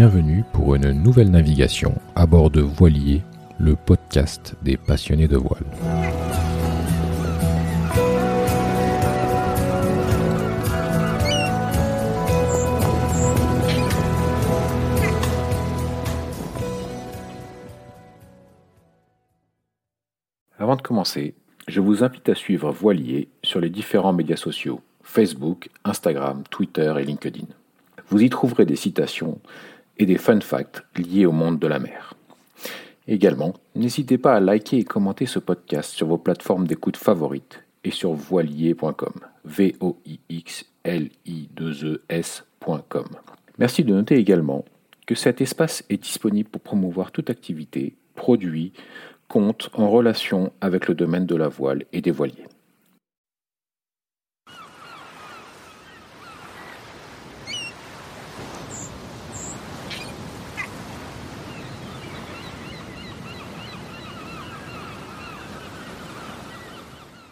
bienvenue pour une nouvelle navigation à bord de Voilier, le podcast des passionnés de voile. Avant de commencer, je vous invite à suivre Voilier sur les différents médias sociaux Facebook, Instagram, Twitter et LinkedIn. Vous y trouverez des citations et des fun facts liés au monde de la mer. Également, n'hésitez pas à liker et commenter ce podcast sur vos plateformes d'écoute favorites et sur voilier.com. v o i x l i 2 e. Merci de noter également que cet espace est disponible pour promouvoir toute activité, produit, compte en relation avec le domaine de la voile et des voiliers.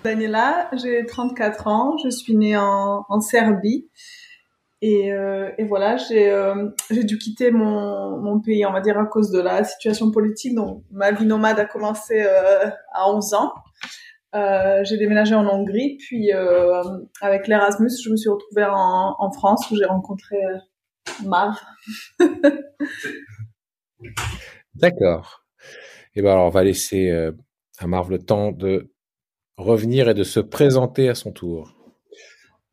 Daniela, j'ai 34 ans, je suis née en, Serbie. Et, euh, et voilà, j'ai euh, dû quitter mon, pays, on va dire, à cause de la situation politique. Donc, ma vie nomade a commencé euh, à 11 ans. J'ai déménagé en Hongrie, puis avec l'Erasmus, je me suis retrouvée en, France où j'ai rencontré Marv. D'accord. Et ben alors, on va laisser à Marv le temps de revenir et de se présenter à son tour.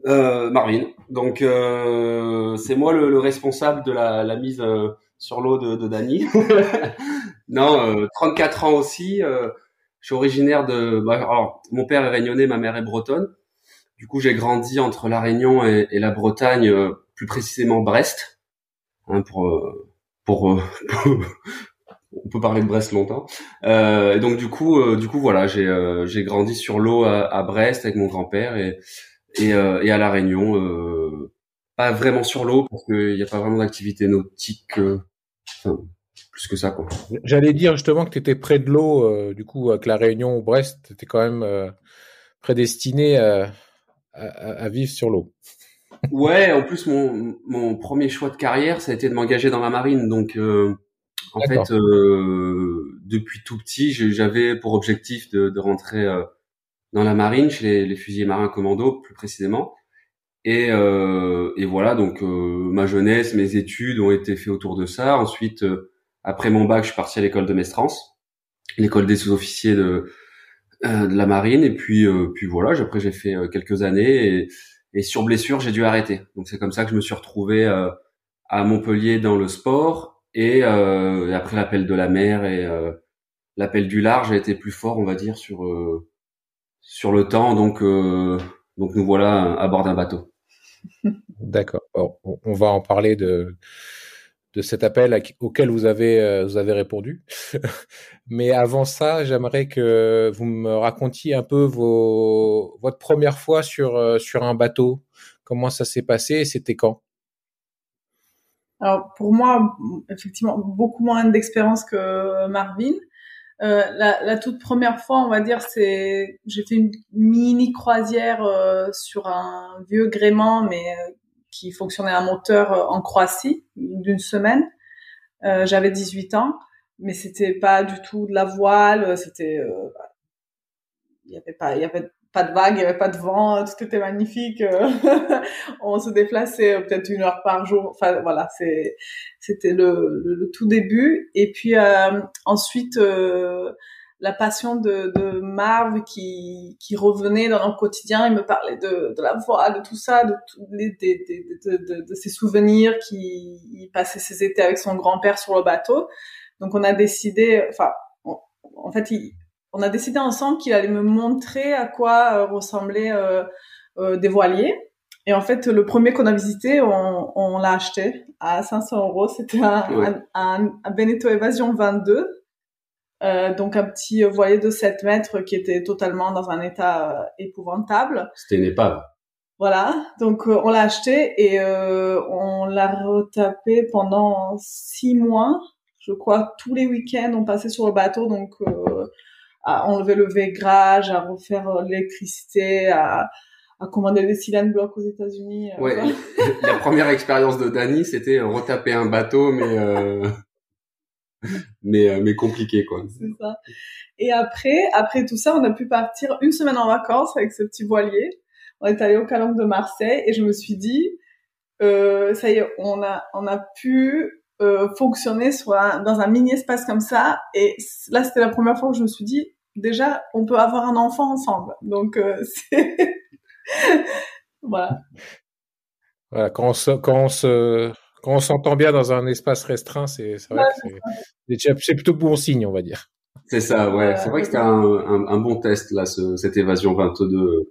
Euh, Marvin. Donc euh, c'est moi le, le, responsable de la, la mise euh, sur l'eau de, de Dany. non, 34 ans aussi. je suis originaire de. Bah, alors, mon père est réunionnais, ma mère est bretonne. Du coup, j'ai grandi entre la Réunion et, et la Bretagne, plus précisément Brest, hein, pour, pour, pour on peut parler de Brest longtemps. Euh, et donc du coup, euh, du coup voilà, j'ai euh, j'ai grandi sur l'eau à, à, Brest avec mon grand-père et et, et, à la Réunion, pas vraiment sur l'eau parce qu'il n'y a pas vraiment d'activité nautique, enfin, plus que ça quoi. J'allais dire justement que tu étais près de l'eau, du coup avec la Réunion ou Brest, tu étais quand même prédestiné à, à, à vivre sur l'eau. Ouais, en plus mon mon premier choix de carrière, ça a été de m'engager dans la marine, donc en fait, euh, depuis tout petit, j'avais pour objectif de, de rentrer euh, dans la marine, chez les, les, fusiliers marins commando plus précisément. Et, euh, et voilà, donc euh, ma jeunesse, mes études ont été faites autour de ça. Ensuite, euh, après mon bac, je suis parti à l'école de Mestrance, l'école des sous-officiers de, de la marine. Et puis, puis voilà, après j'ai fait quelques années et, et sur blessure, j'ai dû arrêter. Donc c'est comme ça que je me suis retrouvé à Montpellier dans le sport et, euh, après l'appel de la mer et euh, l'appel du large a été plus fort, on va dire, sur euh, sur le temps. Donc donc nous voilà à bord d'un bateau. D'accord. on va en parler de de cet appel auquel vous avez vous avez répondu. Mais avant ça, j'aimerais que vous me racontiez un peu vos votre première fois sur sur un bateau. Comment ça s'est passé C'était quand? Alors pour moi, effectivement, beaucoup moins d'expérience que Marvin. Euh, la, toute première fois, on va dire, c'est j'ai fait une mini croisière euh, sur un vieux gréement, mais euh, qui fonctionnait à moteur en Croatie d'une semaine. J'avais 18 ans, mais c'était pas du tout de la voile. C'était il y avait pas il y avait pas de vagues, il n'y avait pas de vent, tout était magnifique. Euh, on se déplaçait euh, peut-être une heure par jour. Enfin voilà, c'était le, le, tout début. Et puis euh, ensuite la passion de, de Marv qui, revenait dans notre quotidien. Il me parlait de, la voile, de tout ça, de, de, de, de, ses souvenirs, qui passait ses étés avec son grand-père sur le bateau. Donc on a décidé, enfin, en fait, il, on a décidé ensemble qu'il allait me montrer à quoi euh, ressemblaient euh, euh, des voiliers. Et en fait, le premier qu'on a visité, on, on l'a acheté à 500 euros. C'était un, ouais. un, un, Beneteau Evasion 22. Euh, donc un petit voilier de 7 mètres qui était totalement dans un état épouvantable. C'était une épave. Voilà, donc euh, on l'a acheté et on l'a retapé pendant six mois. Je crois tous les week-ends on passait sur le bateau, donc à enlever le vaigrage, à refaire l'électricité, à, à commander des cylindres blocs aux États-Unis. ouais. la première expérience de Dany, c'était retaper un bateau, mais mais mais compliqué quoi. C'est ça. Et après, après tout ça, on a pu partir une semaine en vacances avec ce petit voilier. On est allé au Calanque de Marseille et je me suis dit, euh, ça y est, on a, on a pu euh, fonctionner sur dans un mini espace comme ça. Et là, c'était la première fois que je me suis dit, déjà, on peut avoir un enfant ensemble. Donc, euh, c'est voilà. Voilà, quand on se, quand on se, quand on s'entend bien dans un espace restreint, c'est vrai que c'est plutôt bon signe, on va dire. C'est ça, ouais. c'est vrai que c'était un, un, un, bon test là, ce, cette évasion 22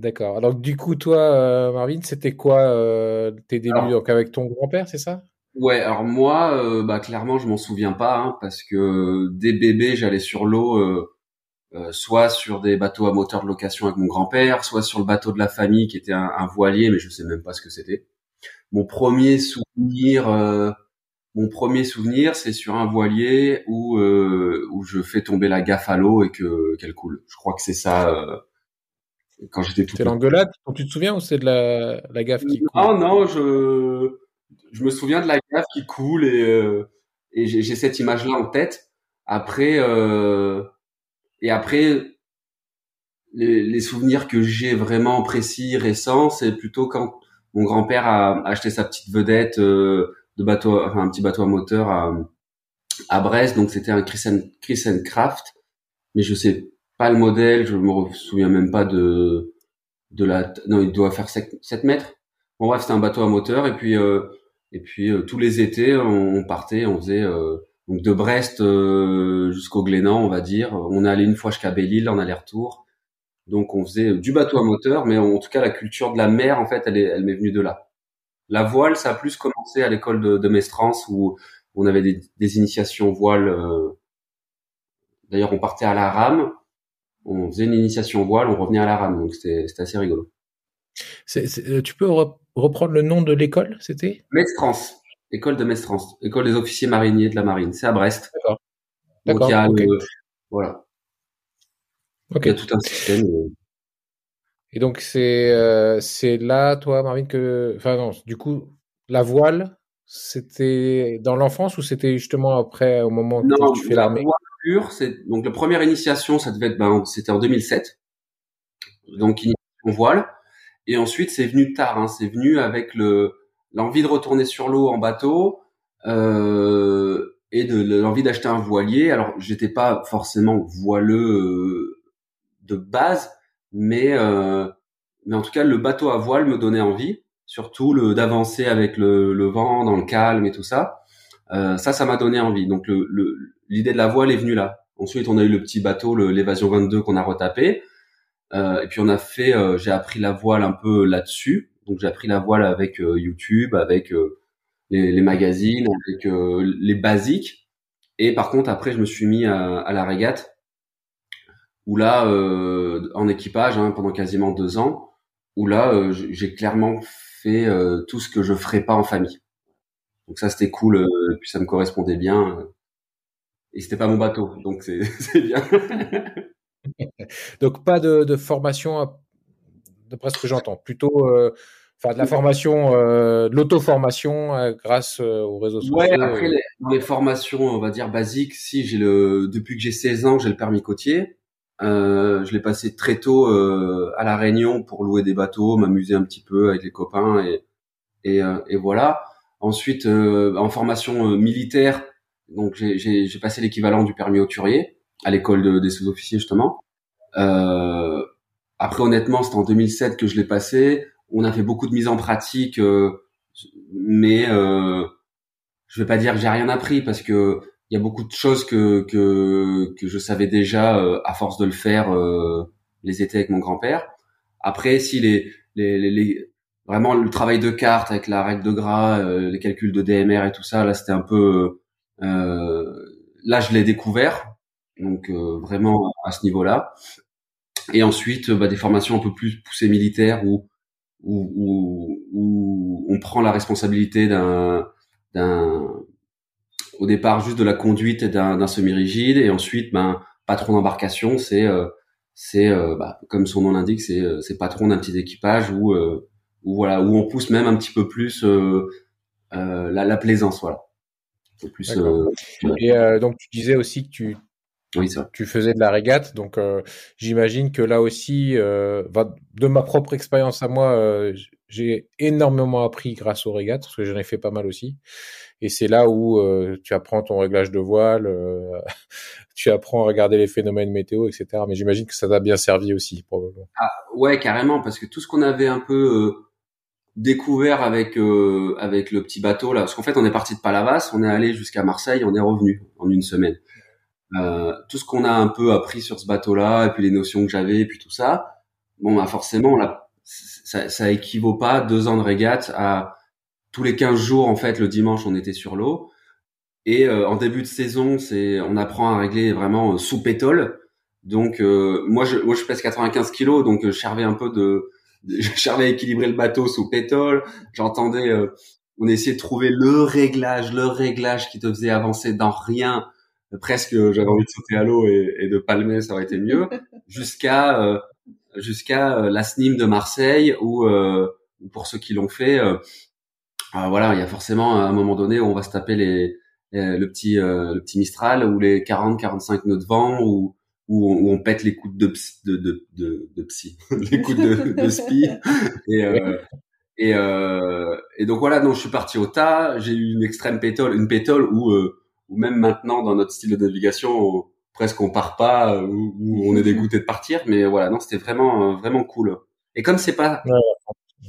D'accord. Alors du coup, toi, euh, Marvin, c'était quoi euh, tes débuts donc avec ton grand-père, c'est ça? Ouais. Alors moi, euh, bah clairement, je m'en souviens pas hein, parce que dès bébé, j'allais sur l'eau, euh, soit sur des bateaux à moteur de location avec mon grand-père, soit sur le bateau de la famille qui était un, un voilier, mais je sais même pas ce que c'était. Mon premier souvenir, mon premier souvenir, c'est sur un voilier où où je fais tomber la gaffe à l'eau et que qu'elle coule. Je crois que c'est ça quand j'étais tout. C'est l'engueulade Tu te souviens ou c'est de la, la gaffe qui coule? Non, non, je je me souviens de la gaffe qui coule et euh, et j'ai cette image-là en tête. Après euh, et après les, les souvenirs que j'ai vraiment précis récents, c'est plutôt quand mon grand-père a acheté sa petite vedette euh, de bateau, enfin un petit bateau à moteur à à Brest. Donc c'était un Chris and, Craft, mais je sais pas le modèle, je me souviens même pas de de la non, il doit faire 7, mètres. Bon bref, c'était un bateau à moteur et puis euh, et puis euh, tous les étés on, partait, on faisait euh, donc de Brest jusqu'au Glénan, on va dire. On est allé une fois jusqu'à Belle-Île en aller-retour. Donc on faisait du bateau à moteur, mais en tout cas la culture de la mer en fait, elle est elle m'est venue de là. La voile, ça a plus commencé à l'école de, de Mestrance où on avait des, des initiations voile. D'ailleurs, on partait à la rame on faisait une initiation voile, on revenait à la rame, donc c'était assez rigolo. Euh, tu peux reprendre le nom de l'école, c'était? Mestrance, école de Mestrance, école des officiers mariniers de la marine, c'est à Brest. D'accord. Donc il y a voilà. Il y a tout un système. Et donc c'est euh, c'est là, toi, Marine, que, enfin non, du coup, la voile, c'était dans l'enfance ou c'était justement après, au moment où tu fais l'armée? c'est donc la première initiation, ça devait être, ben, c'était en 2007, donc initiation voile. Et ensuite, c'est venu tard. Hein, c'est venu avec le l'envie de retourner sur l'eau en bateau euh, et de, l'envie d'acheter un voilier. Alors, j'étais pas forcément voileux euh, de base, mais euh, mais en tout cas, le bateau à voile me donnait envie, surtout le d'avancer avec le, le vent dans le calme et tout ça. Euh, ça, ça m'a donné envie. Donc le, l'idée de la voile est venue là. Ensuite, on a eu le petit bateau, l'évasion 22 qu'on a retapé. Euh, et puis on a fait, euh, j'ai appris la voile un peu là-dessus. Donc j'ai appris la voile avec euh, YouTube, avec les, les, magazines, avec les basiques. Et par contre, après, je me suis mis à, à la régate, où là, en équipage, hein, pendant quasiment deux ans, où là, j'ai clairement fait tout ce que je ferais pas en famille. Donc ça, c'était cool, et puis ça me correspondait bien et c'était pas mon bateau, donc c'est bien. donc pas de, de formation, d'après ce que j'entends, plutôt euh, enfin de la formation, euh, de l'auto-formation euh, grâce euh, aux réseaux sociaux. Ouais, après les, les, formations, on va dire basiques, si j'ai le depuis que j'ai 16 ans, j'ai le permis côtier. je l'ai passé très tôt à la Réunion pour louer des bateaux, m'amuser un petit peu avec les copains et et, et voilà. Ensuite, en formation militaire, donc j'ai passé l'équivalent du permis auturier à l'école de, des sous-officiers justement. Euh, après honnêtement, c'était en 2007 que je l'ai passé. On a fait beaucoup de mise en pratique, euh, mais euh, je vais pas dire que j'ai rien appris parce que il y a beaucoup de choses que que, que je savais déjà euh, à force de le faire euh, les étés avec mon grand-père. Après, si les, les, les, les, vraiment le travail de carte avec la règle de gras, euh, les calculs de DMR et tout ça, là c'était un peu euh, là, je l'ai découvert, donc euh, vraiment à ce niveau-là. Et ensuite, bah, des formations un peu plus poussées militaires où où, où, où on prend la responsabilité d'un d'un au départ juste de la conduite d'un semi-rigide et ensuite ben patron d'embarcation c'est euh, c'est bah, comme son nom l'indique, c'est c'est patron d'un petit équipage où où voilà où on pousse même un petit peu plus la, la plaisance, voilà. Plus, Et donc tu disais aussi que tu oui, ça. Tu faisais de la régate, donc euh, j'imagine que là aussi, euh, de ma propre expérience à moi, euh, j'ai énormément appris grâce aux régates, parce que j'en ai fait pas mal aussi. Et c'est là où tu apprends ton réglage de voile, tu apprends à regarder les phénomènes météo, etc. Mais j'imagine que ça t'a bien servi aussi, probablement. Ah, ouais, carrément, parce que tout ce qu'on avait un peu découvert avec avec le petit bateau là, parce qu'en fait on est parti de Palavas, on est allé jusqu'à Marseille, on est revenu en une semaine. Euh, tout ce qu'on a un peu appris sur ce bateau-là, et puis les notions que j'avais, et puis tout ça, bon, bah forcément, là, ça, ça équivaut pas deux ans de régate à tous les 15 jours, en fait, le dimanche, on était sur l'eau. Et euh, en début de saison, c'est on apprend à régler vraiment euh, sous pétole. Donc moi je moi je pèse 95 kilos, donc je servais un peu de, je servais à équilibrer le bateau sous pétole. J'entendais on essayait de trouver le réglage, le réglage qui te faisait avancer dans rien presque j'avais envie de sauter à l'eau et, et, de palmer, ça aurait été mieux, jusqu'à euh, jusqu'à euh, la SNIM de Marseille où, euh, pour ceux qui l'ont fait, euh, voilà, il y a forcément à un moment donné où on va se taper les, le petit le petit Mistral ou les 40-45 nœuds de vent ou où on, pète les coups de de de de, de psy, les coups de, de spi et et, et donc voilà, donc je suis parti au tas. J'ai eu une extrême pétole, une pétole où ou même maintenant dans notre style de navigation, presque on part pas euh, ou, on est dégoûté de partir. Mais voilà, non, c'était vraiment euh, vraiment cool. Et comme c'est pas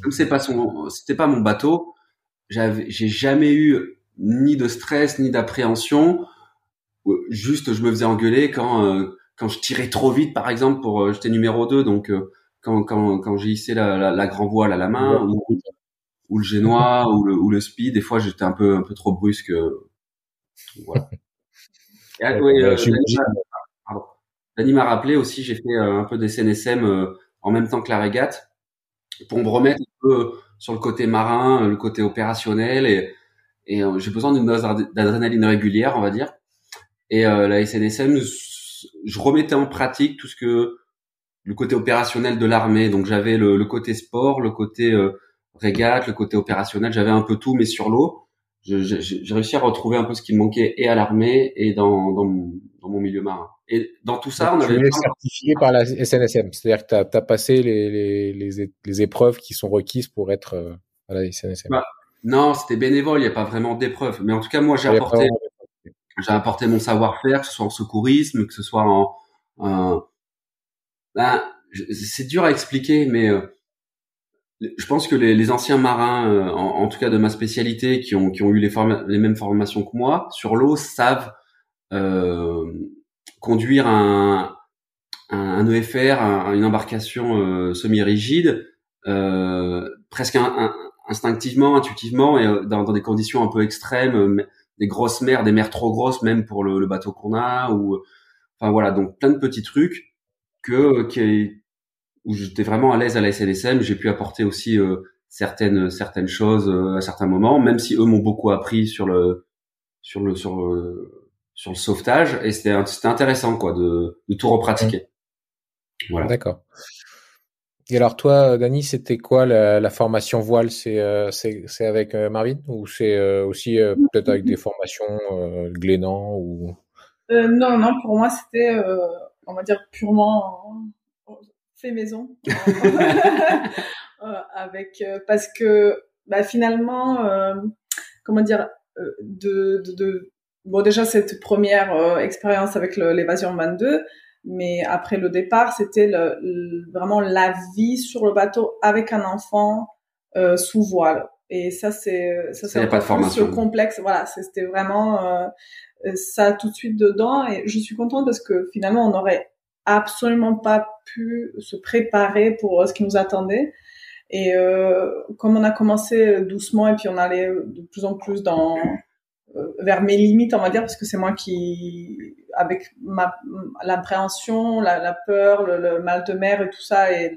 comme c'est pas son, c'était pas mon bateau, j'avais j'ai jamais eu ni de stress ni d'appréhension. Juste, je me faisais engueuler quand euh, quand je tirais trop vite, par exemple, pour j'étais numéro 2, donc quand quand quand j'ai hissé la, la, la, grand voile à la main ou, ou le génois ou le ou le speed, des fois j'étais un peu un peu trop brusque voilà. Euh, Dani m'a rappelé aussi, j'ai fait euh, un peu des CNSM euh, en même temps que la régate pour me remettre un peu sur le côté marin, le côté opérationnel et, et j'ai besoin d'une dose d'adrénaline régulière, on va dire. Et la SNSM, je remettais en pratique tout ce que le côté opérationnel de l'armée. Donc j'avais le, le, côté sport, le côté régate, le côté opérationnel. J'avais un peu tout, mais sur l'eau j'ai réussi à retrouver un peu ce qui me manquait et à l'armée et dans, dans, mon, dans mon milieu marin. Et dans tout ça, on avait... Tu es certifié par la SNSM, c'est-à-dire que tu as, passé les, les, les, les, épreuves qui sont requises pour être euh, à la SNSM. Bah, non, c'était bénévole, il n'y a pas vraiment d'épreuves. Mais en tout cas, moi, j'ai apporté, j'ai apporté mon savoir-faire, que ce soit en secourisme, que ce soit en... en... Ben, c'est dur à expliquer, mais... Euh, je pense que les, les anciens marins, euh, en, en, tout cas de ma spécialité, qui ont, qui ont eu les, les mêmes formations que moi, sur l'eau, savent euh, conduire un, un, EFR, une embarcation euh, semi-rigide, euh, presque instinctivement, intuitivement, et euh, dans, dans, des conditions un peu extrêmes, des grosses mers, des mers trop grosses même pour le, le bateau qu'on a, ou enfin voilà, donc plein de petits trucs que qui, où j'étais vraiment à l'aise à la SNSM. J'ai pu apporter aussi euh, certaines certaines choses euh, à certains moments, même si eux m'ont beaucoup appris sur le sur le sur le, sur le sauvetage et c'était c'était intéressant quoi de, de tout repratiquer. Voilà. D'accord. Et alors toi, Dani, c'était quoi la, la, formation voile? C'est euh, c'est avec Marvin? Ou c'est aussi peut-être avec des formations Glénan ou? Non, non, pour moi c'était, on va dire purement fait maison. Euh, avec euh, parce que bah, finalement euh, comment dire de, de, de, bon déjà cette première expérience avec l'évasion 22 mais après le départ c'était le, vraiment la vie sur le bateau avec un enfant sous voile. Et ça c'est ça c'est pas de formation. complexe. Voilà c'était vraiment ça tout de suite dedans. Et je suis contente parce que finalement on aurait absolument pas pu se préparer pour euh, ce qui nous attendait. Et euh, comme on a commencé doucement et puis on allait de plus en plus dans euh, vers mes limites, on va dire, parce que c'est moi qui, avec ma l'appréhension, la, peur, le, mal de mer et tout ça, et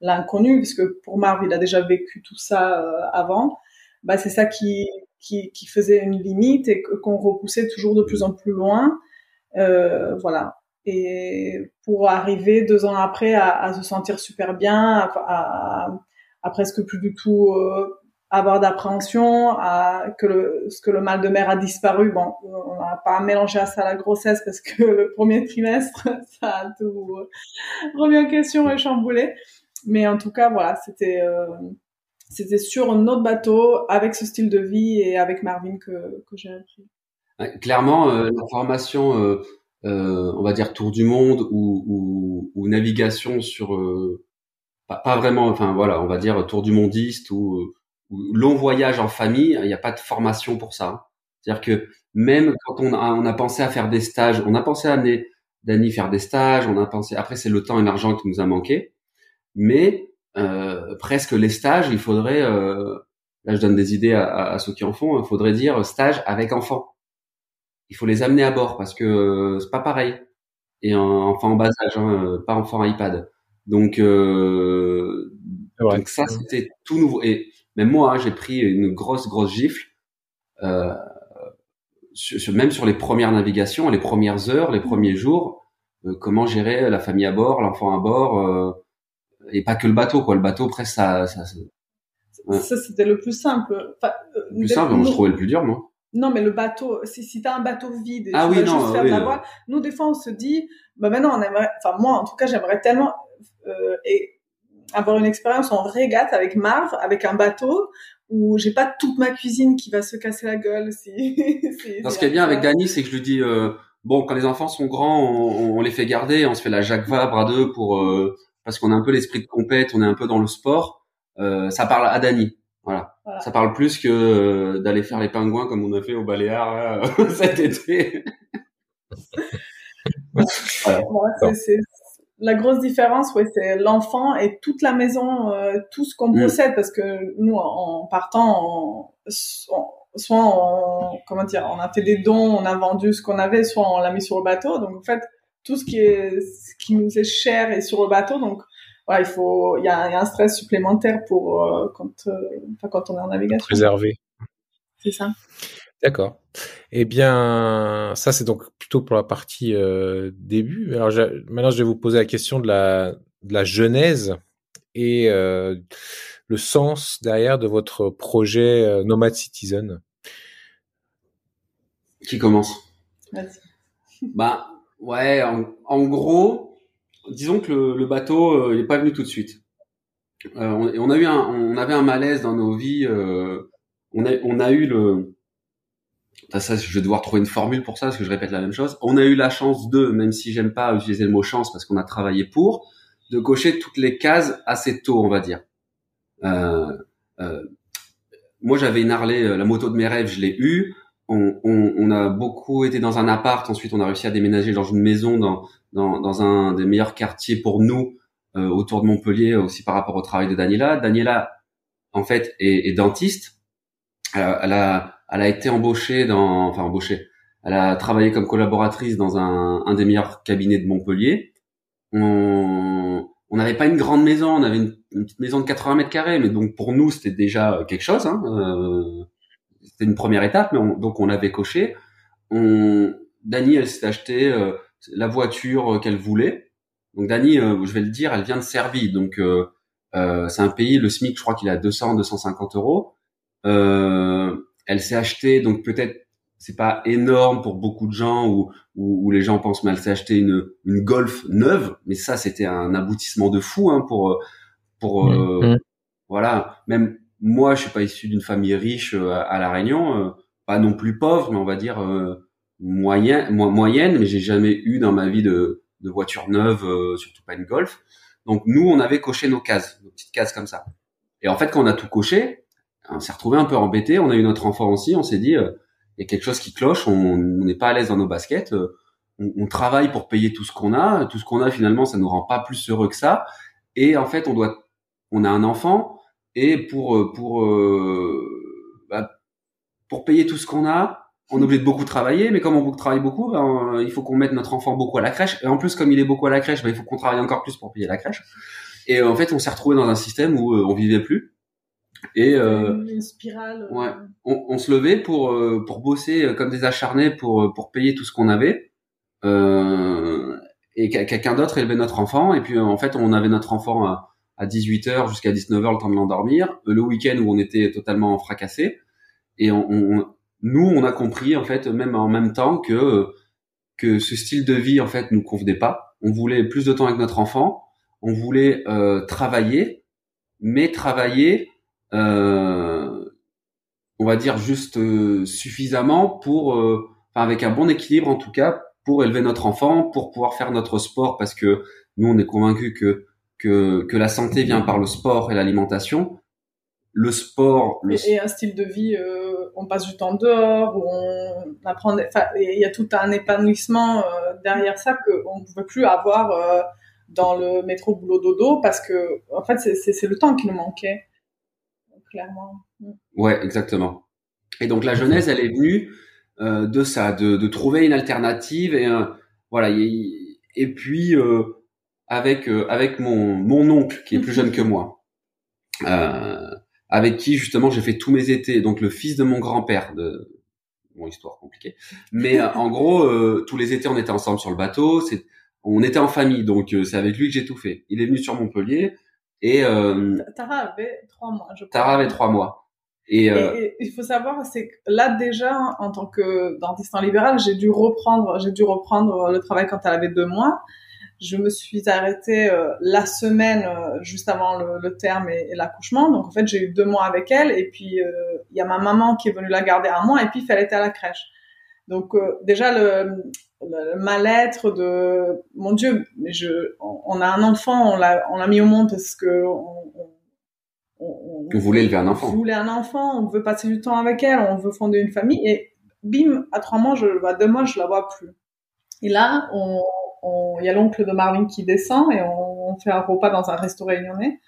l'inconnu, puisque pour Marv, il a déjà vécu tout ça euh, avant. Bah, c'est ça qui, qui, qui faisait une limite et qu'on repoussait toujours de plus en plus loin. Euh, voilà. Et pour arriver deux ans après à, se sentir super bien, à, presque plus du tout euh, avoir d'appréhension, à que le, ce que le mal de mer a disparu. Bon, on n'a pas mélangé à ça la grossesse parce que le premier trimestre, ça a tout remis en question et chamboulé. Mais en tout cas, voilà, c'était euh, c'était sur un autre bateau avec ce style de vie et avec Marvin que que j'ai appris. clairement, euh, la formation, euh, euh, on va dire tour du monde ou, ou, ou navigation sur pas, pas, vraiment, enfin voilà, on va dire tour du mondiste ou long voyage en famille, il n'y a pas de formation pour ça. C'est-à-dire que même quand on a, on a pensé à faire des stages, on a pensé à amener Dany faire des stages, on a pensé, après c'est le temps et l'argent qui nous a manqué, mais euh, presque les stages, il faudrait, euh, là je donne des idées à, à, ceux qui en font, il faudrait dire stage avec enfants. Il faut les amener à bord parce que euh, c'est pas pareil. Et un enfant en bas âge, hein, pas enfant iPad. Donc, euh, donc ça c'était tout nouveau. Et même moi, hein, j'ai pris une grosse, grosse gifle. Euh, sur, même sur les premières navigations, les premières heures, les premiers jours, euh, comment gérer la famille à bord, l'enfant à bord, euh, et pas que le bateau, quoi. Le bateau, presque, ça, ça, ça, c'était le plus simple. Enfin, euh, le plus simple, moi, je trouvais le plus dur, moi. Non, mais le bateau, si, si t'as un bateau vide, ah tu oui, non, juste faire la voile, nous, des fois, on se dit, bah maintenant, on aimerait, enfin, moi, en tout cas, j'aimerais tellement, euh, et avoir une expérience en régate avec Marv, avec un bateau où j'ai pas toute ma cuisine qui va se casser la gueule. Si, si, ce qui est bien avec Dany, c'est que je lui dis euh, bon, quand les enfants sont grands, on, on, les fait garder, on se fait la Jacques Vabre à deux pour euh, parce qu'on a un peu l'esprit de compète, on est un peu dans le sport. Euh, ça parle à Dany. Voilà. voilà. Ça parle plus que euh, d'aller faire les pingouins comme on a fait au Baléares cet été. voilà. ouais, c'est la grosse différence, ouais, c'est l'enfant et toute la maison, euh, tout ce qu'on mm. possède, parce que nous, en partant, soit on, comment dire, on a fait des dons, on a vendu ce qu'on avait, soit on l'a mis sur le bateau. Donc en fait, tout ce qui est, ce qui nous est cher est sur le bateau. Donc voilà, il faut, il y a, y a, un stress supplémentaire pour euh, quand, euh, quand on est en navigation. Préserver. C'est ça. D'accord. Eh bien, ça c'est donc plutôt pour la partie euh, début. Alors maintenant, je vais vous poser la question de la, de la genèse et euh, le sens derrière de votre projet euh, Nomad Citizen. Qui commence? Vas-y. Bah ouais, en, en, gros, disons que le, le bateau il est pas venu tout de suite. on, on, a eu un, on avait un malaise dans nos vies. on a, on a eu le ça, je vais devoir trouver une formule pour ça parce que je répète la même chose. On a eu la chance de, même si j'aime pas utiliser le mot chance parce qu'on a travaillé pour, de cocher toutes les cases assez tôt, on va dire. Euh, euh, moi, j'avais une Harley, euh, la moto de mes rêves, je l'ai eue. On, on, on, a beaucoup été dans un appart. Ensuite, on a réussi à déménager dans une maison dans, dans, dans un des meilleurs quartiers pour nous euh, autour de Montpellier, aussi par rapport au travail de Daniela. Daniela, en fait, est, est dentiste. Euh, elle a elle a été embauchée dans, enfin embauchée. Elle a travaillé comme collaboratrice dans un, un des meilleurs cabinets de Montpellier. On on n'avait pas une grande maison, on avait une, petite maison de 80 mètres carrés, mais donc pour nous c'était déjà quelque chose. Hein. Euh, c'était une première étape, mais on, donc on l'avait coché. On, Dani, elle s'est acheté euh, la voiture qu'elle voulait. Donc Dani, euh, je vais le dire, elle vient de Serbie, donc euh, euh, c'est un pays, le SMIC, je crois qu'il a 200, 250 euros. Euh, elle s'est achetée, donc peut-être c'est pas énorme pour beaucoup de gens ou où, les gens pensent mais elle s'est acheté une une Golf neuve, mais ça c'était un aboutissement de fou hein, pour pour euh, mmh. voilà même moi je suis pas issu d'une famille riche euh, à, la Réunion, euh, pas non plus pauvre mais on va dire moyen moyenne, mais j'ai jamais eu dans ma vie de de voiture neuve, surtout pas une Golf. Donc nous on avait coché nos cases, nos petites cases comme ça. Et en fait quand on a tout coché, on s'est retrouvé un peu embêté. On a eu notre enfant aussi. On s'est dit, euh, il y a quelque chose qui cloche. On n'est pas à l'aise dans nos baskets. Euh, on, on, travaille pour payer tout ce qu'on a. Tout ce qu'on a finalement, ça nous rend pas plus heureux que ça. Et en fait, on doit, on a un enfant et pour euh, pour bah, pour payer tout ce qu'on a, on est obligé de beaucoup travailler. Mais comme on travaille beaucoup, ben, il faut qu'on mette notre enfant beaucoup à la crèche. Et en plus, comme il est beaucoup à la crèche, ben, il faut qu'on travaille encore plus pour payer la crèche. Et en fait, on s'est retrouvé dans un système où on vivait plus et euh, une spirale. Euh, ouais, on, on, se levait pour euh, pour bosser comme des acharnés pour pour payer tout ce qu'on avait. Euh, et quelqu'un d'autre élevait notre enfant. Et puis en fait, on avait notre enfant à, à 18h jusqu'à 19h le temps de l'endormir. Le week-end où on était totalement fracassé. Et on, nous, on a compris en fait, même en même temps que que ce style de vie en fait nous convenait pas. On voulait plus de temps avec notre enfant. On voulait euh, travailler, mais travailler, euh, on va dire juste euh, suffisamment pour, euh, enfin avec un bon équilibre en tout cas, pour élever notre enfant, pour pouvoir faire notre sport, parce que nous on est convaincus que que, que la santé vient par le sport et l'alimentation. Le sport, le... Et, et, un style de vie, euh, on passe du temps dehors, où on apprend. Enfin, il y a tout un épanouissement euh, derrière ça qu'on ne pouvait plus avoir euh, dans le métro boulot dodo parce que en fait c'est le temps qui nous manquait clairement. Ouais, exactement. Et donc la jeunesse, elle est venue de ça, de, de, trouver une alternative et voilà. Et, et puis euh, avec euh, avec mon mon oncle qui est plus jeune que moi, euh, avec qui justement j'ai fait tous mes étés. Donc le fils de mon grand-père de bon histoire compliquée, mais en gros tous les étés on était ensemble sur le bateau. C'est on était en famille, donc c'est avec lui que j'ai tout fait. Il est venu sur Montpellier et euh, Tara avait trois mois. Je Tara avait trois mois. Et, euh, et, et, il faut savoir, c'est que là déjà, en tant que dentiste en libéral, j'ai dû reprendre, j'ai dû reprendre le travail quand elle avait deux mois. Je me suis arrêtée euh, la semaine euh, juste avant le, le terme et, et l'accouchement. Donc en fait, j'ai eu deux mois avec elle. Et puis euh, il y a ma maman qui est venue la garder un mois. Et puis elle était à la crèche. Donc déjà le, le mal-être de mon Dieu, mais je, on, on a un enfant, on l'a, on l'a mis au monde parce que on, on, on voulait élever un enfant. On voulait un enfant, on veut passer du temps avec elle, on veut fonder une famille et bim, à trois mois, je, à deux mois, je la vois plus. Et là, on, il y a l'oncle de Marvin qui descend et on, on, fait un repas dans un resto réunionnais.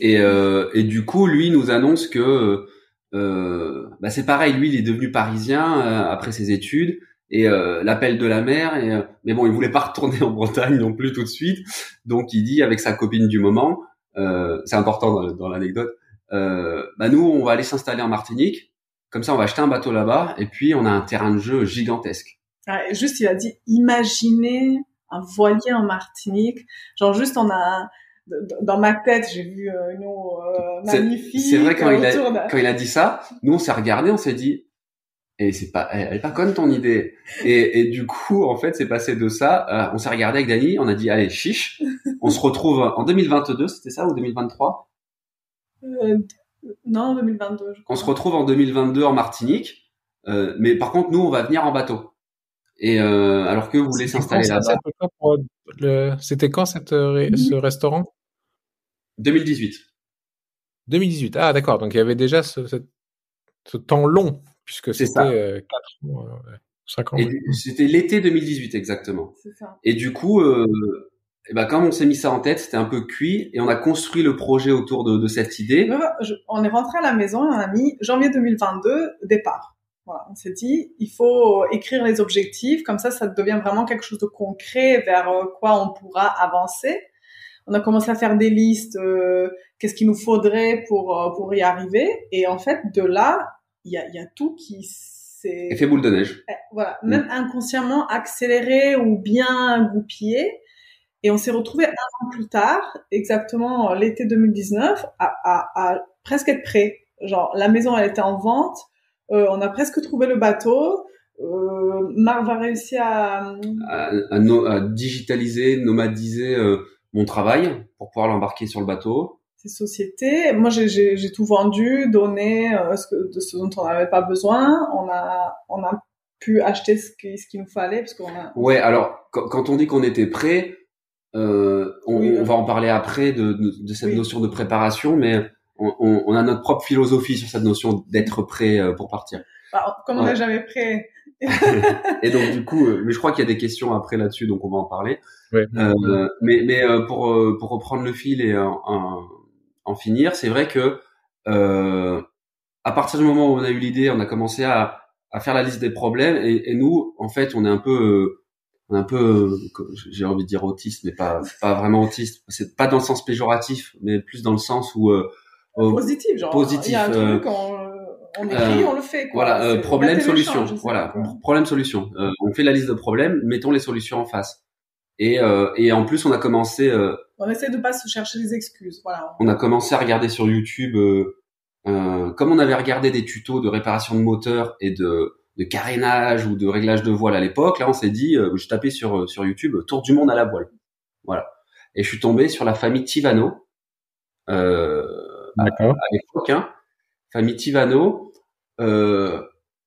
Et, euh, et du coup, lui nous annonce que euh, bah c'est pareil, lui, il est devenu parisien euh, après ses études et euh, l'appel de la mère. Et, euh, mais bon, il voulait pas retourner en Bretagne non plus tout de suite, donc il dit avec sa copine du moment, euh, c'est important dans, l'anecdote, bah nous, on va aller s'installer en Martinique. Comme ça, on va acheter un bateau là-bas et puis on a un terrain de jeu gigantesque. Juste, il a dit, imaginez un voilier en Martinique. Genre juste, on a dans ma tête, j'ai vu euh, une eau euh, magnifique. C'est vrai quand il a quand il a dit ça, nous on s'est regardé, on s'est dit et c'est pas elle est pas conne ton idée. Et, et du coup en fait c'est passé de ça, euh, on s'est regardé avec Dani, on a dit allez chiche, on se retrouve en 2022, c'était ça ou 2023 euh, Non 2022. Je crois. On se retrouve en 2022 en Martinique, mais par contre nous on va venir en bateau. Et euh, alors que vous voulez s'installer là-bas? C'était quand cette, ce restaurant? 2018. 2018. Ah d'accord, donc il y avait déjà ce, ce, ce temps long puisque c'était euh, 4 mois, 5 ans. C'était l'été 2018 exactement. Ça. Et du coup, euh, et ben comme on s'est mis ça en tête, c'était un peu cuit et on a construit le projet autour de, de cette idée. Je, on est rentré à la maison et on a mis janvier 2022 départ. Voilà, on s'est dit, il faut écrire les objectifs, comme ça, ça devient vraiment quelque chose de concret vers euh, quoi on pourra avancer. On a commencé à faire des listes, euh, qu'est-ce qu'il nous faudrait pour euh, pour y arriver, et en fait, de là, il y a, y a tout qui s'est effet boule de neige. Voilà, même mmh. inconsciemment accéléré ou bien goupillé. Et on s'est retrouvé un an plus tard, exactement l'été 2019, à, à, à presque être prêt. Genre, la maison, elle était en vente euh, on a presque trouvé le bateau. Euh, Marc va réussir à... À, à, no, à digitaliser, nomadiser euh, mon travail pour pouvoir l'embarquer sur le bateau. Ces sociétés, moi j'ai tout vendu, donné euh, ce que, de ce dont on n'avait pas besoin. On a, on a pu acheter ce qu'il ce qu'il nous fallait parce qu'on a. Ouais, alors quand on dit qu'on était prêt, euh, on, oui, on, va en parler après de, de, de cette oui. notion de préparation, mais on, on, a notre propre philosophie sur cette notion d'être prêt euh, pour partir. Bah, comme on n'est ouais. jamais prêt. et donc du coup, euh, mais je crois qu'il y a des questions après là-dessus, donc on va en parler. Ouais. Euh, mais mais euh, pour pour reprendre le fil et en, en finir, c'est vrai que euh, à partir du moment où on a eu l'idée, on a commencé à, à faire la liste des problèmes et, et nous, en fait, on est un peu on est un peu j'ai envie de dire autiste mais pas pas vraiment autiste c'est pas dans le sens péjoratif mais plus dans le sens où euh, positif genre positif il y a un truc on, on écrit, on le fait. Quoi. Voilà, problème solution. Voilà, problème solution. on fait la liste de problèmes, mettons les solutions en face. Et, et en plus, on a commencé. on essaie de pas se chercher des excuses. Voilà. On a commencé à regarder sur YouTube. comme on avait regardé des tutos de réparation de moteur et de de carénage ou de réglage de voile à l'époque. Là, on s'est dit, euh, je tapais sur sur YouTube Tour du monde à la voile. Voilà. Et je suis tombé sur la famille Tivano. Euh, à, l'époque, hein, famille Tivano. Euh,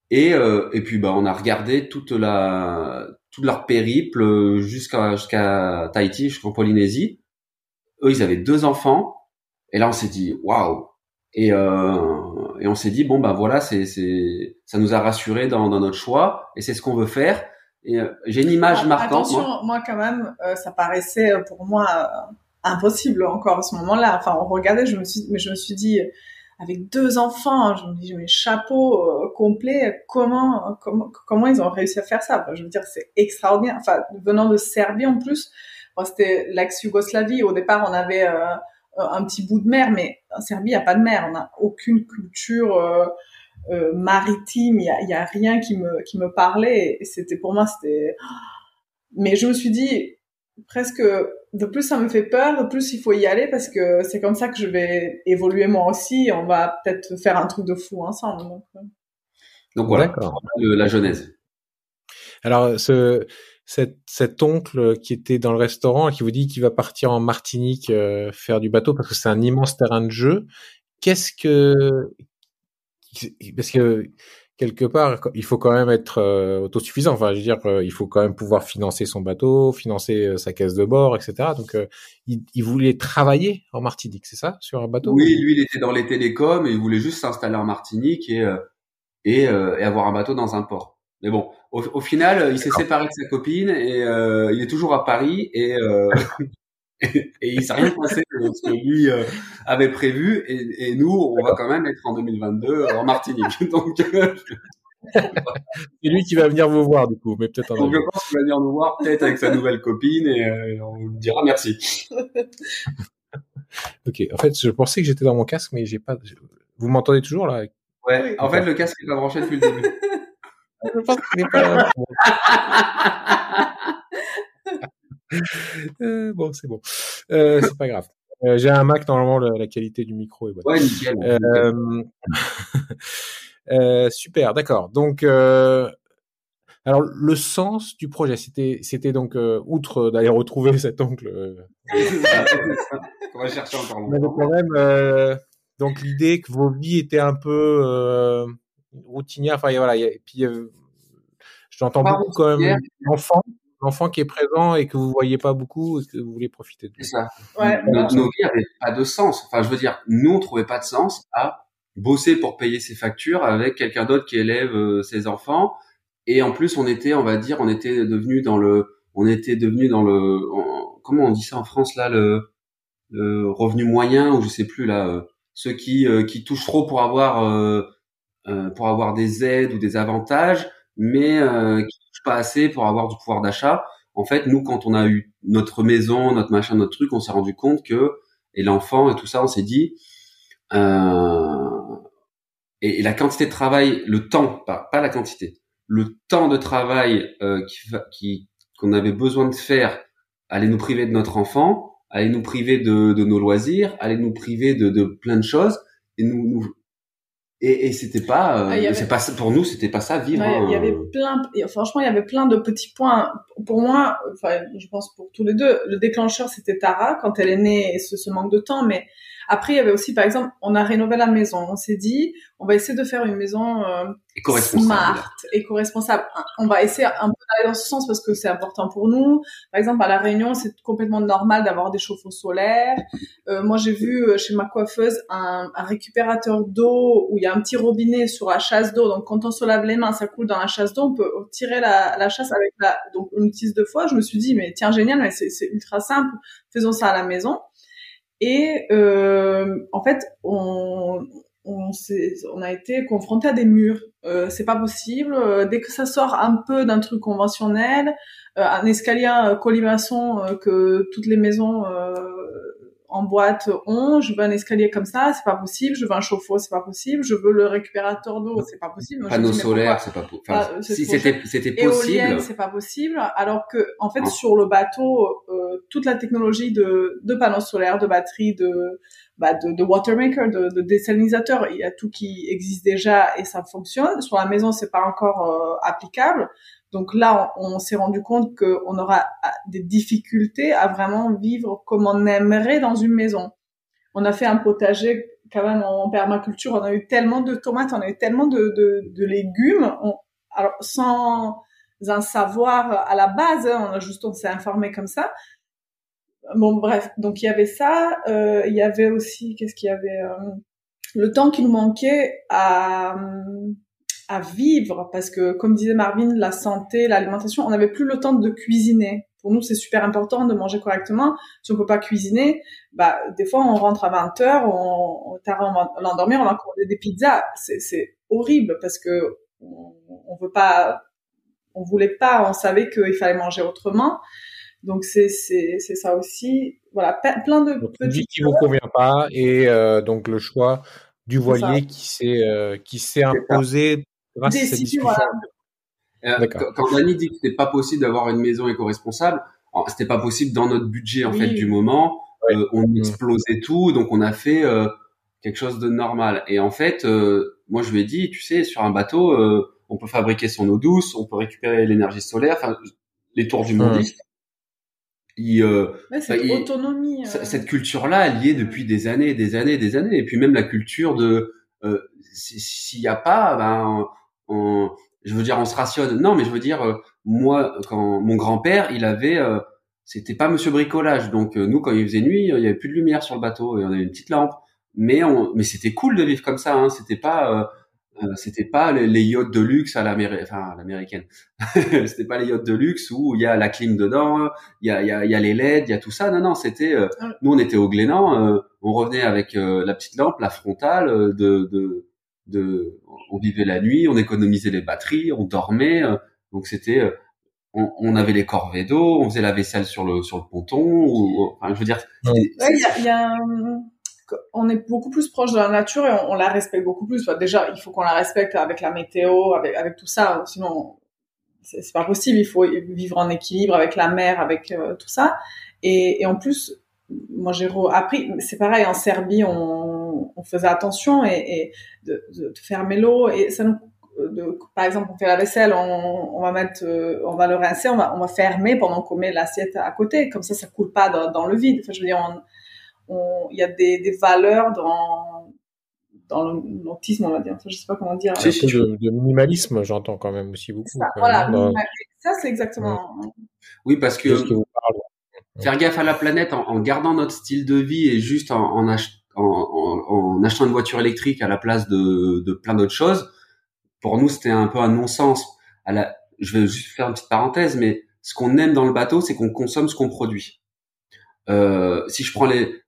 et euh, et puis bah on a regardé toute la toute leur périple jusqu'à jusqu'à Tahiti, jusqu'en Polynésie. Eux, ils avaient deux enfants. Et là, on s'est dit, waouh. Et euh, et on s'est dit bon bah voilà c'est c'est ça nous a rassuré dans, dans notre choix et c'est ce qu'on veut faire et euh, j'ai une image ah, marquante attention moi, quand même euh, ça paraissait euh, pour moi impossible encore à ce moment-là enfin on regardait je me suis mais je me suis dit avec deux enfants je me dis mes chapeaux complet comment comment comment ils ont réussi à faire ça? Je veux dire c'est extraordinaire enfin venant de Serbie en plus c'était l'ex-Yougoslavie au départ on avait euh, un petit bout de mer, mais en Serbie, il n'y a pas de mer. On n'a aucune culture euh, euh, maritime. Il y a, rien qui me, qui me parlait. C'était pour moi, c'était. Mais je me suis dit, presque, de plus ça me fait peur, de plus il faut y aller parce que c'est comme ça que je vais évoluer moi aussi. on va peut-être faire un truc de fou ensemble. Donc, donc voilà, la genèse. Alors, ce, cet, cet oncle qui était dans le restaurant et qui vous dit qu'il va partir en Martinique euh, faire du bateau parce que c'est un immense terrain de jeu. Qu'est-ce que parce que quelque part il faut quand même être euh, autosuffisant. Enfin, je veux dire, euh, il faut quand même pouvoir financer son bateau, financer sa caisse de bord, etc. Donc, il, il, voulait travailler en Martinique, c'est ça, sur un bateau? Oui, lui, il était dans les télécoms et il voulait juste s'installer en Martinique et et, et avoir un bateau dans un port. Mais bon, au, final, il s'est séparé de sa copine et euh, il est toujours à Paris et, euh, et, et, il s'est rien passé de ce que lui euh, avait prévu. Et, et, nous, on va quand même être en 2022 en Martinique. Donc, c'est lui qui va venir vous voir du coup, mais peut-être en Donc je pense qu'il va venir nous voir peut-être avec sa nouvelle copine et on lui dira merci. ok, en fait, je pensais que j'étais dans mon casque, mais j'ai pas. Vous m'entendez toujours là? Ouais. En fait, le casque est pas branché depuis le début. Je pense pas. euh, bon, c'est bon. Euh, c'est pas grave. Euh, j'ai un Mac, normalement, la, qualité du micro est bonne. Ouais, nickel. Super, d'accord. Donc, alors, le sens du projet, c'était, c'était donc, outre d'aller retrouver cet oncle. On va chercher encore longtemps. quand même, donc, l'idée que vos vies étaient un peu routinière. Enfin, voilà. Et puis, j'entends beaucoup quand même l'enfant qui est présent et que vous voyez pas beaucoup et que vous voulez profiter de. Ça. Ouais, nos, nos, vies n'avaient pas de sens. Enfin, je veux dire, nous on trouvait pas de sens à bosser pour payer ses factures avec quelqu'un d'autre qui élève euh, ses enfants. Et en plus, on était, on va dire, on était devenu dans le, on était devenu dans le, comment on dit ça en France là, le, le revenu moyen ou je sais plus là, euh, ceux qui qui touchent trop pour avoir euh, pour avoir des aides ou des avantages, mais euh, qui pas assez pour avoir du pouvoir d'achat. En fait, nous, quand on a eu notre maison, notre machin, notre truc, on s'est rendu compte que et l'enfant et tout ça, on s'est dit euh, et, la quantité de travail, le temps, pas, pas la quantité, le temps de travail euh, qui qu'on avait besoin de faire allait nous priver de notre enfant, allait nous priver de, de nos loisirs, allait nous priver de, de plein de choses et nous, nous et, et c'était pas, euh, ah, c'est pas pour nous, c'était pas ça vivre. il y avait euh, plein, franchement, il y avait plein de petits points. Pour moi, enfin, je pense pour tous les deux, le déclencheur c'était Tara quand elle est née et ce, ce manque de temps, mais après, il y avait aussi, par exemple, on a rénové la maison. On s'est dit, on va essayer de faire une maison euh, smart, éco-responsable. On va essayer un peu d'aller dans ce sens parce que c'est important pour nous. Par exemple, à la Réunion, c'est complètement normal d'avoir des chauffe-eau solaires. Euh, moi, j'ai vu euh, chez ma coiffeuse un, un récupérateur d'eau où il y a un petit robinet sur la chasse d'eau. Donc, quand on se lave les mains, ça coule dans la chasse d'eau. On peut tirer la, la chasse avec la, donc on utilise deux fois. Je me suis dit, mais tiens, génial, mais c'est ultra simple. Faisons ça à la maison. Et euh, en fait, on, a été confronté à des murs. Euh, c'est pas possible. Euh, dès que ça sort un peu d'un truc conventionnel, euh, un escalier colimaçon que toutes les maisons en boîte on, je veux un escalier comme ça, c'est pas possible, je veux un chauffe-eau, c'est pas possible, je veux le récupérateur d'eau, c'est pas possible. Panneau solaire, c'est pas possible. Enfin, ah, si c'était c'était possible. c'est pas possible. Alors que en fait sur le bateau, euh, toute la technologie de de panneaux solaires, de batteries, de bah, de, de watermaker, de, de désalinisateur, il y a tout qui existe déjà et ça fonctionne. Sur la maison, c'est pas encore euh, applicable. Donc là, on, s'est rendu compte qu'on aura ah, des difficultés à vraiment vivre comme on aimerait dans une maison. On a fait un potager quand même en permaculture. On a eu tellement de tomates, on a eu tellement de, de, de légumes. alors sans un savoir à la base, hein, on a juste on s'est informé comme ça. Bon bref, donc il y avait ça. Euh, il y avait aussi qu'est-ce qu'il y avait euh, le temps qui nous manquait à à vivre parce que comme disait Marvin la santé l'alimentation on n'avait plus le temps de cuisiner. Pour nous c'est super important de manger correctement. Si on peut pas cuisiner bah des fois on rentre à 20 heures on, on va l'endormir on va commander des pizzas. C'est c'est horrible parce que on, on veut pas on voulait pas on savait qu'il fallait manger autrement. Donc c'est c'est c'est ça aussi. Voilà plein de petits qui vous convient pas et euh, donc le choix du voilier qui s'est euh, qui s'est imposé grâce à cette discussion. Euh, quand Dani dit que c'était pas possible d'avoir une maison éco-responsable, c'était pas possible dans notre budget en fait du moment. Euh, on mm. explosait tout, donc on a fait euh, quelque chose de normal. Et en fait, euh, moi je lui ai dit, tu sais, sur un bateau, on peut fabriquer son eau douce, on peut récupérer l'énergie solaire, enfin les tours du monde. Il, ouais, cette autonomie. Cette culture-là, elle y est depuis des années, des années, des années. Et puis même la culture de s'il n'y a pas, ben on, je veux dire, on se rationne. Non, mais je veux dire, euh, moi, quand mon grand-père, il avait, euh, c'était pas Monsieur bricolage. Donc euh, nous, quand il faisait nuit, il y avait plus de lumière sur le bateau et on avait une petite lampe. Mais on, mais c'était cool de vivre comme ça. Hein. C'était pas, c'était pas les, yachts de luxe à l'américaine. Enfin, l'américaine. c'était pas les yachts de luxe où il y a la clim dedans, il y a, il y a, y a les LED, il y a tout ça. Non, non, c'était. nous, on était au Glénan. on revenait avec la petite lampe, la frontale de, de de, on vivait la nuit, on économisait les batteries, on dormait, euh, donc c'était, euh, on, on, avait les corvées d'eau, on faisait la vaisselle sur le sur le ponton, ou, enfin, je veux dire. il y a, on est beaucoup plus proche de la nature et on, la respecte beaucoup plus. déjà, il faut qu'on la respecte avec la météo, avec avec tout ça, sinon c'est pas possible. Il faut vivre en équilibre avec la mer, avec euh, tout ça. Et, et en plus, moi j'ai appris, c'est pareil en Serbie, on, on faisait attention et, et de, de, fermer l'eau et ça nous, de, par exemple, on fait la vaisselle, on, on va mettre, euh, on va le rincer, on va, on va fermer pendant qu'on met l'assiette à côté, comme ça, ça coule pas dans, dans le vide. Enfin, je veux dire, il y a des, des valeurs dans dans l'autisme, on va dire. Je sais pas comment dire. C'est de, de, minimalisme, j'entends quand même aussi beaucoup. Ça, voilà, ça c'est exactement. Oui, parce que faire gaffe à la planète en, gardant notre style de vie et juste en, achetant une voiture électrique à la place de, plein d'autres choses, pour nous c'était un peu un non-sens. Je vais juste faire une petite parenthèse, mais ce qu'on aime dans le bateau, c'est qu'on consomme ce qu'on produit. Euh, si je prends les,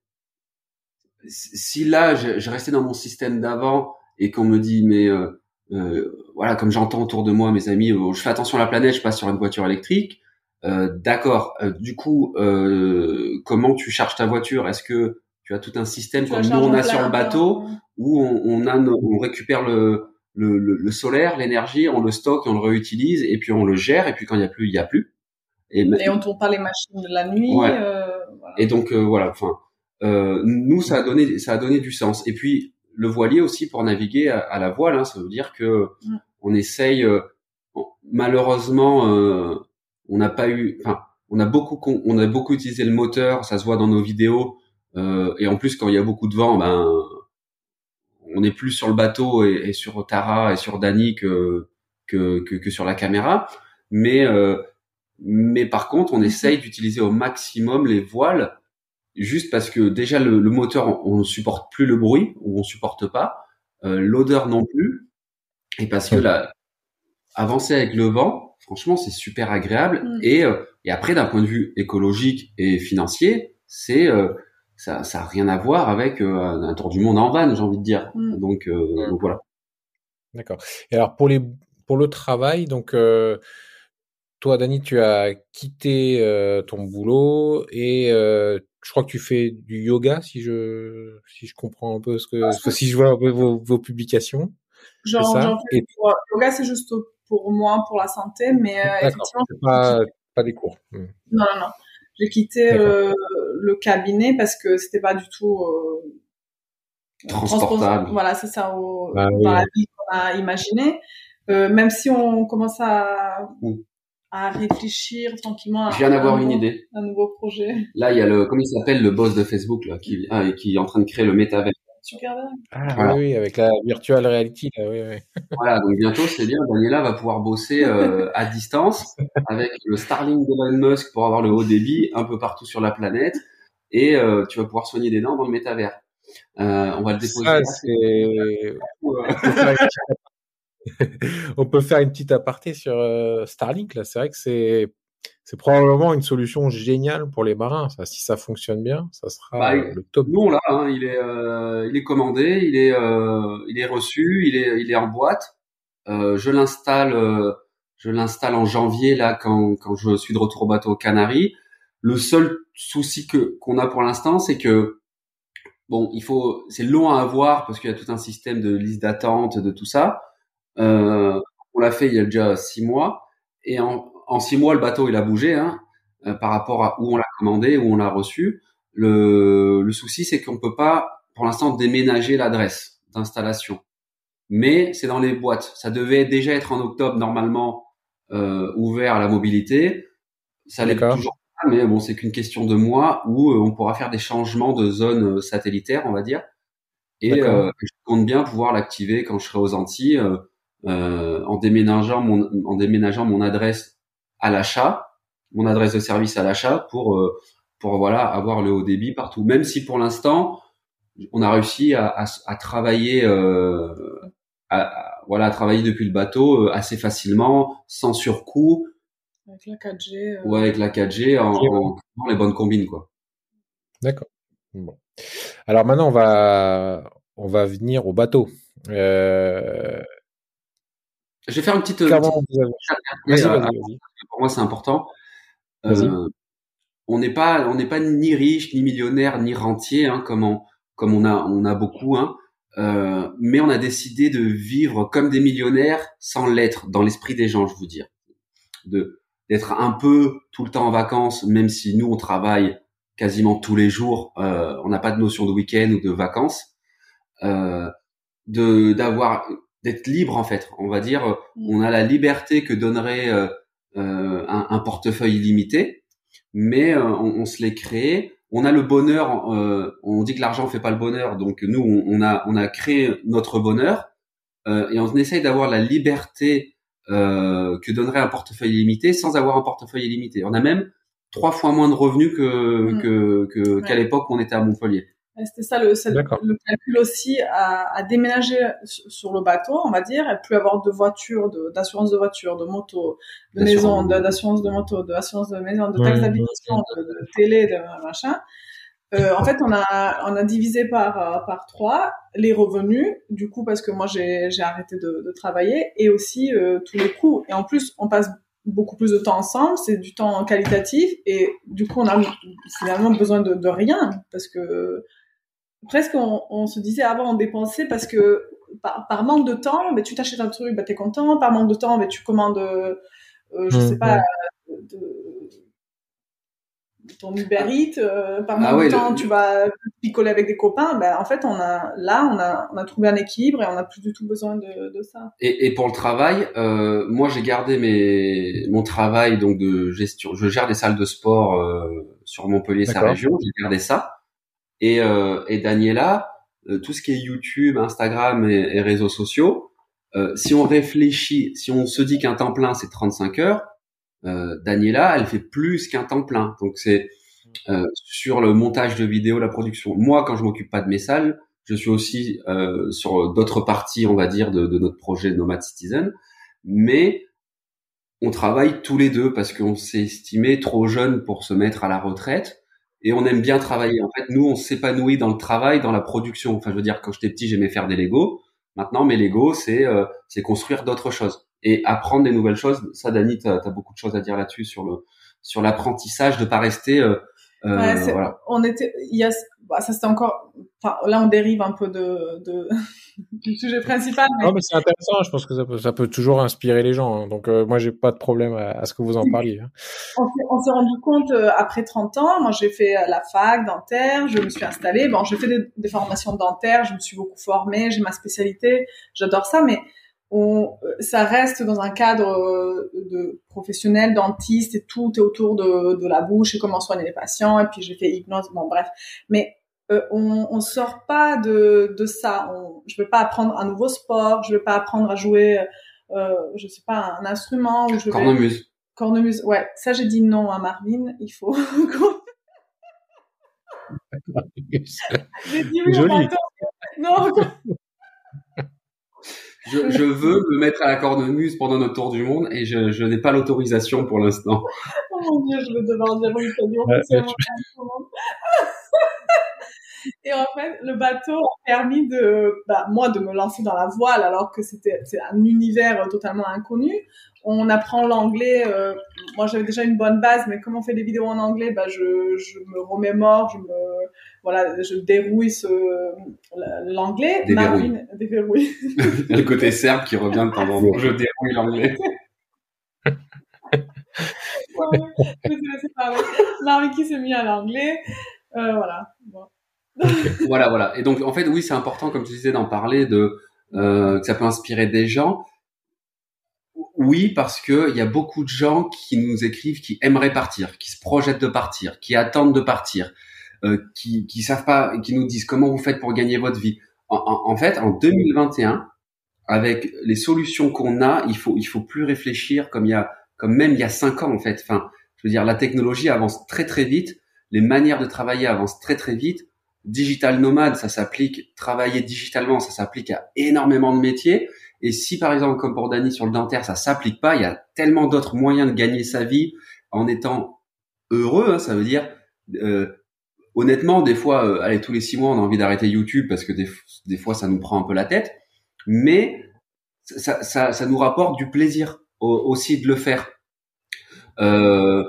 si là je, je restais dans mon système d'avant et qu'on me dit mais euh, euh, voilà comme j'entends autour de moi mes amis, euh, je fais attention à la planète, je passe sur une voiture électrique. Euh, d'accord. Euh, du coup, euh, comment tu charges ta voiture? Est-ce que tu as tout un système comme nous on a sur le bateau où on, on a on récupère le, le, le, solaire, l'énergie, on le stocke, on le réutilise et puis on le gère et puis quand il y a plus, il y a plus. Et, et on tourne pas les machines de la nuit. Voilà. Et donc voilà. Enfin, nous ça a donné ça a donné du sens. Et puis le voilier aussi pour naviguer à, la voile, hein, ça veut dire que mm. on essaye malheureusement on n'a pas eu, enfin, on a beaucoup, on a beaucoup utilisé le moteur, ça se voit dans nos vidéos. Euh, et en plus, quand il y a beaucoup de vent, ben, on est plus sur le bateau et, sur Tara et sur Dani que, que, que, sur la caméra. Mais, euh, mais par contre, on essaye d'utiliser au maximum les voiles, juste parce que déjà le, moteur, on ne supporte plus le bruit ou on supporte pas, euh, l'odeur non plus, et parce que là, avancer avec le vent, franchement, c'est super agréable. Mm. Et, euh, et après, d'un point de vue écologique et financier, c'est euh, ça, ça a rien à voir avec euh, un tour du monde en van, j'ai envie de dire. Mm. Donc, mm. donc, voilà. D'accord. Et alors pour les pour le travail, donc toi, Dani, tu as quitté euh, ton boulot et euh, je crois que tu fais du yoga, si je si je comprends un peu ce que, ah, si je vois un peu vos, vos publications. Genre, ça. Fais, yoga, c'est juste pour moi, pour la santé, mais euh, effectivement, pas, pas des cours. Hmm. Non, non, non. J'ai quitté euh, le cabinet parce que c'était pas du tout euh, transportable. Voilà, c'est ça au, bah dans la vie qu'on a imaginé. Euh, même si on commence à, à réfléchir tranquillement. Je viens d'avoir une idée. Un nouveau projet. Là, il y a le, comment il s'appelle, le boss de Facebook, là, qui, ah, qui est en train de créer le métavers. Ah oui, avec la virtual reality. Là, oui, oui. Voilà, donc bientôt, c'est bien. Daniela va pouvoir bosser euh, à distance avec le Starlink d'Elon Musk pour avoir le haut débit un peu partout sur la planète. Et euh, tu vas pouvoir soigner des dents dans le métavers. Euh, on va le déposer. Ça, on peut faire une petite aparté sur euh, Starlink. Là, c'est vrai que c'est c'est probablement une solution géniale pour les marins. Ça, si ça fonctionne bien, ça sera bah, le top. Nous, là, hein, il est euh, il est commandé, il est euh, il est reçu, il est il est en boîte. je l'installe je l'installe en janvier là quand quand je suis de retour au bateau aux Canaries. Le seul souci que qu'on a pour l'instant, c'est que bon, il faut c'est long à avoir parce qu'il y a tout un système de liste d'attente de tout ça. Euh, on l'a fait il y a déjà six mois et en, en six mois le bateau il a bougé hein, euh, par rapport à où on l'a commandé, où on l'a reçu. Le, le souci c'est qu'on peut pas pour l'instant déménager l'adresse d'installation, mais c'est dans les boîtes. Ça devait déjà être en octobre normalement euh, ouvert à la mobilité. Ça l'est toujours pas, mais bon c'est qu'une question de mois où euh, on pourra faire des changements de zone satellitaire, on va dire. Et euh, je compte bien pouvoir l'activer quand je serai aux Antilles euh, en déménageant mon en déménageant mon adresse à l'achat, mon adresse de service à l'achat pour euh, pour voilà avoir le haut débit partout. Même si pour l'instant on a réussi à, à, à travailler euh, à, voilà à travailler depuis le bateau euh, assez facilement sans surcoût. Avec la 4G. Ouais, avec la 4G en, en, en les bonnes combines quoi. D'accord. Bon. Alors maintenant on va on va venir au bateau. Euh, je vais faire une petite. Euh, pour moi, c'est important. Euh, on n'est pas, on n'est pas ni riche, ni millionnaire, ni rentier, hein, comme on, comme on a, on a beaucoup, hein. Euh, mais on a décidé de vivre comme des millionnaires sans l'être dans l'esprit des gens, je vous dire, de d'être un peu tout le temps en vacances, même si nous on travaille quasiment tous les jours, euh, on n'a pas de notion de week-end ou de vacances, euh, de d'avoir d'être libre en fait. On va dire, mm. on a la liberté que donnerait euh, euh, un, un, portefeuille illimité, mais euh, on, on, se l'est créé. On a le bonheur. on dit que l'argent fait pas le bonheur, donc nous on, on a on a créé notre bonheur et on essaye d'avoir la liberté que donnerait un portefeuille illimité sans avoir un portefeuille illimité. On a même trois fois moins de revenus que mm. que qu'à l'époque où on était à Montpellier. C'était ça le, le, calcul aussi à, à, déménager sur le bateau, on va dire, et plus avoir de voitures, d'assurance de, voiture, de moto, de maison, d'assurance de moto, d'assurance de maison, de taxes d'habitation, de, télé, de machin. Euh, en fait, on a on a divisé par par trois les revenus, du coup parce que moi j'ai j'ai arrêté de, de, travailler et aussi euh, tous les coûts. Et en plus, on passe beaucoup plus de temps ensemble, c'est du temps qualitatif et du coup on a finalement besoin de, de rien parce que presque on, on, se disait avant on dépensait parce que par, par manque de temps, mais tu t'achètes un truc, bah t'es content. Par manque de temps, mais tu commandes, euh, je sais mmh, pas, de, ton Uber Eats. Euh, par ah manque de temps, tu vas picoler avec des copains. Ben en fait, on a là, on a, on a trouvé un équilibre et on n'a plus du tout besoin de, de ça. Et, et, pour le travail, euh, moi j'ai gardé mes mon travail donc de gestion. Je gère des salles de sport euh, sur Montpellier, sa région. J'ai gardé ça. Et, euh, et Daniela, euh, tout ce qui est YouTube, Instagram et, réseaux sociaux, euh, si on réfléchit, si on se dit qu'un temps plein c'est 35 heures, Daniela, elle fait plus qu'un temps plein. Donc c'est euh, sur le montage de vidéos, la production. Moi, quand je m'occupe pas de mes salles, je suis aussi euh, sur d'autres parties, on va dire, de, de, notre projet Nomad Citizen. Mais on travaille tous les deux parce qu'on s'est estimé trop jeune pour se mettre à la retraite et on aime bien travailler. En fait, nous, on s'épanouit dans le travail, dans la production. Enfin, je veux dire, quand j'étais petit, j'aimais faire des Legos. Maintenant, mes Lego, c'est c'est construire d'autres choses et apprendre des nouvelles choses. Ça, Dani, tu as, beaucoup de choses à dire là-dessus sur le sur l'apprentissage, de pas rester. Euh, voilà. On était, il y a bah, ça c'était encore. Enfin, là, on dérive un peu de, de du sujet principal. Mais... Non, mais c'est intéressant. Je pense que ça peut, ça peut toujours inspirer les gens. Hein. Donc, euh, moi, j'ai pas de problème à, ce que vous en parliez. Hein. On s'est rendu compte euh, après 30 ans. Moi, j'ai fait euh, la fac dentaire. Je me suis installée. Bon, j'ai fait des, des, formations dentaires. Je me suis beaucoup formée. J'ai ma spécialité. J'adore ça, mais on, ça reste dans un cadre de professionnel, dentiste et tout est autour de, de la bouche et comment soigner les patients. Et puis j'ai fait hypnose. Bon, bref. Mais euh, on, on sort pas de, de ça. On, je vais pas apprendre un nouveau sport, je vais pas apprendre à jouer, euh, je sais pas, un instrument. Ou je cornemuse. Cornemuse, ouais. Ça, j'ai dit non à Marvin. Il faut. j'ai dit oui Joli. Non. Je, je, veux me mettre à la cornemuse pendant notre tour du monde et je, je n'ai pas l'autorisation pour l'instant. Oh mon dieu, je vais devoir dire oui, c'est ouais, et en fait, le bateau a permis de, bah, moi, de me lancer dans la voile alors que c'était c'est un univers totalement inconnu. On apprend l'anglais. Euh, moi, j'avais déjà une bonne base, mais comme on fait des vidéos en anglais, bah, je, je me remémore, je me, voilà, je dérouille ce, l'anglais. Déverrouille. déverrouille. le côté serbe qui revient de temps en temps. Je dérouille l'anglais. ouais. Marvin qui s'est mis à l'anglais. Euh, voilà. Bon. voilà, voilà. Et donc, en fait, oui, c'est important, comme tu disais, d'en parler, de euh, que ça peut inspirer des gens. Oui, parce que il y a beaucoup de gens qui nous écrivent, qui aimeraient partir, qui se projettent de partir, qui attendent de partir, euh, qui qui savent pas, qui nous disent comment vous faites pour gagner votre vie. En, en, fait, en 2021, avec les solutions qu'on a, il faut il faut plus réfléchir comme il y a comme même il y a cinq ans en fait. Enfin, je veux dire, la technologie avance très très vite, les manières de travailler avancent très très vite digital nomade, ça s'applique, travailler digitalement, ça s'applique à énormément de métiers. Et si par exemple, comme pour Dany sur le dentaire, ça s'applique pas, il y a tellement d'autres moyens de gagner sa vie en étant heureux. Hein, ça veut dire, euh, honnêtement, des fois, euh, allez, tous les six mois, on a envie d'arrêter YouTube parce que des, fois, ça nous prend un peu la tête. Mais ça, ça, ça nous rapporte du plaisir aussi de le faire. Euh,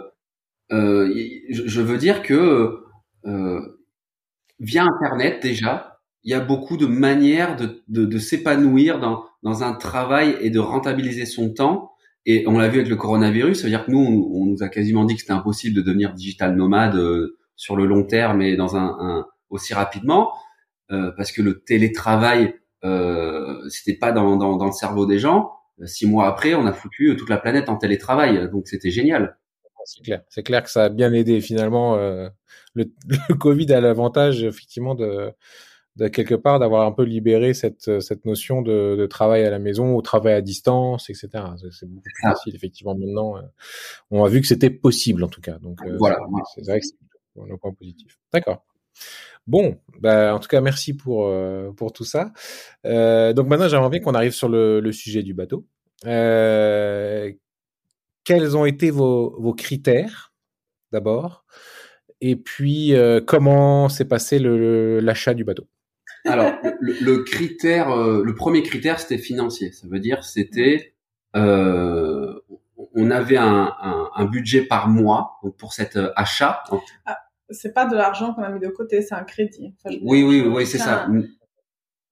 euh je, veux dire que euh, via Internet déjà, il y a beaucoup de manières de, de, de s'épanouir dans, dans un travail et de rentabiliser son temps. Et on l'a vu avec le coronavirus, ça veut dire que nous, on, nous a quasiment dit que c'était impossible de devenir digital nomade euh, sur le long terme et dans un, un aussi rapidement, euh, parce que le télétravail, euh, c'était pas dans, dans, dans, le cerveau des gens. Six mois après, on a foutu toute la planète en télétravail, donc c'était génial. C'est clair, c'est clair que ça a bien aidé finalement. Euh, le, le, Covid a l'avantage effectivement de, de quelque part d'avoir un peu libéré cette cette notion de, de, travail à la maison, au travail à distance, etc. C'est beaucoup plus facile effectivement maintenant. Euh, on a vu que c'était possible en tout cas. Donc euh, voilà, c'est vrai que c'est un point positif. D'accord. Bon, bah, en tout cas, merci pour euh, pour tout ça. Euh, donc maintenant, j'aimerais bien qu'on arrive sur le, le, sujet du bateau. Euh, quels ont été vos, vos critères d'abord? Et puis euh, comment s'est passé l'achat du bateau? Alors le, le critère, euh, le premier critère c'était financier. Ça veut dire c'était euh, on avait un, un, un, budget par mois pour cet euh, achat. Ah, c'est pas de l'argent qu'on a mis de côté, c'est un crédit. Enfin, oui, oui, oui, c'est ça.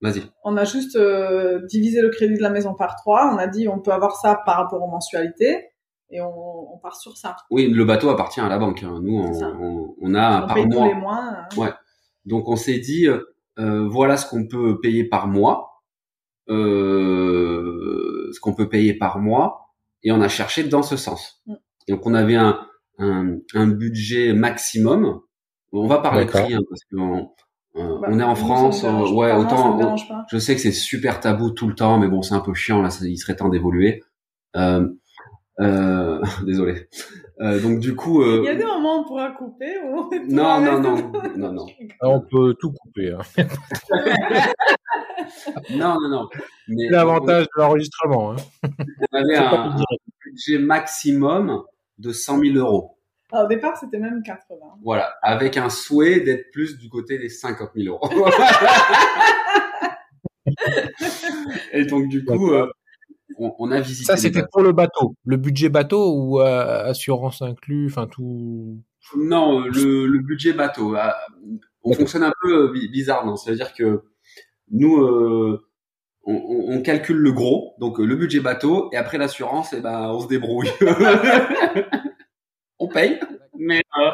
Vas-y. On a juste euh, divisé le crédit de la maison par trois. On a dit on peut avoir ça par rapport aux mensualités et on, on, part sur ça. Oui, le bateau appartient à la banque. Hein. Nous, on, on, on, a on par paye mois. Tous les mois. Hein. Ouais. Donc on s'est dit, euh, voilà ce qu'on peut payer par mois, euh, ce qu'on peut payer par mois, et on a cherché dans ce sens. Mm. Donc on avait un, un, un, budget maximum. On va parler prix hein, parce qu'on euh, bah, on est en France, euh, ouais, autant. je sais que c'est super tabou tout le temps, mais bon, c'est un peu chiant là. il serait temps d'évoluer. Euh, euh, désolé. Euh, donc du coup, euh... il y a des moments où on pourra couper. Ou non, non, non, non, non. Ah, on peut tout couper. Hein. non, non, non. Mais l'avantage on... de l'enregistrement. Hein. On avait un, un, budget maximum de 100 000 euros. Alors, au départ, c'était même 80. Voilà, avec un souhait d'être plus du côté des 50 000 euros. et donc du coup, on, a visité. Ça, c'était pour le bateau. Le budget bateau ou assurance inclus, enfin tout. Non, le, le budget bateau. Ah, on fonctionne un peu bizarrement. C'est-à-dire que nous, euh, on, on, calcule le gros, donc le budget bateau, et après l'assurance, et eh ben on se débrouille. on paye, mais euh,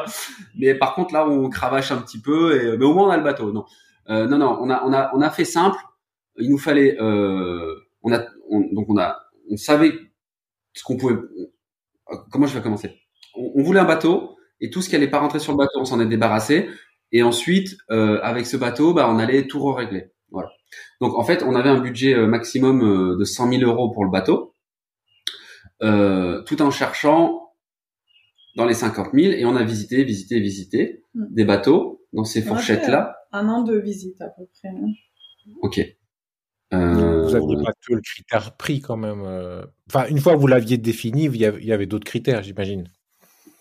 mais par contre là on cravache un petit peu, et mais au moins on a le bateau. Non, euh, non, non, on a on a on a fait simple. Il nous fallait, euh, on a donc on a on savait ce qu'on pouvait. Comment je vais commencer? On, on, voulait un bateau et tout ce qui allait pas rentrer sur le bateau, on s'en est débarrassé. Et ensuite, euh, avec ce bateau, bah, on allait tout régler. Voilà. Donc en fait, on avait un budget euh, maximum euh, de 100 000 euros pour le bateau, euh, tout en cherchant dans les 50 000 et on a visité, visité, visité hmm. des bateaux dans ces fourchettes-là. Un an de visite à peu près. Hein. Ok. Euh... Vous aviez pas tout le critère prix quand même. Enfin, une fois que vous l'aviez défini, il y avait, d'autres critères, j'imagine.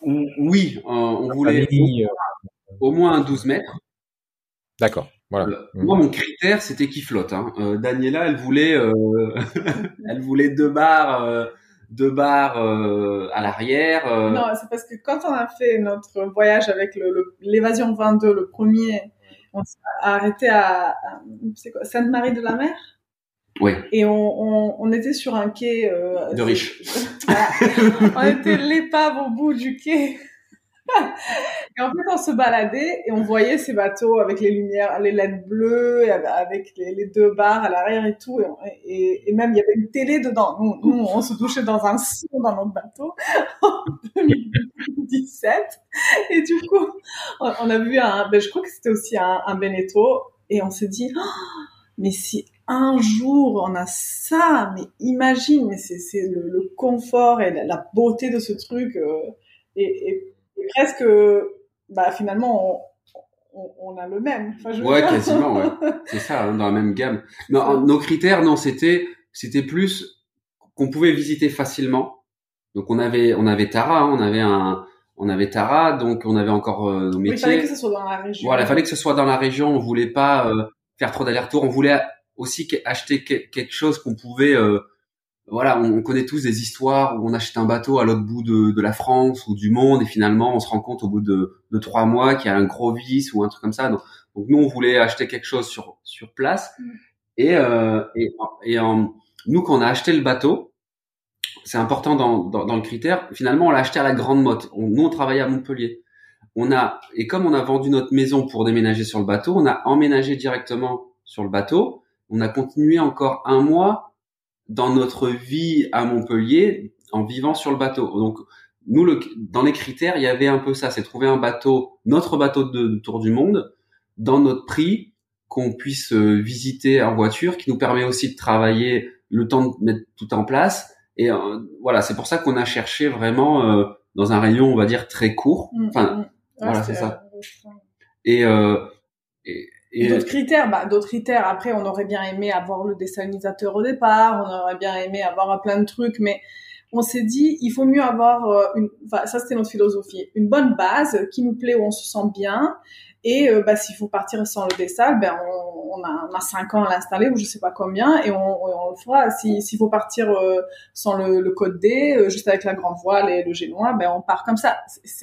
Oui, on voulait au moins un 12 mètres. D'accord. Voilà. Euh, mmh. Moi, mon critère, c'était qu'il flotte. Hein. Euh, Daniela, elle voulait, euh, elle voulait deux barres, deux barres à l'arrière. Non, c'est parce que quand on a fait notre voyage avec l'évasion 22, le premier, on s'est arrêté à, Sainte-Marie de la Mer. Oui. Et on, on, était sur un quai de riches. on était l'épave au bout du quai. et en fait, on se baladait et on voyait ces bateaux avec les lumières, les LED bleues, avec les, deux barres à l'arrière et tout. Et, et, même, il y avait une télé dedans. Nous, nous, on se douchait dans un son dans notre bateau en 2017. Et du coup, on a vu un, ben, je crois que c'était aussi un, un Beneteau. Et on s'est dit, oh, mais si un jour on a ça, mais imagine, mais c'est le, le, confort et la, beauté de ce truc. Euh, et, et presque, bah, finalement, on, on, a le même. Enfin, ouais, quasiment, ouais. C'est ça, hein, dans la même gamme. Non, nos critères, non, c'était, c'était plus qu'on pouvait visiter facilement. Donc on avait, on avait Tara, hein, on avait un, on avait Tara, donc on avait encore euh, nos métiers. il fallait que ce soit dans la région. Voilà, il fallait que ce soit dans la région. On voulait pas euh, faire trop d'aller-retour. On voulait aussi acheter quelque chose qu'on pouvait euh, voilà, on, connaît tous des histoires où on achète un bateau à l'autre bout de, de, la France ou du monde et finalement on se rend compte au bout de, de trois mois qu'il y a un gros vice ou un truc comme ça. Donc, donc nous on voulait acheter quelque chose sur sur place mm. et euh, et, et en, nous quand on a acheté le bateau, c'est important dans, dans, dans, le critère. Finalement on l'a acheté à la Grande Motte. nous on travaillait à Montpellier. On a et comme on a vendu notre maison pour déménager sur le bateau, on a emménagé directement sur le bateau. On a continué encore un mois dans notre vie à Montpellier en vivant sur le bateau. Donc nous, le, dans les critères, il y avait un peu ça, c'est trouver un bateau, notre bateau de, tour du monde, dans notre prix, qu'on puisse euh, visiter en voiture, qui nous permet aussi de travailler le temps de mettre tout en place. Et euh, voilà, c'est pour ça qu'on a cherché vraiment euh, dans un rayon, on va dire très court. Mm, enfin, mm, mm. voilà, c'est ça. Et, et et d'autres critères, bah, d'autres critères. Après, on aurait bien aimé avoir le désalinisateur au départ, on aurait bien aimé avoir plein de trucs, mais on s'est dit, il faut mieux avoir euh, une, enfin, ça c'était notre philosophie, une bonne base qui nous plaît où on se sent bien. Et euh, bah, s'il faut partir sans le dessal, ben on, on, a, on a cinq ans à l'installer ou je sais pas combien, et on, on le fera. S'il faut partir euh, sans le, le, code D, juste avec la grande voile et le génois, ben on part comme ça.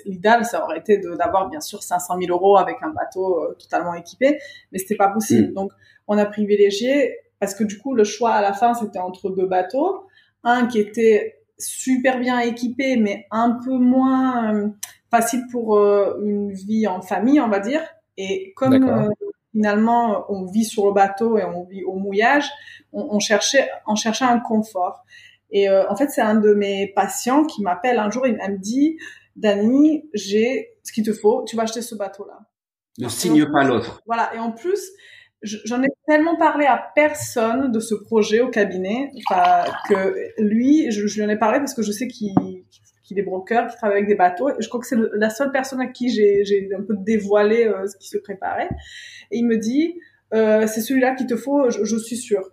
L'idéal, ça aurait été d'avoir bien sûr 500 000 euros avec un bateau totalement équipé, mais c'était pas possible. Mm. Donc on a privilégié parce que du coup le choix à la fin c'était entre deux bateaux, un qui était super bien équipé, mais un peu moins euh, facile pour euh, une vie en famille, on va dire. Et comme euh, finalement on vit sur le bateau et on vit au mouillage, on, on cherchait, on cherchait un confort. Et en fait, c'est un de mes patients qui m'appelle un jour, il me dit, Dani, j'ai ce qu'il te faut, tu vas acheter ce bateau-là. Ne signe pas l'autre. Voilà. Et en plus, j'en ai tellement parlé à personne de ce projet au cabinet que lui, je, lui en ai parlé parce que je sais qu'il est broker, qu'il travaille avec des bateaux. Et je crois que c'est la seule personne à qui j'ai un peu dévoilé euh, ce qui se préparait. Et il me dit, euh, c'est celui-là qu'il te faut, je, suis sûre.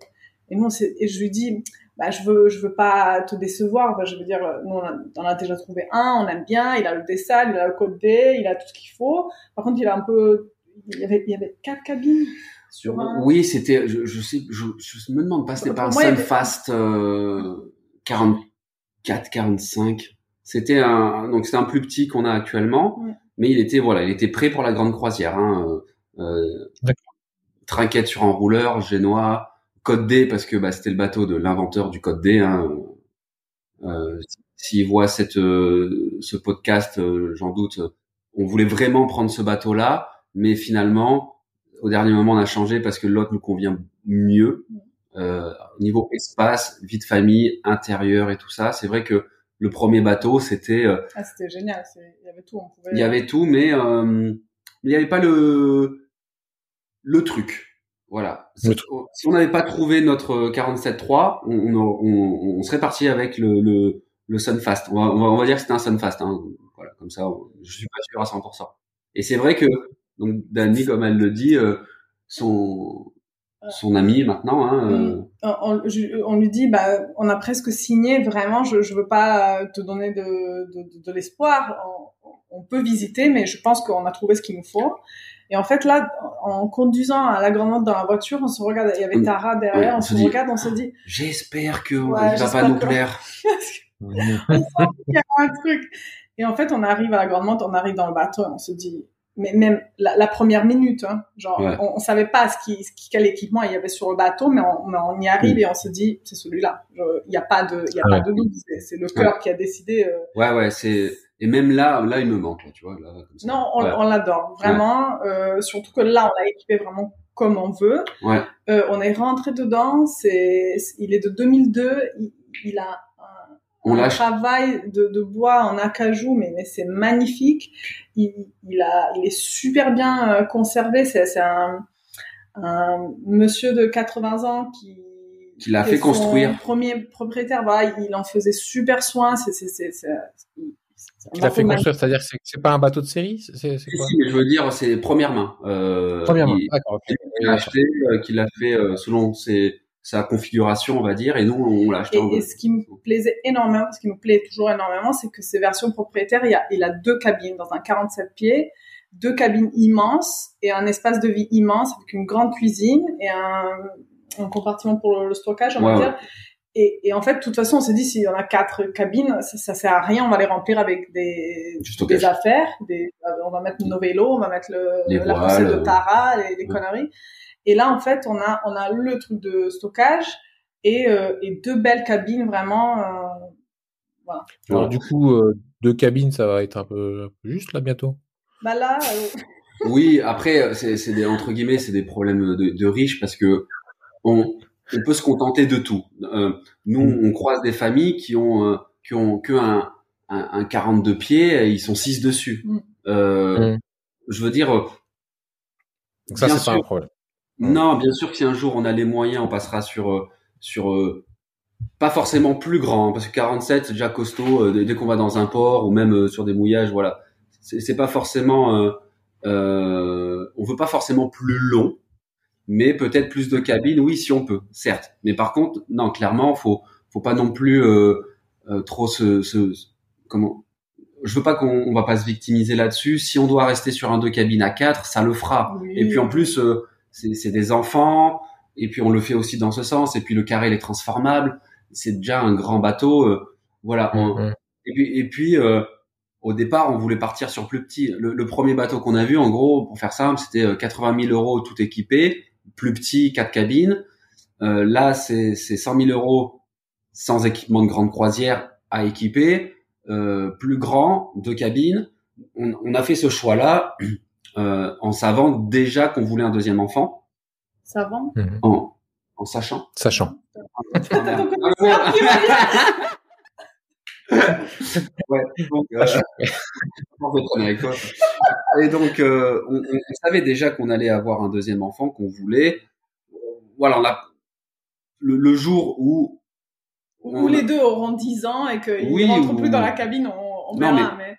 Et, je lui dis, bah, je veux, veux pas te décevoir. je veux dire, nous, on, a, a, déjà trouvé un, on aime bien, il a le dessal, il a le code D, il a tout ce qu'il faut. Par contre, il a un peu il y avait quatre cabines sur un. Oui, c'était, je, je sais, je, je me demande pas, c'était pas un Sunfast euh, 44, 45. C'était un, donc c'était un plus petit qu'on a actuellement, mais il était voilà, il était prêt pour la grande croisière. Hein, euh, trinquette sur un rouleur, génois, code D parce que bah, c'était le bateau de l'inventeur du code D. Hein. Euh, S'il voit cette, euh, ce podcast, euh, j'en doute, on voulait vraiment prendre ce bateau-là, mais finalement, au dernier moment, on a changé parce que l'autre nous convient mieux. Euh, au niveau espace, vie de famille, intérieur et tout ça, c'est vrai que le premier bateau, c'était. Euh, ah, c'était génial. Il y avait tout. On pouvait... Il y avait tout, mais euh, il n'y avait pas le le truc. Voilà. Si on n'avait pas trouvé notre 47.3, on, on, on, serait parti avec le, le, le Sunfast. On va, on va, dire que c'était un Sunfast. Hein. Voilà, comme ça, je suis pas sûr à 100%. Et c'est vrai que donc Dani, comme elle le dit, euh, son son ami maintenant. Hein, euh, on, on, lui dit, bah, on a presque signé. Vraiment, je je veux pas te donner de de, de, l'espoir. On, on, peut visiter, mais je pense qu'on a trouvé ce qu'il nous faut. Et en fait, là, en conduisant à la grande dans la voiture, on se regarde, il y avait Tara derrière, on, se, regarde, on se dit. J'espère que ouais, va pas nous plaire. on sent qu'il y a un truc. Et en fait, on arrive à la grande monte, on arrive dans le bateau, et on se dit, mais même la, la première minute, hein, genre, on, on, savait pas ce qui, ce qui, quel équipement il y avait sur le bateau, mais on, mais on y arrive mm. et on se dit, c'est celui-là. Il n'y a pas de, il y a pas de doute, c'est le cœur qui a décidé. Euh... Ouais, ouais, c'est et même là, là, il me manque, là, tu vois. Là, comme ça. Non, on, on l'adore vraiment. Euh, surtout que là, on l'a équipé vraiment comme on veut. Ouais. Euh, on est rentré dedans. C'est, il est de 2002. Il, il a on un travail de, de, bois en acajou, mais, mais c'est magnifique. Il, il, a, il est super bien euh, conservé. C'est, c'est un, un monsieur de 80 ans qui qui l'a fait construire. Premier propriétaire, voilà, il en faisait super soin. C'est, c'est, c'est, tu l'as fait construire, c'est-à-dire que c'est pas un bateau de série? C'est, c'est quoi? Si, mais je veux dire, c'est première main. Euh, première main, d'accord. Il l'a acheté, euh, qu'il l'a fait euh, selon ses, sa configuration, on va dire, et nous, on l'a acheté. Et, et ce qui me plaisait énormément, ce qui nous plaît toujours énormément, c'est que ces versions propriétaires, il, y a, il a deux cabines dans un 47 pieds, deux cabines immenses et un espace de vie immense avec une grande cuisine et un, un compartiment pour le, stockage, on va dire. Et, et, en fait, de toute façon, on s'est dit, s'il y en a quatre cabines, ça, ça sert à rien, on va les remplir avec des, des affaires. Des, on va mettre nos vélos, on va mettre le, la poussée de Tara, les, les conneries. Et là, en fait, on a, on a le truc de stockage et, euh, et deux belles cabines, vraiment. Euh, voilà. Alors, du coup, euh, deux cabines, ça va être un peu, juste là bientôt? Bah là. oui, après, c'est des, entre guillemets, c'est des problèmes de, de riches parce que on, on peut se contenter de tout. Euh, nous, mm. on croise des familles qui ont euh, qui ont que un, un, un, 42 pieds, et ils sont 6 dessus. Mm. Euh, mm. Je veux dire. Donc ça, c'est pas un problème. Non, bien sûr que si un jour on a les moyens, on passera sur euh, sur euh, pas forcément plus grand, hein, parce que 47 c'est déjà costaud dès qu'on va dans un port ou même sur des mouillages, voilà. C'est pas forcément. Euh, on veut pas forcément plus long mais peut-être plus de cabines, oui, si on peut, certes. Mais par contre, non, clairement, faut, faut pas non plus euh, euh, trop se, se, comment. Je veux pas qu'on on va pas se victimiser là-dessus. Si on doit rester sur un deux cabines à quatre, ça le fera. Et puis en plus, euh, c'est des enfants. Et puis on le fait aussi dans ce sens. Et puis le carré, il est transformable. C'est déjà un grand bateau. voilà. Mm-hmm. Et puis, et puis au départ, on voulait partir sur plus petit. Le, le premier bateau qu'on a vu, en gros, pour faire simple, c'était 80 000 euros tout équipé plus petit, quatre cabines. Euh, là, c'est 100 000 euros sans équipement de grande croisière à équiper, euh, plus grand, deux cabines. On, on a fait ce choix-là euh, en savant déjà qu'on voulait un deuxième enfant. Savant mhm. en, en sachant. Sachant. ouais, donc, euh, Et donc, euh, on, on, savait déjà qu'on allait avoir un deuxième enfant, qu'on voulait. Voilà, on a, le, le jour où où les deux auront 10 ans et qu'ils oui, ne rentrent plus dans la cabine, on, on verra. Mais,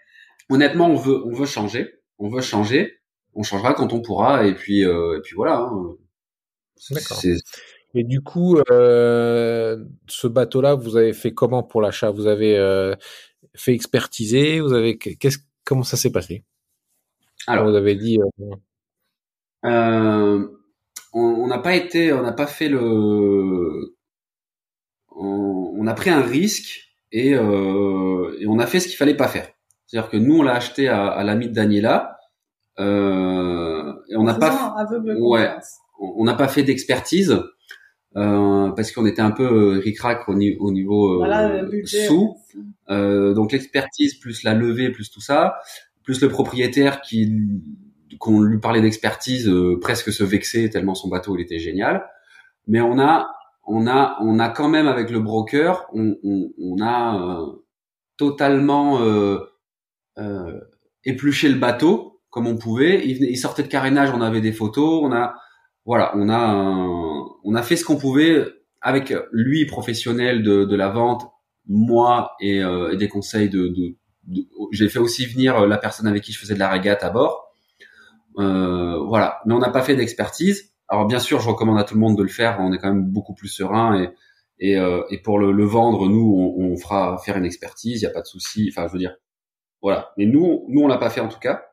Honnêtement, on veut, on veut changer. On veut changer. On changera quand on pourra. Et puis, euh, et puis voilà. Hein. D'accord. Et du coup, euh, ce bateau-là, vous avez fait comment pour l'achat? Vous avez euh, fait expertiser? Vous avez qu'est-ce comment ça s'est passé? Alors, vous avez dit. Euh... on n'a pas été, on n'a pas fait le, on, a pris un risque et, euh, et on a fait ce qu'il fallait pas faire. C'est-à-dire que nous, on l'a acheté à, à l'ami de Daniela. Euh, on n'a pas, ouais, on n'a pas fait d'expertise euh, parce qu'on était un peu ric-rac au, au, niveau euh, sous. Euh, donc l'expertise plus la levée plus tout ça, plus le propriétaire qui qu'on lui parlait d'expertise euh, presque se vexait tellement son bateau il était génial. Mais on a on a on a quand même avec le broker on, on, on a euh, totalement euh, euh, épluché le bateau comme on pouvait. Il, il, sortait de carénage, on avait des photos, on a voilà, on a on a fait ce qu'on pouvait avec lui professionnel de, de la vente, moi et, euh, et des conseils de, de, de j'ai fait aussi venir la personne avec qui je faisais de la régate à bord. Euh, voilà, mais on n'a pas fait d'expertise. Alors bien sûr, je recommande à tout le monde de le faire. On est quand même beaucoup plus serein et et, euh, et pour le, le, vendre, nous, on, on, fera faire une expertise. Il n'y a pas de souci. Enfin, je veux dire, voilà. Mais nous, nous, on l'a pas fait en tout cas.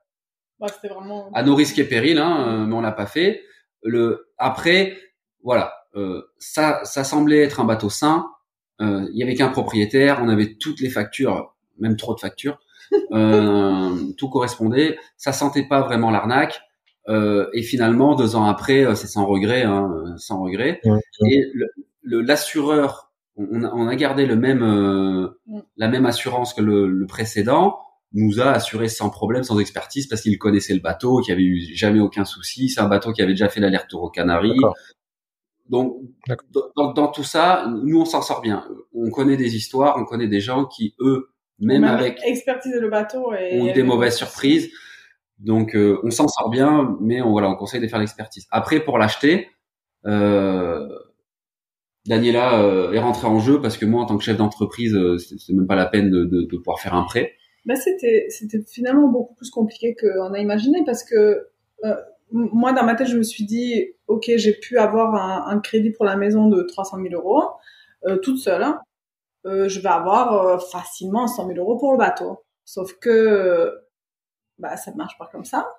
Bah, vraiment... À nos risques et périls, hein, mais on l'a pas fait. Le après, voilà, euh, ça, ça semblait être un bateau sain. Euh, il y avait qu'un propriétaire. On avait toutes les factures, même trop de factures. Euh, tout correspondait. Ça sentait pas vraiment l'arnaque. Euh, et finalement, deux ans après, euh, c'est sans regret, hein, sans regret. Ouais, et l'assureur, on, on, a gardé le même, euh, la même assurance que le, le, précédent, nous a assuré sans problème, sans expertise, parce qu'il connaissait le bateau, qu'il n'y avait eu jamais aucun souci. C'est un bateau qui avait déjà fait l'aller-retour aux Canaries. Donc, dans, dans, tout ça, nous, on s'en sort bien. On connaît des histoires, on connaît des gens qui, eux, même, même avec expertiser le bateau et ont des mauvaises surprises. Donc, euh, on s'en sort bien, mais on voilà, on conseille de faire l'expertise. Après, pour l'acheter, euh, Daniela euh, est rentrée en jeu parce que moi, en tant que chef d'entreprise, euh, c'est même pas la peine de, de, de pouvoir faire un prêt. Ben c'était c'était finalement beaucoup plus compliqué qu'on a imaginé parce que euh, moi dans ma tête je me suis dit ok j'ai pu avoir un, un, crédit pour la maison de 300 000 euros euh, toute seule hein. euh, je vais avoir facilement 100 000 euros pour le bateau sauf que bah ça marche pas comme ça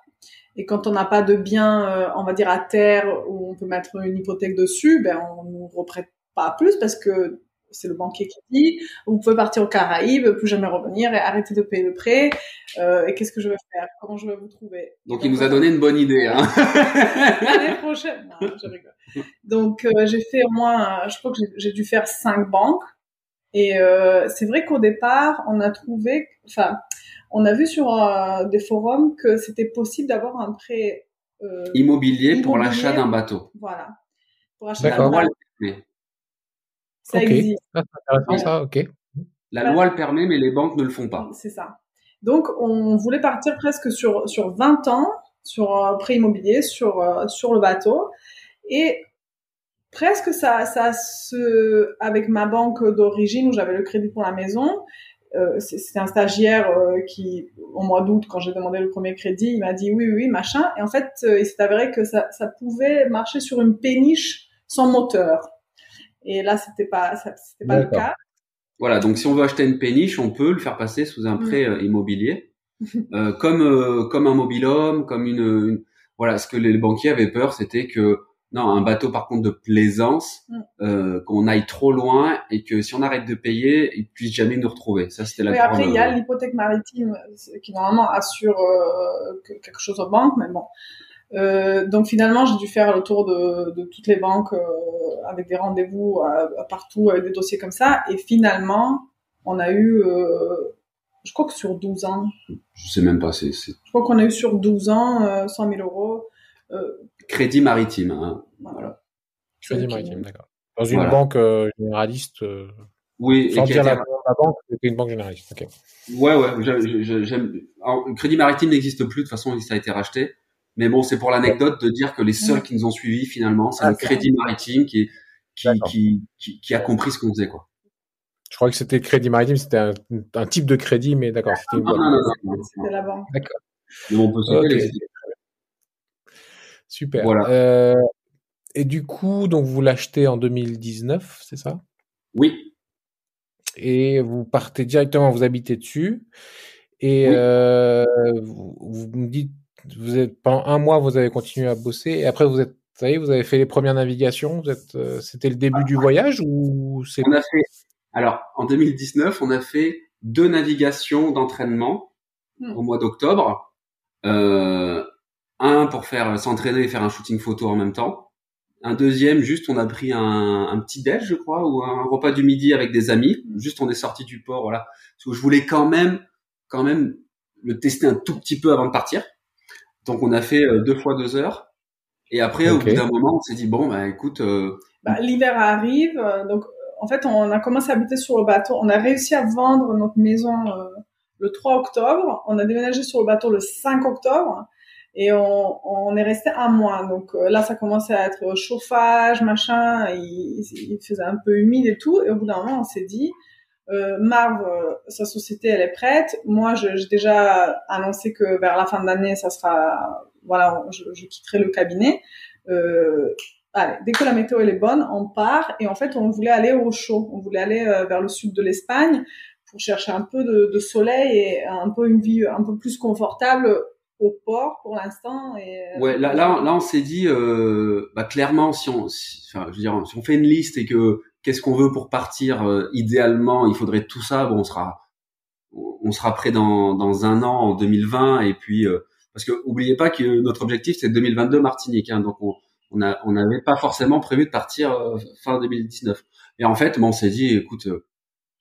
et quand on n'a pas de bien on va dire à terre où on peut mettre une hypothèque dessus ben on nous reprête pas plus parce que c'est le banquier qui dit vous pouvez partir aux Caraïbes, plus jamais revenir et arrêter de payer le prêt. Euh, et qu'est-ce que je vais faire? Comment je vais vous trouver? Donc, il nous a donné une bonne idée. Hein L'année prochaine, non, je rigole. Donc euh, j'ai fait au moins, je crois que j'ai dû faire cinq banques. Et euh, c'est vrai qu'au départ, on a trouvé, enfin, on a vu sur euh, des forums que c'était possible d'avoir un prêt euh, immobilier, immobilier, pour l'achat d'un bateau. Voilà. Pour acheter un bateau. Ça okay. existe. Ah, intéressant ça, ok. La loi le permet, mais les banques ne le font pas. C'est ça. Donc, on voulait partir presque sur, sur 20 ans, sur un prêt immobilier, sur, euh, sur le bateau. Et presque ça, ça se, avec ma banque d'origine où j'avais le crédit pour la maison, euh, c'était un stagiaire euh, qui, au mois d'août, quand j'ai demandé le premier crédit, il m'a dit oui, oui, oui, machin. Et en fait, euh, il s'est avéré que ça, ça pouvait marcher sur une péniche sans moteur. Et là, c'était pas, c'était pas le cas. Voilà, donc si on veut acheter une péniche, on peut le faire passer sous un prêt mmh. immobilier, euh, comme euh, comme un mobilhome, comme une, une, voilà. Ce que les banquiers avaient peur, c'était que non, un bateau par contre de plaisance, mmh. euh, qu'on aille trop loin et que si on arrête de payer, ils puissent jamais nous retrouver. Ça, c'était la. Mais après, il y a l'hypothèque maritime qui normalement assure euh, quelque chose aux banques, mais bon. Euh, donc finalement, j'ai dû faire le tour de, de toutes les banques euh, avec des rendez-vous partout, avec des dossiers comme ça. Et finalement, on a eu, euh, je crois que sur 12 ans. Je sais même pas, c'est. Je crois qu'on a eu sur 12 ans 100 000 euros. Crédit maritime, hein. voilà. Crédit maritime, d'accord. Dans une voilà. banque généraliste. Oui, sans dire la, la, banque, c'était une banque généraliste. Okay. Ouais, ouais. J'aime. Crédit maritime n'existe plus de toute façon, ça a été racheté. Mais bon, c'est pour l'anecdote de dire que les seuls qui nous ont suivis finalement, c'est ah, le Crédit Maritime qui, qui, qui, qui, qui, a compris ce qu'on faisait quoi. Je crois que c'était Crédit Maritime, c'était un, un, type de crédit, mais d'accord, c'était une banque. Non, non, non, c'était la banque. D'accord. Mais on peut okay. les... Super. Voilà. Euh, et du coup, donc vous l'achetez en 2019, c'est ça? Oui. Et vous partez directement, vous habitez dessus. Et oui. euh, vous, vous me dites vous êtes pendant un mois, vous avez continué à bosser et après vous êtes, ça y est, vous avez fait les premières navigations. Vous êtes, euh, c'était le début du voyage ou c'est On a fait. Alors en 2019, on a fait deux navigations d'entraînement Hmm. au mois d'octobre. Euh, un pour faire s'entraîner et faire un shooting photo en même temps. Un deuxième, juste on a pris un, un petit déj, je crois, ou un repas du midi avec des amis. Juste on est sorti du port, voilà. Parce que je voulais quand même, quand même le tester un tout petit peu avant de partir. Donc on a fait euh, deux fois deux heures. Et après, au bout d'un moment, on s'est dit bon, bah écoute, euh, Bah, L'hiver arrive, euh, donc en fait on a commencé à habiter sur le bateau. On a réussi à vendre notre maison euh, le 3 octobre. On a déménagé sur le bateau le 5 octobre et on, on est resté un mois. Donc euh, là ça commençait à être chauffage, machin. Il, il faisait un peu humide et tout. Et au bout d'un moment on s'est dit euh, Marv, euh, sa société elle est prête. Moi j'ai déjà annoncé que vers la fin de l'année ça sera voilà je, je quitterai le cabinet. Euh, allez, dès que la météo elle est bonne, on part et en fait on voulait aller au chaud, on voulait aller euh, vers le sud de l'Espagne pour chercher un peu de, de soleil et un peu une vie un peu plus confortable au port pour l'instant. Et euh, Ouais, là, là, là, on s'est dit, euh, bah, clairement, si on, si, enfin, je veux dire, si on fait une liste et que qu'est-ce qu'on veut pour partir, euh, idéalement, il faudrait tout ça. Bon, on sera, on sera prêt dans, dans un an, en 2020, et puis euh, parce que oubliez pas que notre objectif c'est 2022 Martinique, hein, donc on, on a, on n'avait pas forcément prévu de partir euh, fin 2019. Et en fait, bon, on s'est dit, écoute, euh,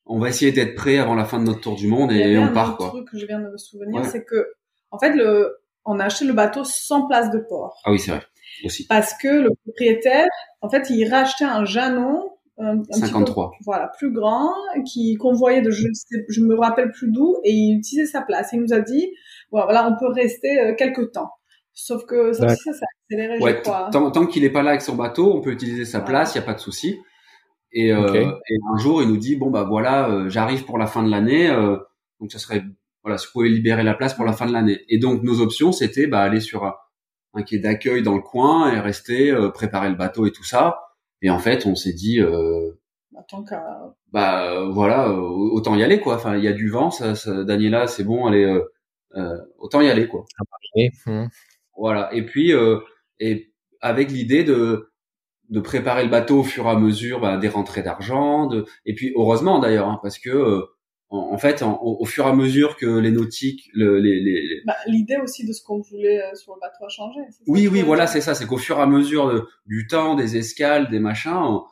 on va essayer d'être prêt avant la fin de notre tour du monde et, on part autre quoi. truc que je viens de me souvenir, Ouais. c'est que en fait le on a acheté le bateau sans place de port Ah oui, c'est vrai aussi. parce que le propriétaire, en fait, il rachetait un Janon un, un petit peu, 53. voilà, plus grand, qui convoyait de je ne sais, je me rappelle plus d'où, et il utilisait sa place. Il nous a dit, voilà, voilà, on peut rester euh, quelques temps. Sauf que ça aussi, ça s'est accéléré, Ouais, je crois. tant, tant qu'il est pas là avec son bateau, on peut utiliser sa Voilà. place, il y a pas de souci. Et, euh, et un jour, il nous dit bon bah voilà, euh, j'arrive pour la fin de l'année, euh, donc ça serait voilà, si vous pouvez libérer la place pour la fin de l'année. Et donc nos options, c'était bah aller sur un, un quai d'accueil dans le coin et rester, euh, préparer le bateau et tout ça. Et en fait, on s'est dit euh, Attends qu'à- bah euh, voilà, autant y aller quoi. Enfin, il y a du vent, ça, ça Daniela, c'est bon, allez, euh, autant y aller quoi. Et, hum, Voilà. Et puis, euh, et avec l'idée de de préparer le bateau au fur et à mesure bah, des rentrées d'argent. De... Et puis, heureusement d'ailleurs, hein, parce que euh, en, en fait, en- au, fur et à mesure que les nautiques, le, les, les, bah, l'idée aussi de ce qu'on voulait euh, sur le bateau a changé. oui, oui, voilà, c'est ça. C'est qu'au fur et à mesure de- du temps, des escales, des machins, on,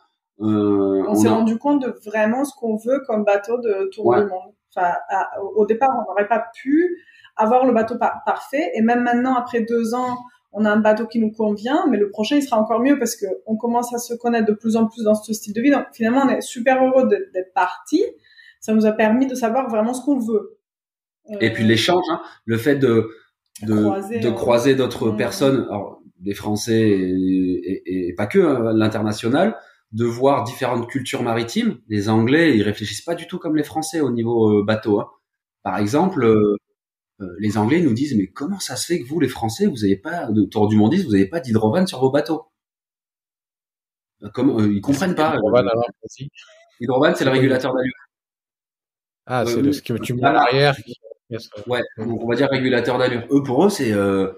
euh, On s'est a- rendu compte de vraiment ce qu'on veut comme bateau de tour Ouais. du monde. Enfin, à- au départ, on n'aurait pas pu avoir le bateau par- parfait, et même maintenant, après deux ans, on a un bateau qui nous convient, mais le prochain, il sera encore mieux parce que on commence à se connaître de plus en plus dans ce style de vie. Donc, finalement, on est super heureux d'être d'être parti. Ça nous a permis de savoir vraiment ce qu'on veut. Et puis Euh, l'échange, hein, le fait de de Croiser, de euh, croiser d'autres personnes, alors, des Français et, et- et pas que hein, l'international, de voir différentes cultures maritimes. Les Anglais, ils réfléchissent pas du tout comme les Français au niveau euh, bateau. hein. Par exemple, euh, euh, les Anglais nous disent mais comment ça se fait que vous, les Français, vous avez pas de tour du vous avez pas d'hydrovan sur vos bateaux? Euh, Comme euh, ils comprennent pas. Rovan, alors, vas-y. Hydrovan, c'est le régulateur d'allure. Ah, c'est le, ce que tu mets à l'arrière. Ouais, donc on va dire régulateur d'allure. Eux, pour eux, c'est euh,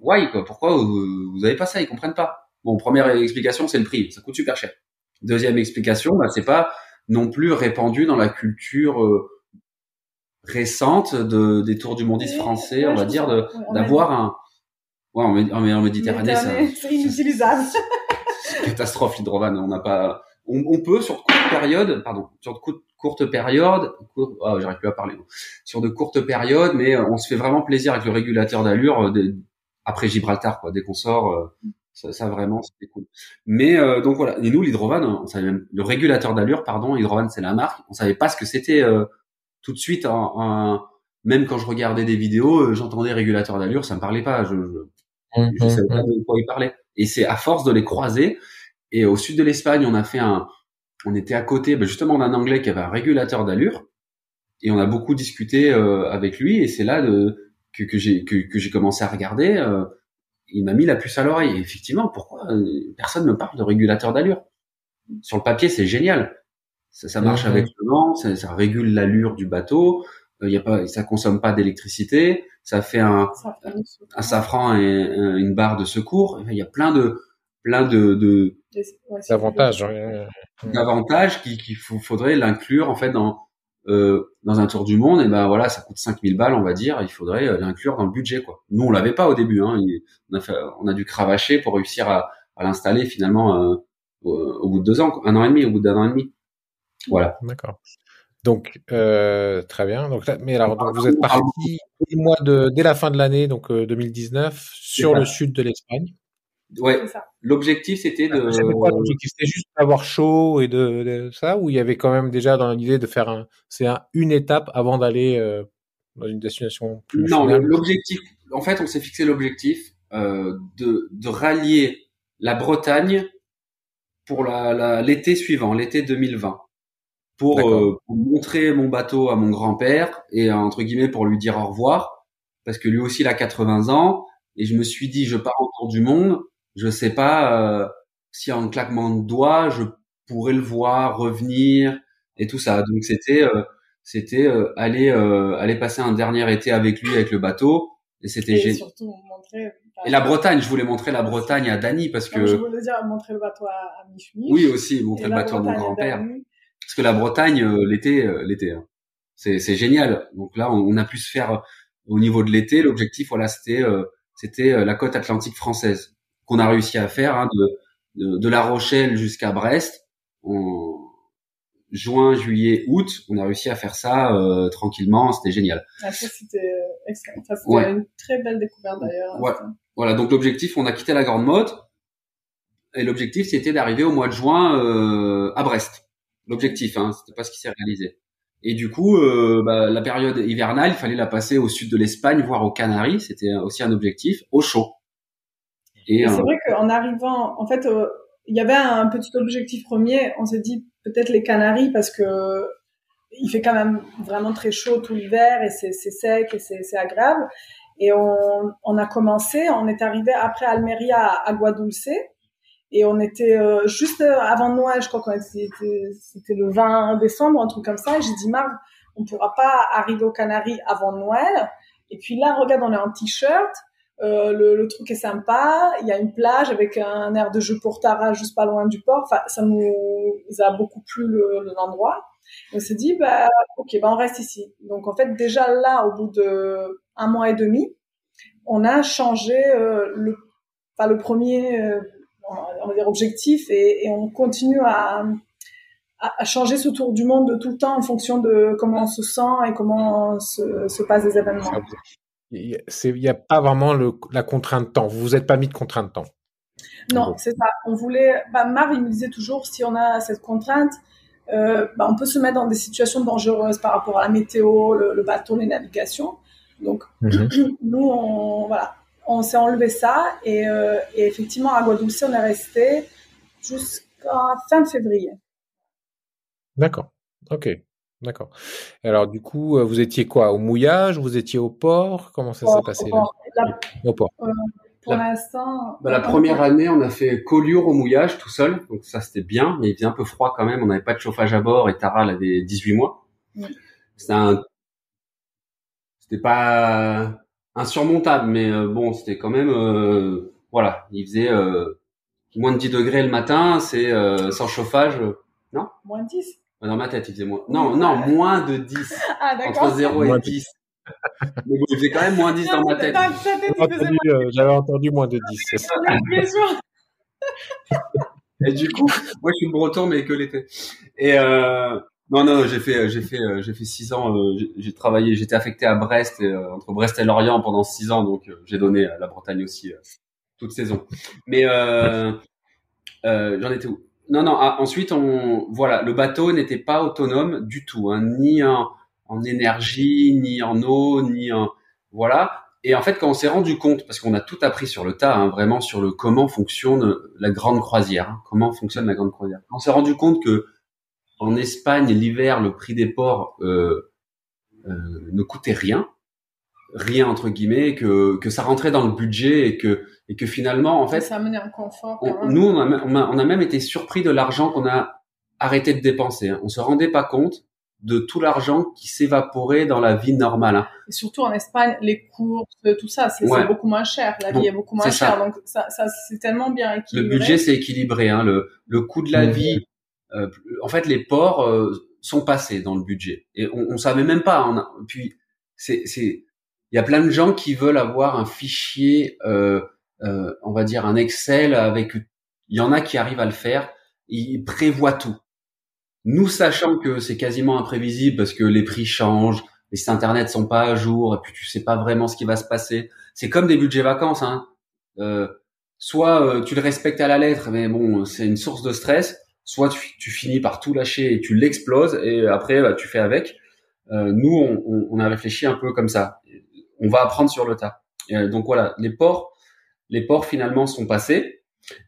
why quoi Pourquoi vous, vous avez pas ça? Ils comprennent pas. Bon, première explication, c'est le prix, ça coûte super cher. Deuxième explication, bah, c'est pas non plus répandu dans la culture euh, récente de des tours du mondiste français, ouais, on va dire, de d'avoir un ouais, en, en, en Méditerranée, ça, c'est inutilisable. catastrophe l'hydrovan. On n'a pas, on, on peut sur de périodes, pardon, sur de courtes, courtes périodes, cour- ah, j'arrive plus à parler, sur de courtes périodes, mais euh, on se fait vraiment plaisir avec le régulateur d'allure euh, après Gibraltar, quoi. Dès qu'on sort, euh, ça, ça vraiment, c'était cool. Mais euh, donc voilà. Et nous, l'hydrovan, on savait même, le régulateur d'allure, pardon, hydrovan, c'est la marque. On savait pas ce que c'était euh, tout de suite. Un, un- même quand je regardais des vidéos, euh, j'entendais régulateur d'allure, ça me parlait pas. Je, je, je hum, savais pas hum. de quoi il parlait. Et c'est à force de les croiser. Et au sud de l'Espagne, on a fait un, on était à côté, ben, justement d'un Anglais qui avait un régulateur d'allure. Et on a beaucoup discuté euh, avec lui. Et c'est là de, que, que j'ai que, que j'ai commencé à regarder. euh, il m'a mis la puce à l'oreille. Et effectivement, pourquoi euh, personne me parle de régulateur d'allure? Sur le papier, c'est génial. Ça, ça marche avec le vent, ça, ça régule l'allure du bateau. il y a pas, ça consomme pas d'électricité, ça fait un, un safran et une barre de secours. Il y a plein de plein de, de d'avantages, d'avantages qu'il qui faudrait l'inclure en fait dans euh, dans un tour du monde. Et ben voilà, ça coûte 5000 balles, on va dire. Il faudrait euh, l'inclure dans le budget quoi. Nous on l'avait pas au début. Hein. On a fait, on a dû cravacher pour réussir à, à l'installer finalement euh, au, bout de deux ans, un an et demi, au bout d'un an et demi. Voilà. D'accord. Donc euh, très bien. Donc mais alors donc, vous êtes parti mois de dès la fin de l'année donc 2019 euh, sur le sud de l'Espagne. Ouais. L'objectif c'était de. C'était juste d'avoir chaud et de, ça ou il y avait quand même déjà dans l'idée de faire un c'est un, une étape avant d'aller euh, dans une destination plus. Non, l'objectif. En fait, on s'est fixé l'objectif euh, de de rallier la Bretagne pour la l'été suivant, l'été 2020 pour, euh, pour, montrer mon bateau à mon grand-père et entre guillemets pour lui dire au revoir parce que lui aussi il a 80 ans et je me suis dit je pars autour du monde je sais pas euh, si en claquement de doigts je pourrais le voir revenir et tout ça donc c'était euh, c'était euh, aller aller passer un dernier été avec lui avec le bateau et c'était génial et la Bretagne, je voulais montrer la Bretagne à Dany parce que. je voulais dire montrer le bateau à, à Oui aussi, montrer le bateau à mon grand-père parce que la Bretagne l'été l'été hein. c'est c'est génial donc là on, a pu se faire au niveau de l'été l'objectif voilà c'était c'était la côte atlantique française qu'on a réussi à faire hein, de, de, La Rochelle jusqu'à Brest. En juin juillet août on a réussi à faire ça tranquillement. C'était génial. Ah, c'était c'était une très belle découverte d'ailleurs. Voilà donc l'objectif on a quitté la Grande Motte. Et l'objectif c'était d'arriver au mois de juin à Brest. L'objectif, hein, c'était pas ce qui s'est réalisé. Et du coup, euh, bah, la période hivernale, il fallait la passer au sud de l'Espagne, voire aux Canaries. C'était aussi un objectif, au chaud. Et, c'est vrai qu'en arrivant, en fait, euh, il y avait un petit objectif premier. On s'est dit peut-être les Canaries parce que il fait quand même vraiment très chaud tout l'hiver et c'est sec et c'est agréable. Et on, on, a commencé, on est arrivé après Almeria à Aguadulce et on était euh, juste avant Noël, je crois qu'on était, c'était le 20 décembre, un truc comme ça. Et j'ai dit, Marc, on pourra pas arriver aux Canaries avant Noël. Et puis là, regarde, on est en t-shirt. Euh, le, le, truc est sympa. Il y a une plage avec un air de jeu pour Tara juste pas loin du port. Enfin, ça nous a beaucoup plu l'endroit. on s'est dit, bah, ok, bah, on reste ici. Donc, en fait, déjà là, au bout de un mois et demi, on a changé euh, le, enfin, le premier, euh, on va dire objectif et, on continue à, à, changer ce tour du monde de tout le temps en fonction de comment on se sent et comment se, se passent les événements. Il n'y a pas vraiment le, la contrainte de temps. Vous vous êtes pas mis de contrainte de temps. Non, c'est ça. On voulait. Bah, il me disait toujours si on a cette contrainte, euh, bah, on peut se mettre dans des situations dangereuses par rapport à la météo, le, bateau, les navigations. Donc, mhm. nous, on, voilà, on s'est enlevé ça et, euh, et, effectivement à Guadeloupe on est resté jusqu'à fin février. D'accord. Ok. D'accord. Alors du coup, euh, vous étiez quoi? Au mouillage? Vous étiez au port? Comment ça s'est passé Au port. Euh, pour l'instant. Bah, la première année, on a fait Collioure au mouillage tout seul, donc ça c'était bien, mais il faisait un peu froid quand même. On n'avait pas de chauffage à bord et Tara elle avait 18 mois. C'était un... c'était pas insurmontable, mais euh, bon, c'était quand même, euh, voilà, il faisait euh, moins de 10 degrés le matin, c'est sans chauffage, non? Moins de 10 Dans ma tête, il faisait moins. Non, non, moins de 10. Ah, entre 0 et 10. mais bon, il faisait quand même moins 10 dans ma tête. J'avais entendu, moins de 10. et du coup, moi je suis breton mais que l'été. Et euh, non, non, j'ai fait, j'ai fait, euh, j'ai fait six ans. Euh, j'ai travaillé, j'étais affecté à Brest, euh, entre Brest et Lorient pendant six ans, donc j'ai donné à la Bretagne aussi toute saison. Mais euh, j'en étais où? Non, non. Ah, ensuite, on, voilà, le bateau n'était pas autonome du tout, hein, ni en, en énergie, ni en eau, ni en, voilà. Et en fait, quand on s'est rendu compte, parce qu'on a tout appris sur le tas, hein, vraiment sur le comment fonctionne la grande croisière, hein, comment fonctionne la grande croisière. On s'est rendu compte que en Espagne, l'hiver, le prix des ports euh, euh, ne coûtait rien, rien entre guillemets, que, que ça rentrait dans le budget et que, et que finalement, en fait, ça amenait un confort. nous, on a, on a, même été surpris de l'argent qu'on a arrêté de dépenser. Hein. On se rendait pas compte de tout l'argent qui s'évaporait dans la vie normale. Hein. Et surtout en Espagne, les courses, tout ça, c'est beaucoup moins cher. La vie est beaucoup moins chère, donc ça, ça c'est tellement bien équilibré. Le budget c'est équilibré. Hein. Le, le coût de la vie, euh, en fait, les ports euh, sont passés dans le budget et on, on savait même pas. On puis c'est, c'est, il y a plein de gens qui veulent avoir un fichier, euh, euh, on va dire un Excel avec. Il y en a qui arrivent à le faire. Ils prévoient tout nous, sachant que c'est quasiment imprévisible parce que les prix changent, les sites internet sont pas à jour, et puis tu sais pas vraiment ce qui va se passer. C'est comme des budgets vacances. Hein. Euh, soit euh, tu le respectes à la lettre, mais bon, c'est une source de stress. Soit tu, finis par tout lâcher et tu l'exploses, et après bah, tu fais avec. Euh, nous, on, on, a réfléchi un peu comme ça. On va apprendre sur le tas. donc voilà, les ports, les ports finalement sont passés.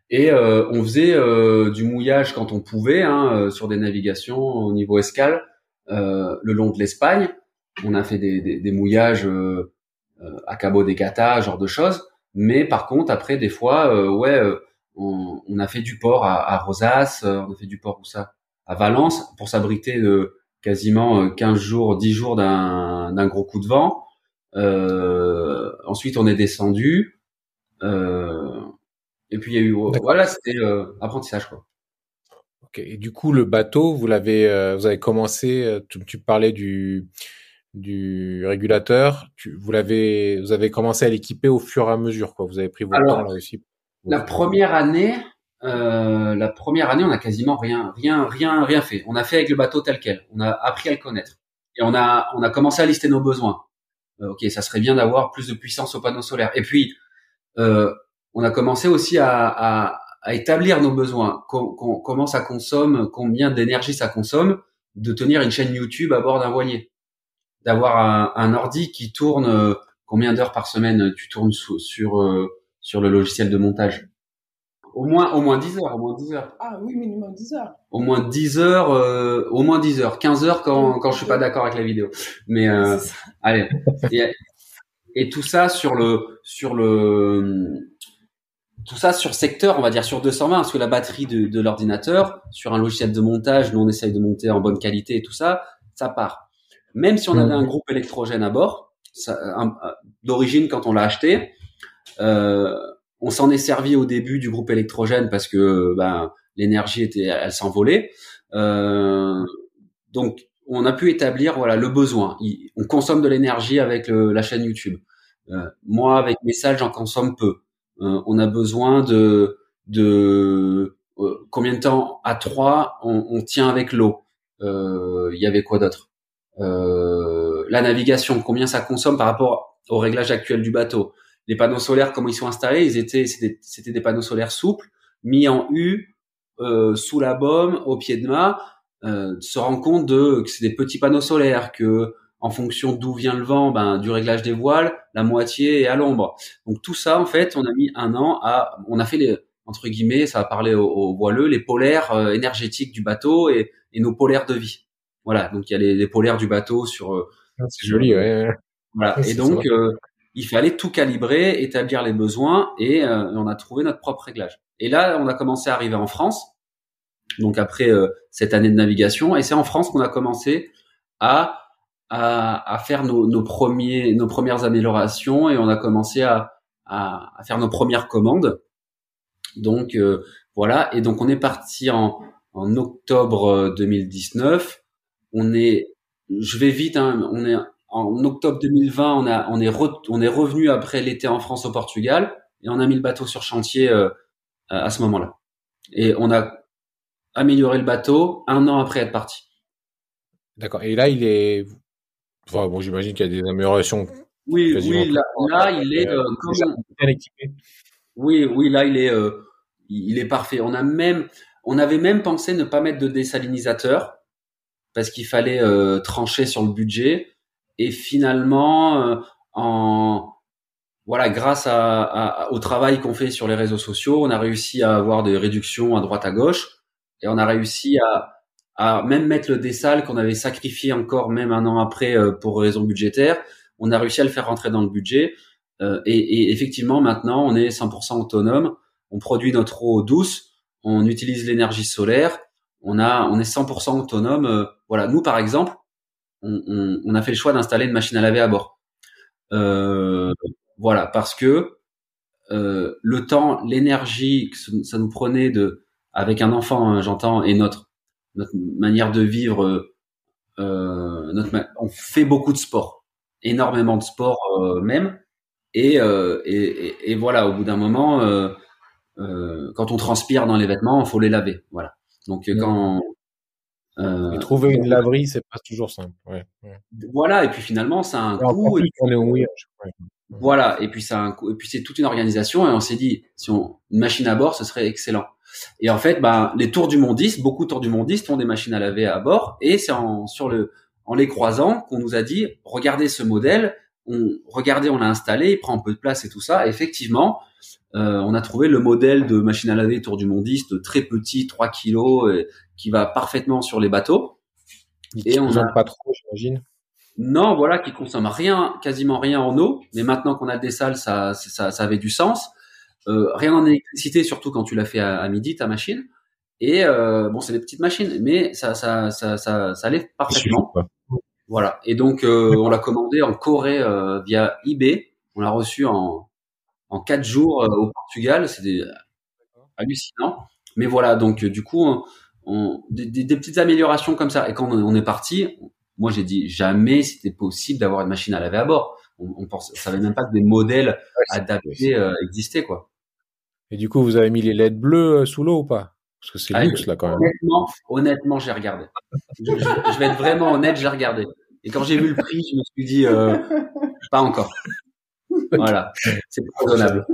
Et euh, on faisait euh, du mouillage quand on pouvait hein, euh, sur des navigations au niveau escale le long de l'Espagne. On a fait des, des, des mouillages à Cabo de Gata, genre de choses. Mais par contre, après, des fois, ouais, on, on, a fait du port à, à, Rosas, on a fait du port où ça À Valence, pour s'abriter de quasiment 15 jours, 10 jours d'un gros coup de vent. ensuite, on est descendu. Euh, et puis il y a eu voilà, c'était euh, apprentissage quoi. Ok. Et du coup, le bateau, vous l'avez, euh, vous avez commencé. Euh, tu, tu, parlais du du régulateur. Tu, vous l'avez, vous avez commencé à l'équiper au fur et à mesure quoi. Vous avez pris votre temps là aussi. La première année, euh, la première année, on a quasiment rien, rien, rien, rien fait. On a fait avec le bateau tel quel. On a appris à le connaître et on a, on a commencé à lister nos besoins. ok, ça serait bien d'avoir plus de puissance au panneau solaire. Et puis, euh, on a commencé aussi à, à, à établir nos besoins, comment ça consomme, combien d'énergie ça consomme, de tenir une chaîne YouTube à bord d'un voilier, d'avoir un, un, ordi qui tourne euh, combien d'heures par semaine tu tournes sur sur, euh, sur le logiciel de montage? Au moins au moins 10 heures au moins 10 heures. Ah oui minimum 10 heures. Au moins 10 heures euh, au moins 10 heures. 15 heures quand quand je suis pas d'accord avec la vidéo. Mais euh, allez. Et, et, tout ça sur le sur le tout ça sur secteur, on va dire sur 220, parce que la batterie de, de l'ordinateur, sur un logiciel de montage, nous on essaye de monter en bonne qualité et tout ça, ça part. Même si on avait un groupe électrogène à bord, d'origine quand on l'a acheté, euh, on s'en est servi au début du groupe électrogène parce que ben, l'énergie était, elle s'envolait. Euh, donc on a pu établir voilà le besoin. on consomme de l'énergie avec la chaîne YouTube. Euh, moi avec mes salles j'en consomme peu. Euh, on a besoin de, de euh, combien de temps? À trois on, tient avec l'eau. Il y avait quoi d'autre? La navigation, combien ça consomme par rapport au réglage actuel du bateau? Les panneaux solaires, comment ils sont installés? Ils étaient, c'était des panneaux solaires souples, mis en U, sous la baume, au pied de mât. Se rend compte de que c'est des petits panneaux solaires, que en fonction d'où vient le vent, ben, du réglage des voiles, la moitié est à l'ombre. Donc tout ça, en fait, on a mis un an à, on a fait les, entre guillemets, ça va parler aux, voileux, les polaires euh, énergétiques du bateau et, et, nos polaires de vie. Voilà, donc il y a les, les polaires du bateau sur. Euh, ah, c'est joli, ouais. Voilà, et donc euh, il fallait tout calibrer, établir les besoins et on a trouvé notre propre réglage. Et là, on a commencé à arriver en France, donc après cette année de navigation, et c'est en France qu'on a commencé à à, à faire nos, nos, premiers, nos premières améliorations et on a commencé à, à, à faire nos premières commandes. Donc euh, voilà, et donc on est parti en, en octobre 2019. On est, je vais vite, hein, on est en octobre 2020, on a, on est, on est revenu après l'été en France au Portugal et on a mis le bateau sur chantier euh, à ce moment-là. Et on a amélioré le bateau un an après être parti. D'accord. Et là, il est, Enfin, bon, j'imagine qu'il y a des améliorations. Oui, oui, là, il est euh, bien équipé. Oui, oui, là, il est, euh, il est parfait. On a même, on avait même pensé ne pas mettre de désalinisateur parce qu'il fallait euh, trancher sur le budget. Et finalement, en voilà, grâce à, à, au travail qu'on fait sur les réseaux sociaux, on a réussi à avoir des réductions à droite à gauche et on a réussi à à même mettre le dessal qu'on avait sacrifié encore même un an après euh, pour raison budgétaire, on a réussi à le faire rentrer dans le budget. Euh, et, et, effectivement, maintenant, on est 100% autonome. On produit notre eau douce, on utilise l'énergie solaire. On a, on est 100% autonome. Euh, voilà, nous par exemple, on, on, a fait le choix d'installer une machine à laver à bord. Euh, voilà, parce que euh, le temps, l'énergie que ça nous prenait de, avec un enfant, hein, j'entends, et notre notre manière de vivre, euh, notre, on fait beaucoup de sport, énormément de sport euh, même, et, euh, et, et, et, voilà, au bout d'un moment, euh, quand on transpire dans les vêtements, il faut les laver, voilà. Donc quand euh, et trouver une laverie, c'est pas toujours simple. Ouais, Voilà, et puis finalement, ça a un coût. Et on est au Voilà, et puis ça un et puis c'est toute une organisation, et on s'est dit, si on une machine à bord, ce serait excellent. Et en fait, ben, les tours du mondiste, beaucoup de tours du mondiste ont des machines à laver à bord, et c'est en, sur le, en les croisant qu'on nous a dit, regardez ce modèle, on, regardez, on l'a installé, il prend un peu de place et tout ça. effectivement, euh, on a trouvé le modèle de machine à laver Tour du Mondiste très petit, 3 kilos, et, qui va parfaitement sur les bateaux. et on a pas trop, j'imagine. Non, voilà, qui consomme rien, quasiment rien en eau. Mais maintenant qu'on a des salles, ça, ça, ça avait du sens. Euh, rien en électricité, surtout quand tu l'as fait à, midi ta machine. Et euh, bon, c'est des petites machines, mais ça, ça, ça, ça, ça allait parfaitement. Voilà. Et donc, euh, on l'a commandé en Corée euh, via eBay. On l'a reçu en en quatre jours euh, au Portugal. C'était hallucinant. Mais voilà, donc du coup, on, des, des, petites améliorations comme ça. Et quand on, est parti, moi j'ai dit jamais c'était possible d'avoir une machine à laver à bord. On, on pense, savait même pas que des modèles adaptés euh, existaient quoi. Et du coup, vous avez mis les LED bleus sous l'eau ou pas? Parce que c'est ah, luxe là quand même. Honnêtement, honnêtement, j'ai regardé. Je, je, vais être vraiment honnête, j'ai regardé. Et quand j'ai vu le prix, je me suis dit euh, pas encore. Voilà, c'est raisonnable.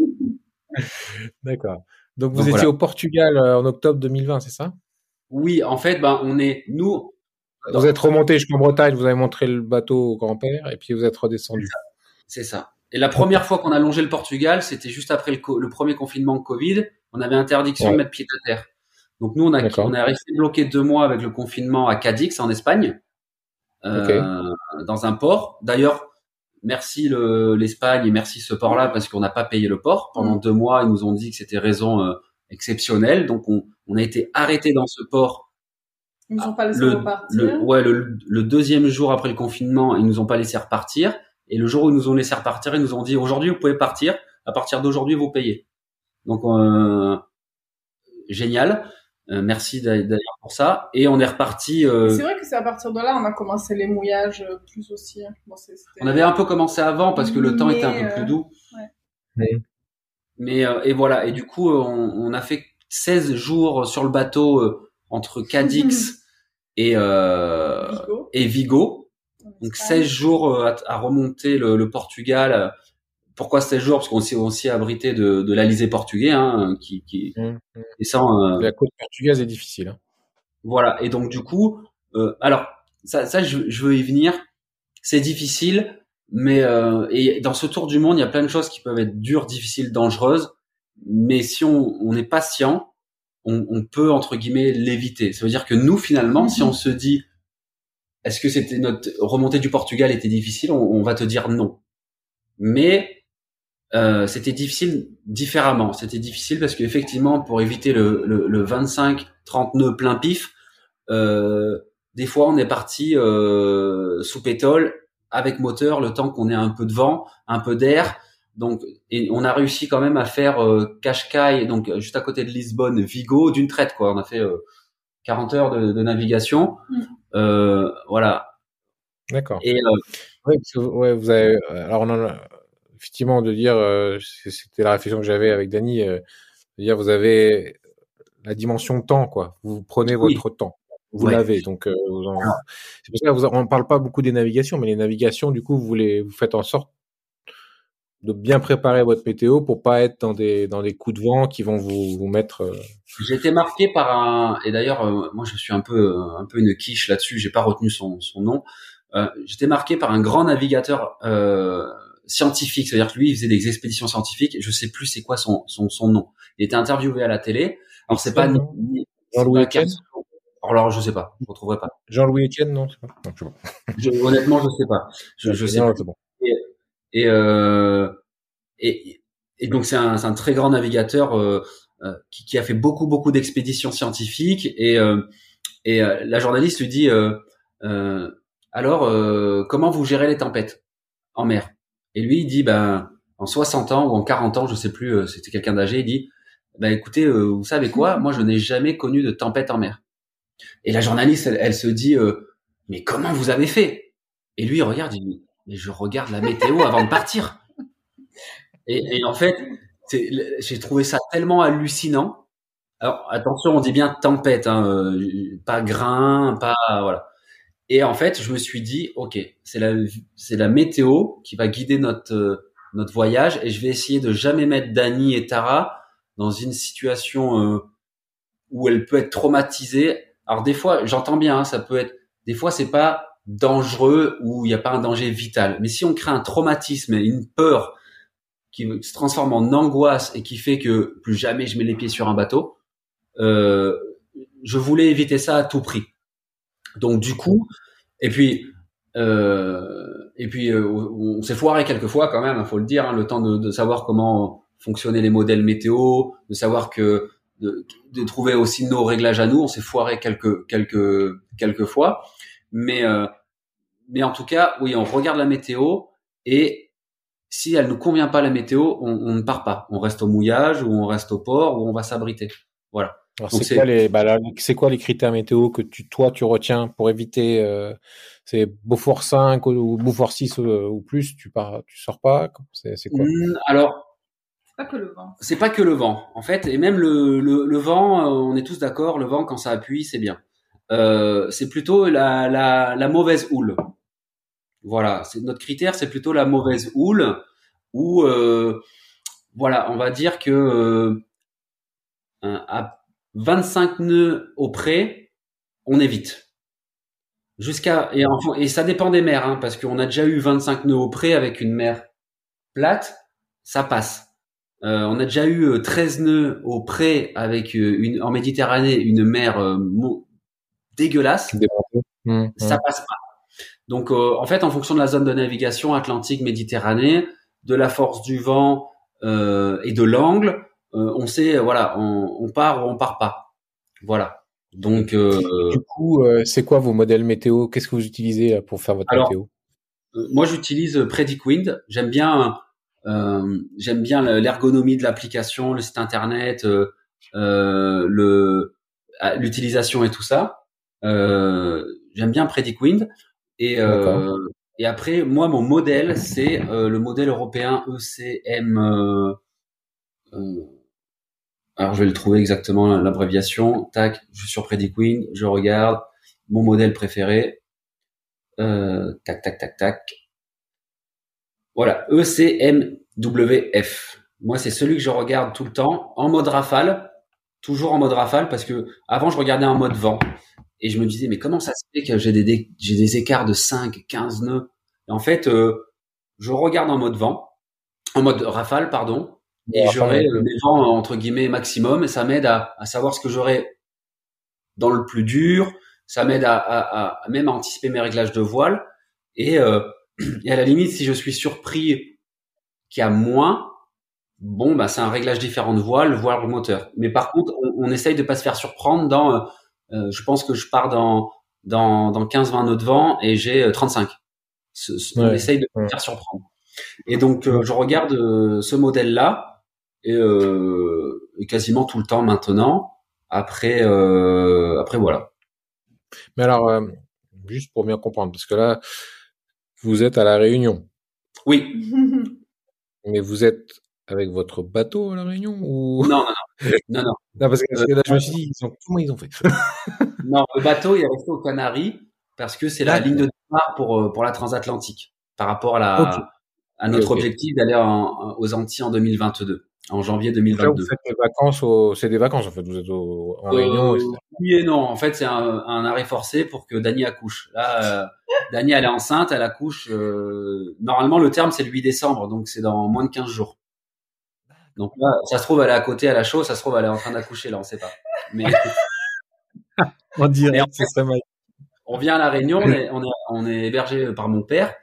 D'accord. Donc vous étiez au Portugal euh, en octobre 2020, c'est ça? Oui, en fait, ben on est nous. Vous êtes remonté jusqu'en Bretagne, vous avez montré le bateau au grand-père et puis vous êtes redescendu. C'est ça. Et la première fois qu'on a longé le Portugal, c'était juste après le, premier confinement Covid. On avait interdiction de mettre pied à terre. Donc nous, on a, on est resté bloqué deux mois avec le confinement à Cadix en Espagne, euh, dans un port. D'ailleurs, merci l'Espagne et merci ce port-là parce qu'on n'a pas payé le port. Pendant mm. deux mois, ils nous ont dit que c'était raison euh, exceptionnelle. Donc, on, on, a été arrêté dans ce port. Ils nous ont pas laissé le, repartir. Le, ouais, le, le, deuxième jour après le confinement, ils nous ont pas laissé repartir. Et le jour où ils nous ont laissé repartir, ils nous ont dit aujourd'hui vous pouvez partir. À partir d'aujourd'hui, vous payez. Donc, euh, génial. Euh, merci d'ailleurs pour ça. Et on est reparti. Euh... C'est vrai que c'est à partir de là on a commencé les mouillages euh, plus aussi. Hein. on avait un peu commencé avant parce que le temps était un peu plus doux. Ouais. Mais euh, et voilà. Et du coup, on, on, a fait 16 jours sur le bateau entre Cadix et Vigo. et Vigo. Donc 16 jours à, à remonter le, le Portugal pourquoi 16 jours? Parce qu'on s'est aussi abrité de, de l'Alizé portugais, hein, qui, qui mmh, mmh. et ça, euh, la côte portugaise est difficile. Hein. Voilà. Et donc du coup, euh, alors ça, ça je, je, veux y venir. C'est difficile, mais euh, et dans ce tour du monde, il y a plein de choses qui peuvent être dures, difficiles, dangereuses. Mais si on, on est patient, on, on, peut entre guillemets l'éviter. Ça veut dire que nous, finalement, si on se dit, est-ce que c'était notre remontée du Portugal était difficile, on, on va te dire non. Mais euh, c'était difficile différemment. C'était difficile parce qu'effectivement, pour éviter le, le, le 25-30 nœuds plein pif, euh, des fois on est parti euh, sous pétole avec moteur le temps qu'on ait un peu de vent, un peu d'air. Donc, et on a réussi quand même à faire euh, Cascais, donc juste à côté de Lisbonne, Vigo, d'une traite quoi. On a fait 40 heures de, de navigation. Mm. Voilà. D'accord. Et ouais, ouais, vous avez. Alors on en a effectivement de dire, euh, c'était la réflexion que j'avais avec Dany, euh, de dire vous avez la dimension temps, quoi. Vous prenez votre temps, vous l'avez. Donc, euh, c'est pour ça que vous, on parle pas beaucoup des navigations, mais les navigations, du coup, vous les, vous faites en sorte de bien préparer votre météo pour pas être dans des dans des coups de vent qui vont vous, vous mettre. J'ai été marqué par un et d'ailleurs moi je suis un peu un peu une quiche là-dessus. J'ai pas retenu son son nom. J'étais marqué par un grand navigateur scientifique, c'est-à-dire que lui, il faisait des expéditions scientifiques. Je sais plus c'est quoi son, son, son nom. Il était interviewé à la télé. Alors c'est pas Jean-Louis Etienne? Alors je sais pas, je retrouverai pas. Jean-Louis Etienne, non, je, honnêtement, je sais pas. Je, je sais pas. Et et, euh, et, et donc c'est un, un, très grand navigateur euh, euh, qui, qui, a fait beaucoup beaucoup d'expéditions scientifiques. Et et la journaliste lui dit alors comment vous gérez les tempêtes en mer? Et lui, il dit, ben en 60 ans ou en 40 ans, je sais plus, c'était quelqu'un d'âgé, il dit, ben écoutez, euh, vous savez quoi? Moi, je n'ai jamais connu de tempête en mer. Et la journaliste, elle, se dit, mais comment vous avez fait? Et lui, il regarde, il dit, mais je regarde la météo avant de partir. Et, et en fait, j'ai trouvé ça tellement hallucinant. Alors attention, on dit bien tempête, hein, pas grain, pas voilà. Et en fait, je me suis dit, ok, c'est la la météo qui va guider notre euh, notre voyage, et je vais essayer de jamais mettre Dani et Tara dans une situation euh, où elle peut être traumatisée. Alors des fois, j'entends bien, hein, ça peut être, des fois c'est pas dangereux ou il n'y a pas un danger vital, mais si on crée un traumatisme et une peur qui se transforme en angoisse et qui fait que plus jamais je mets les pieds sur un bateau, euh, je voulais éviter ça à tout prix. Donc du coup, et puis euh, et puis euh, on s'est foiré quelques fois quand même, il faut le dire, hein, le temps de, de, savoir comment fonctionnaient les modèles météo, de savoir que de, de, trouver aussi nos réglages à nous, on s'est foiré quelques quelques quelques fois, mais euh, mais en tout cas, oui, on regarde la météo et si elle ne convient pas la météo, on, on, ne part pas. On reste au mouillage ou on reste au port ou on va s'abriter. Voilà. C'est quoi, les, bah quoi les critères météo que tu, toi, tu retiens pour éviter euh, C'est Beaufort 5 ou Beaufort 6 euh, ou, plus Tu pars, tu sors pas? C'est quoi? Mmh, Alors, c'est pas que le vent. C'est pas que le vent, en fait, et même le, le, le vent, euh, on est tous d'accord, le vent quand ça appuie, c'est bien. Euh, c'est plutôt la, la, mauvaise houle. Voilà, c'est notre critère, c'est plutôt la mauvaise houle, où euh, voilà, on va dire que euh, à 25 nœuds au près, on évite. Jusqu'à et, ça dépend des mers, hein, parce qu'on a déjà eu 25 nœuds au près avec une mer plate, ça passe. On a déjà eu 13 euh, nœuds au près avec en Méditerranée une mer dégueulasse. Mmh, ça mmh. passe pas. Donc en fait, en fonction de la zone de navigation Atlantique, Méditerranée, de la force du vent et de l'angle, euh, on sait, voilà, on, part ou on part pas. Voilà. Donc, euh, du coup, euh, c'est quoi vos modèles météo? Qu'est-ce que vous utilisez pour faire votre météo? Moi, j'utilise Predict Wind. J'aime bien, j'aime bien l'ergonomie de l'application, le site internet, le l'utilisation et tout ça. J'aime bien Predict Wind. Et, et après, moi, mon modèle, c'est le modèle européen ECM. Alors, je vais le trouver exactement l'abréviation. Tac, je suis sur Prediqueen, je regarde mon modèle préféré. Euh, tac, tac, tac, tac. Voilà, ECMWF. Moi, c'est celui que je regarde tout le temps en mode rafale, toujours en mode rafale, parce que avant, je regardais en mode vent. Et je me disais, mais comment ça se fait que j'ai des, j'ai des écarts de 5, 15 nœuds? Et En fait, euh, je regarde en mode vent, en mode rafale, pardon, et j'aurai des vents entre guillemets maximum et ça m'aide à, à, savoir ce que j'aurai dans le plus dur ça m'aide à, à, à, même à anticiper mes réglages de voile et, euh, et à la limite si je suis surpris qu'il y a moins bon bah c'est un réglage différent de voile voire moteur. Mais par contre on, on essaye de pas se faire surprendre dans euh, euh je pense que je pars dans dans, dans 15-20 nœuds de vent et j'ai 35 euh, on essaye de pas se faire surprendre et donc euh, je regarde ce modèle là et, euh, et, quasiment tout le temps maintenant. Après, euh, après voilà. Mais alors, euh, juste pour bien comprendre, parce que là, vous êtes à la Réunion. Oui. Mais vous êtes avec votre bateau à la Réunion ou? Non, non, non, non, non. parce que là, je me suis dit, ils ont... comment ils ont fait? Non, le bateau il est resté aux Canaries parce que c'est la ligne de départ pour euh, pour la transatlantique par rapport à la à notre objectif d'aller aux Antilles en 2022 en janvier 2022. Là, vous faites des vacances, au... c'est des vacances en fait. Vous êtes au... en réunion. Euh, oui et non. En fait, c'est un, un, arrêt forcé pour que Dani accouche. Là, euh, Dani, elle est enceinte, elle accouche. Euh... Normalement, le terme c'est le 8 décembre, donc c'est dans moins de 15 jours. Donc là, ça se trouve, elle est à côté, à la chaude, ça se trouve, elle est en train d'accoucher là, on sait pas. Mais on dirait, c'est très mal. On vient à la Réunion, on est, on est, on est hébergé par mon père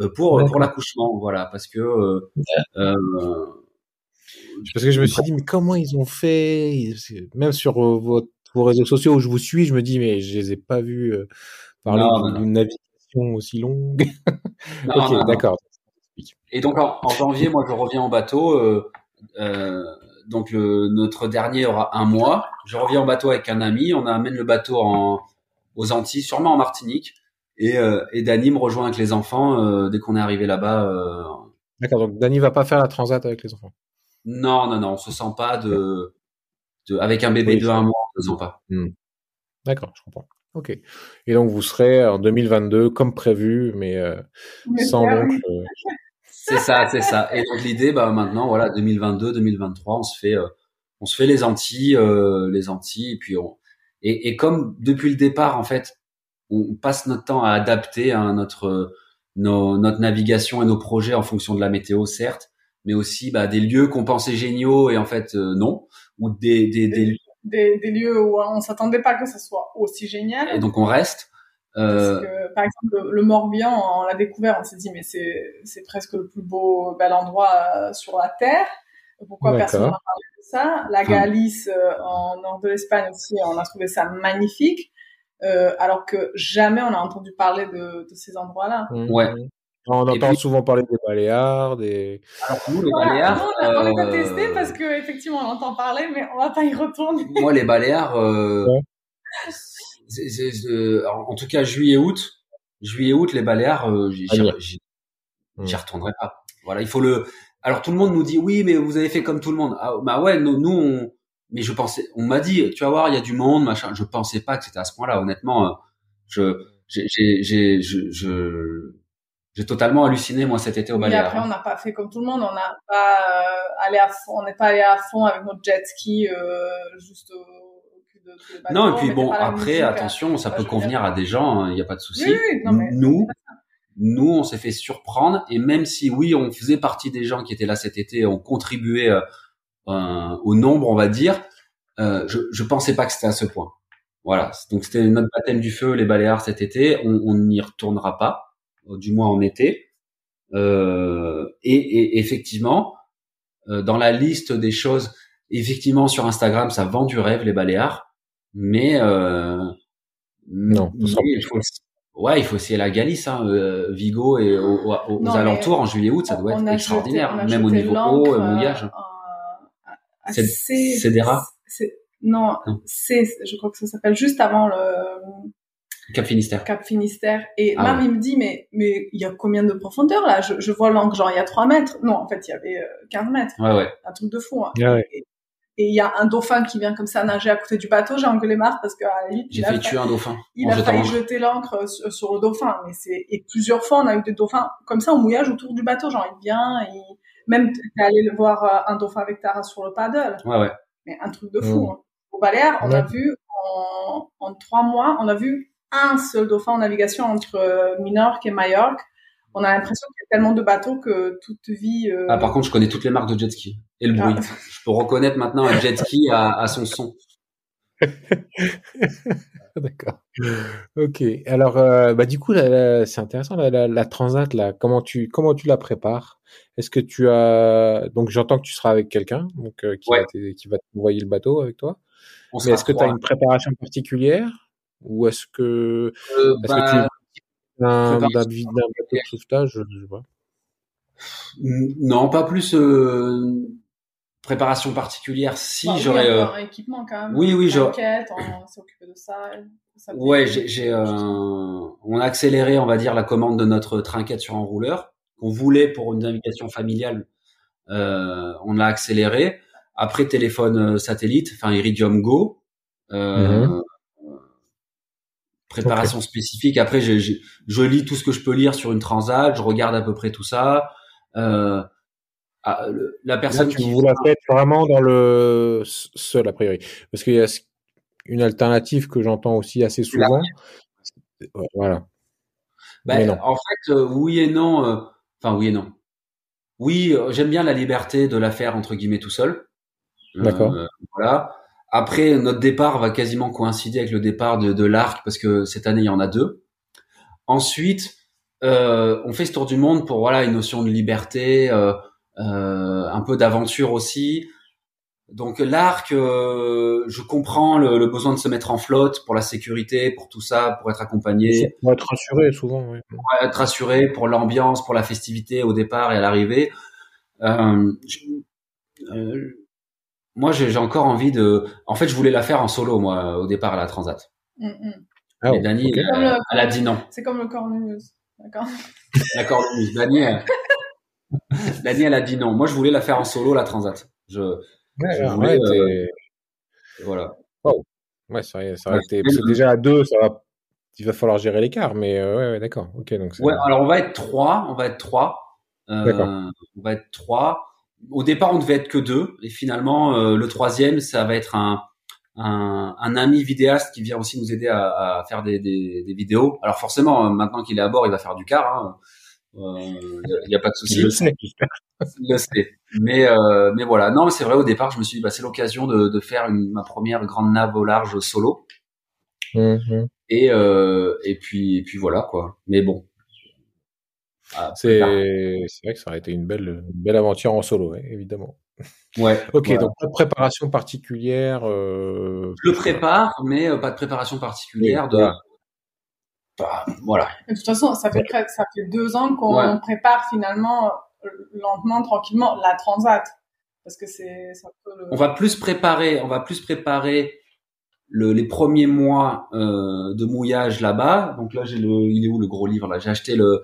euh, pour pour l'accouchement, voilà, parce que euh, euh, parce que je me suis dit, mais comment ils ont fait? Même sur euh, vos, vos réseaux sociaux où je vous suis, je me dis, mais je les ai pas vus euh, parler d'une navigation navigation aussi longue. ok, d'accord. Et donc en, janvier, moi, je reviens en bateau. Euh, donc le, notre dernier aura un mois. Je reviens en bateau avec un ami. On amène le bateau en, aux Antilles, sûrement en Martinique. Et, euh, et Dany me rejoint avec les enfants euh, dès qu'on est arrivé là-bas. Euh. D'accord. Donc Dany va pas faire la transat avec les enfants. Non, non, non. On se sent pas de, de avec un bébé de un mois, on se sent pas. Hmm. D'accord, je comprends. Ok. Et donc vous serez en 2022 comme prévu, mais, euh, sans l'oncle. C'est ça, c'est ça. Et donc l'idée, bah maintenant, voilà, 2022, 2023, on se fait, euh, on se fait les Antilles, euh, les Antilles, et puis on, et, et, comme depuis le départ, en fait, on passe notre temps à adapter hein, notre nos, notre navigation et nos projets en fonction de la météo, certes, mais aussi bah, des lieux qu'on pensait géniaux et en fait non, ou des des, des, des, des lieux où on s'attendait pas que ça soit aussi génial. Et donc on reste. Euh... Que, par exemple, le Morbihan, on l'a découvert, on s'est dit mais c'est c'est presque le plus beau bel endroit euh, sur la terre. Pourquoi personne n'a parlé de ça? La Galice, euh, en nord de l'Espagne aussi, on a trouvé ça magnifique, euh, alors que jamais on a entendu parler de, de ces endroits-là. Mmh. Ouais. On entend souvent parler des Baléares, des. Alors nous, les Baléares. on n'a pas testé parce que effectivement, on entend parler, mais on va pas y retourner. Moi, les Baléares, euh, en tout cas juillet-août, juillet-août, les Baléares, euh, j'y ah, mmh. retournerai pas. Voilà, il faut le. Alors tout le monde nous dit oui, mais vous avez fait comme tout le monde. Ah, bah ouais, nous, nous on... mais je pensais, on m'a dit, tu vas voir, il y a du monde, machin. Je pensais pas que c'était à ce point-là. Honnêtement, euh, je, j'ai, j'ai, je, je, j'ai totalement halluciné moi cet été au Baléares. Mais après, on n'a pas fait comme tout le monde. On n'a pas euh, allé à fond. On n'est pas allé à fond avec notre jet ski euh, juste non, et puis bon, après, attention, ça peut convenir à des gens, il hein, n'y a pas de souci. nous, nous, on s'est fait surprendre, et même si oui, on faisait partie des gens qui étaient là cet été, on contribuait euh, euh, au nombre, on va dire, euh, je, je pensais pas que c'était à ce point. Voilà, donc c'était notre baptême du feu, les Baléares cet été. On n'y retournera pas, du moins en été. Euh, et, et, effectivement, dans la liste des choses, effectivement sur Instagram, ça vend du rêve les Baléares mais euh, non. il faut, ouais, il faut essayer la Galice, hein, euh, Vigo et aux, aux alentours en juillet-août, ça doit être extraordinaire, même au niveau haut, euh, mouillage. C'est des rats. Non, c'est, je crois que ça s'appelle juste avant le Cap Finistère. Cap Finistère. Et ah Marie me dit, mais mais il y a combien de profondeur là? Je, je vois l'encre, genre il y a 3 mètres. Non, en fait, il y avait 15 mètres. Ouais, ouais. Un truc de fou. Hein. ouais et il y a un dauphin qui vient comme ça nager à côté du bateau, j'ai engueulé Marc parce que j'ai fait tuer un dauphin. Il a failli jeter l'ancre sur, le dauphin, mais c'est et plusieurs fois on a eu des dauphins comme ça au mouillage autour du bateau, genre il vient, il même t'es allé le voir euh, un dauphin avec Tara sur le paddle. Ouais ouais. Mais un truc de fou. Hein. Au Baléares, on a vu en, en trois mois, on a vu un seul dauphin en navigation entre euh, Minorque et Majorque on a l'impression qu'il y a tellement de bateaux que toute vie. Euh... Ah, par contre, je connais toutes les marques de jet ski et le bruit. Ah. Je peux reconnaître maintenant un jet ski à, à son son. D'accord. Ok. Alors, euh, bah du coup, c'est intéressant la, la, transat là. Comment tu comment tu la prépares? Est-ce que tu as donc j'entends que tu seras avec quelqu'un donc euh, qui, va qui va t'envoyer le bateau avec toi. Mais est-ce que tu as une préparation particulière? Ou est-ce que, euh, est-ce que tu bah, d'un bateau de sauvetage, je sais pas. Non, pas plus euh, préparation particulière. Si j'aurais. Euh... Un équipement quand même. Oui, oui, genre. On s'est occupé de ça. ça ouais, j'ai. Euh... On a accéléré, on va dire, la commande de notre trinquette sur enrouleur qu'on voulait pour une navigation familiale. Euh, on l'a accéléré. Après téléphone euh, satellite, enfin Iridium Go. Euh, mm-hmm préparation spécifique. Après, je, je, je, lis tout ce que je peux lire sur une transat, je regarde à peu près tout ça. Euh, ah, la personne qui vous la faites vraiment dans le seul a priori, parce qu'il y a une alternative que j'entends aussi assez souvent. Voilà. Ben, en fait, euh, oui et non. Euh, enfin, oui et non. Oui, j'aime bien la liberté de la faire entre guillemets tout seul. D'accord. voilà. Après, notre départ va quasiment coïncider avec le départ de, de l'arc parce que cette année il y en a deux. Ensuite, euh, on fait ce tour du monde pour voilà une notion de liberté, euh, euh, un peu d'aventure aussi. Donc l'arc, euh, je comprends le, besoin de se mettre en flotte pour la sécurité, pour tout ça, pour être accompagné. Pour être rassuré souvent. Oui. Pour être rassuré pour l'ambiance, pour la festivité au départ et à l'arrivée. Euh, euh, moi, j'ai encore envie de. En fait, je voulais la faire en solo moi au départ à la Transat. Mm -hmm. ah, Et Dani, elle, a dit non. C'est comme le cornemuse. D'accord. La cornemuse. Dani, elle... Dani, elle a dit non. Moi, je voulais la faire en solo la Transat. Je Ouais, euh, voilà. Ouais, ça, ça aurait été. déjà à deux, ça va. Il va falloir gérer l'écart, mais euh, ouais, d'accord. Ok, donc. Ouais, alors on va être trois. On va être trois. Euh, on va être trois. Au départ, on devait être que deux, et finalement, euh, le troisième, ça va être un, un, un, ami vidéaste qui vient aussi nous aider à, à faire des, des, des, vidéos. Alors forcément, maintenant qu'il est à bord, il va faire du car. Hein. Il euh, n'y a, pas de souci. Je le sais, Je le sais. Mais, euh, mais voilà. Non, mais c'est vrai, au départ, je me suis dit, bah, c'est l'occasion de, de faire une, ma première grande nave au large solo. Mmh. Et, euh, et puis, et puis voilà, quoi. Mais bon. Ah, c'est, vrai que ça aurait été une belle, une belle aventure en solo, évidemment. Ouais. ok, voilà. donc pas de préparation particulière. Euh... Je le prépare, mais euh, pas de préparation particulière. Oui, de, voilà. Bah, voilà. De toute façon, ça fait ça fait deux ans qu'on ouais. prépare finalement lentement, tranquillement la transat, parce que c'est. Le... On va plus préparer, on va plus préparer le, les premiers mois euh, de mouillage là-bas. Donc là, j'ai le, il est où le gros livre là? J'ai acheté le,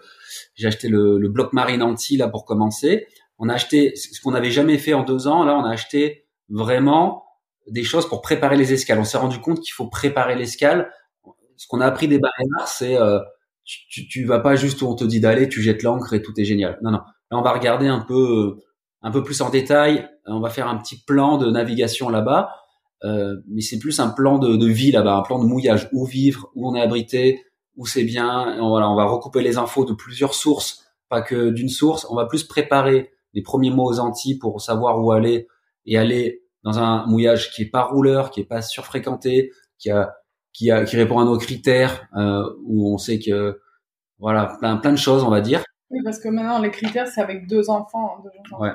j'ai acheté le, le bloc marine anti là pour commencer. On a acheté ce qu'on n'avait jamais fait en deux ans. Là, on a acheté vraiment des choses pour préparer les escales. On s'est rendu compte qu'il faut préparer l'escale ce qu'on a appris des barénards, c'est euh, tu, tu, tu, vas pas juste où on te dit d'aller, tu jettes l'ancre et tout est génial. Non, non. Là, on va regarder un peu, un peu plus en détail. On va faire un petit plan de navigation là-bas, euh, mais c'est plus un plan de, de vie là-bas, un plan de mouillage, où vivre, où on est abrité, où c'est bien. On, voilà, on va recouper les infos de plusieurs sources, pas que d'une source. On va plus préparer les premiers mots aux Antilles pour savoir où aller et aller dans un mouillage qui est pas rouleur, qui est pas surfréquenté, qui a qui, a, qui répond à nos critères, euh, où on sait que voilà plein plein de choses, on va dire. Oui, parce que maintenant les critères c'est avec deux enfants. Deux enfants ouais.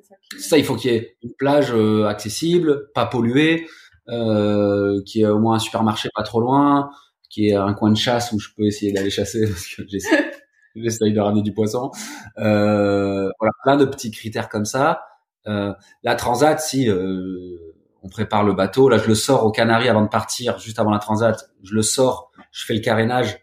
Ça, qui... ça, il faut qu'il y ait une plage euh, accessible, pas polluée, euh, qui ait au moins un supermarché pas trop loin, qui ait un coin de chasse où je peux essayer d'aller chasser parce que j'essaye de ramener du poisson. Euh, voilà, plein de petits critères comme ça. Euh, la transat, si euh, on prépare le bateau. Là, je le sors aux Canaries avant de partir, juste avant la transat. Je le sors, je fais le carénage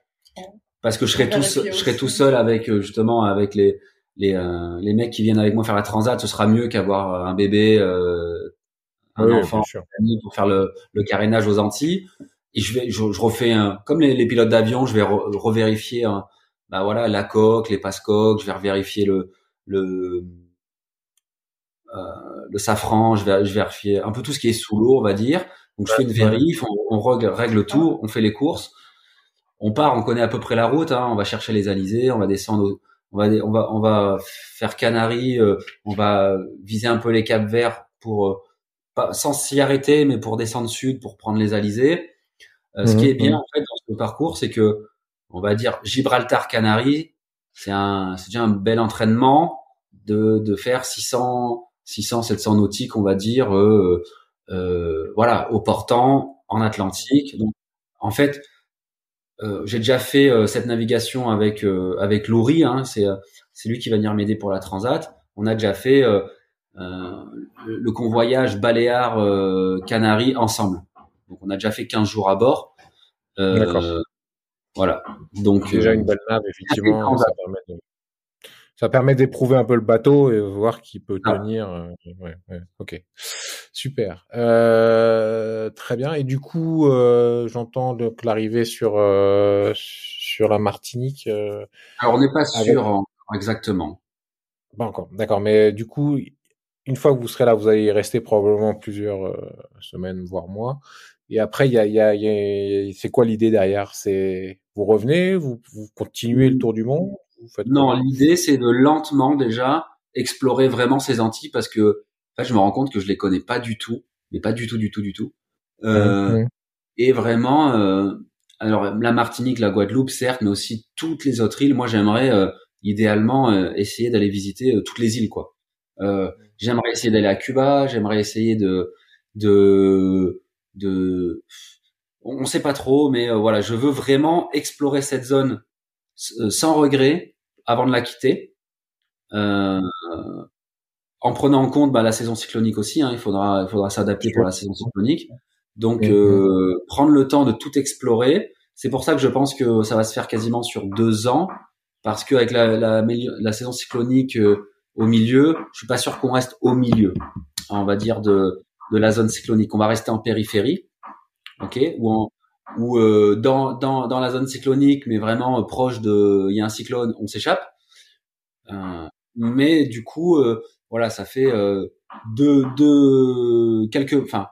parce que je serai tout, je serai tout seul avec euh, justement avec les les euh, les mecs qui viennent avec moi faire la transat. Ce sera mieux qu'avoir un bébé, euh, un oui, enfant pour faire le, le carénage aux Antilles. Et je vais, je, je refais un, comme les, les pilotes d'avion, je vais re, revérifier, un, bah voilà, la coque, les passe-coques. Je vais revérifier le le euh, le safran, je vais, je vais vérifier un peu tout ce qui est sous l'eau, on va dire. Donc je fais une vérif, on, on règle, règle, tout, on fait les courses, on part, on connaît à peu près la route, hein, on va chercher les alizés, on va descendre, on va, on va, on va faire Canaries, euh, on va viser un peu les Cap Verts pour euh, pas, sans s'y arrêter, mais pour descendre sud pour prendre les alizés. Euh, mmh, ce qui est bien mmh. en fait dans ce parcours, c'est que on va dire Gibraltar Canaries, c'est un, c'est déjà un bel entraînement de, de faire 600 600, 700 nautiques, on va dire, euh, euh, voilà, au portant, en Atlantique. Donc, en fait, j'ai déjà fait euh, cette navigation avec euh, avec Laurie, hein, c'est c'est lui qui va venir m'aider pour la transat. On a déjà fait le convoyage Baléares Canaries ensemble. Donc, on a déjà fait 15 jours à bord. Voilà. Donc déjà une belle nave, effectivement. Ça permet de ça permet d'éprouver un peu le bateau et voir qui peut ah. tenir. Euh, ouais, ouais, ok, super, euh, très bien. Et du coup, euh, j'entends donc l'arrivée sur euh, sur la Martinique. Euh, Alors on n'est pas sûr avec... exactement. Pas encore, d'accord. Mais du coup, une fois que vous serez là, vous allez y rester probablement plusieurs semaines, voire mois. Et après, il y a, y a, y a c'est quoi l'idée derrière? C'est vous revenez, vous, vous continuez le tour du monde? Non, l'idée c'est de lentement déjà explorer vraiment ces Antilles parce que en fait, je me rends compte que je les connais pas du tout, mais pas du tout, du tout, du tout. Euh, mmh. Et vraiment, euh, alors la Martinique, la Guadeloupe, certes, mais aussi toutes les autres îles. Moi, j'aimerais euh, idéalement euh, essayer d'aller visiter euh, toutes les îles, quoi. Euh, j'aimerais essayer d'aller à Cuba, j'aimerais essayer de de de on ne sait pas trop, mais voilà, je veux vraiment explorer cette zone sans regret avant de la quitter. Euh, en prenant en compte bah, la saison cyclonique aussi, hein, il faudra, il faudra s'adapter pour la saison cyclonique. Donc, euh, prendre le temps de tout explorer. C'est pour ça que je pense que ça va se faire quasiment sur deux ans, parce qu'avec la, la, la, saison cyclonique euh, au milieu, je suis pas sûr qu'on reste au milieu, on va dire de, de la zone cyclonique. On va rester en périphérie, ok, ou en, ou euh, dans, dans, dans la zone cyclonique, mais vraiment proche de, il y a un cyclone, on s'échappe. Euh, mais du coup, euh, voilà, ça fait euh, deux, deux, quelques, enfin,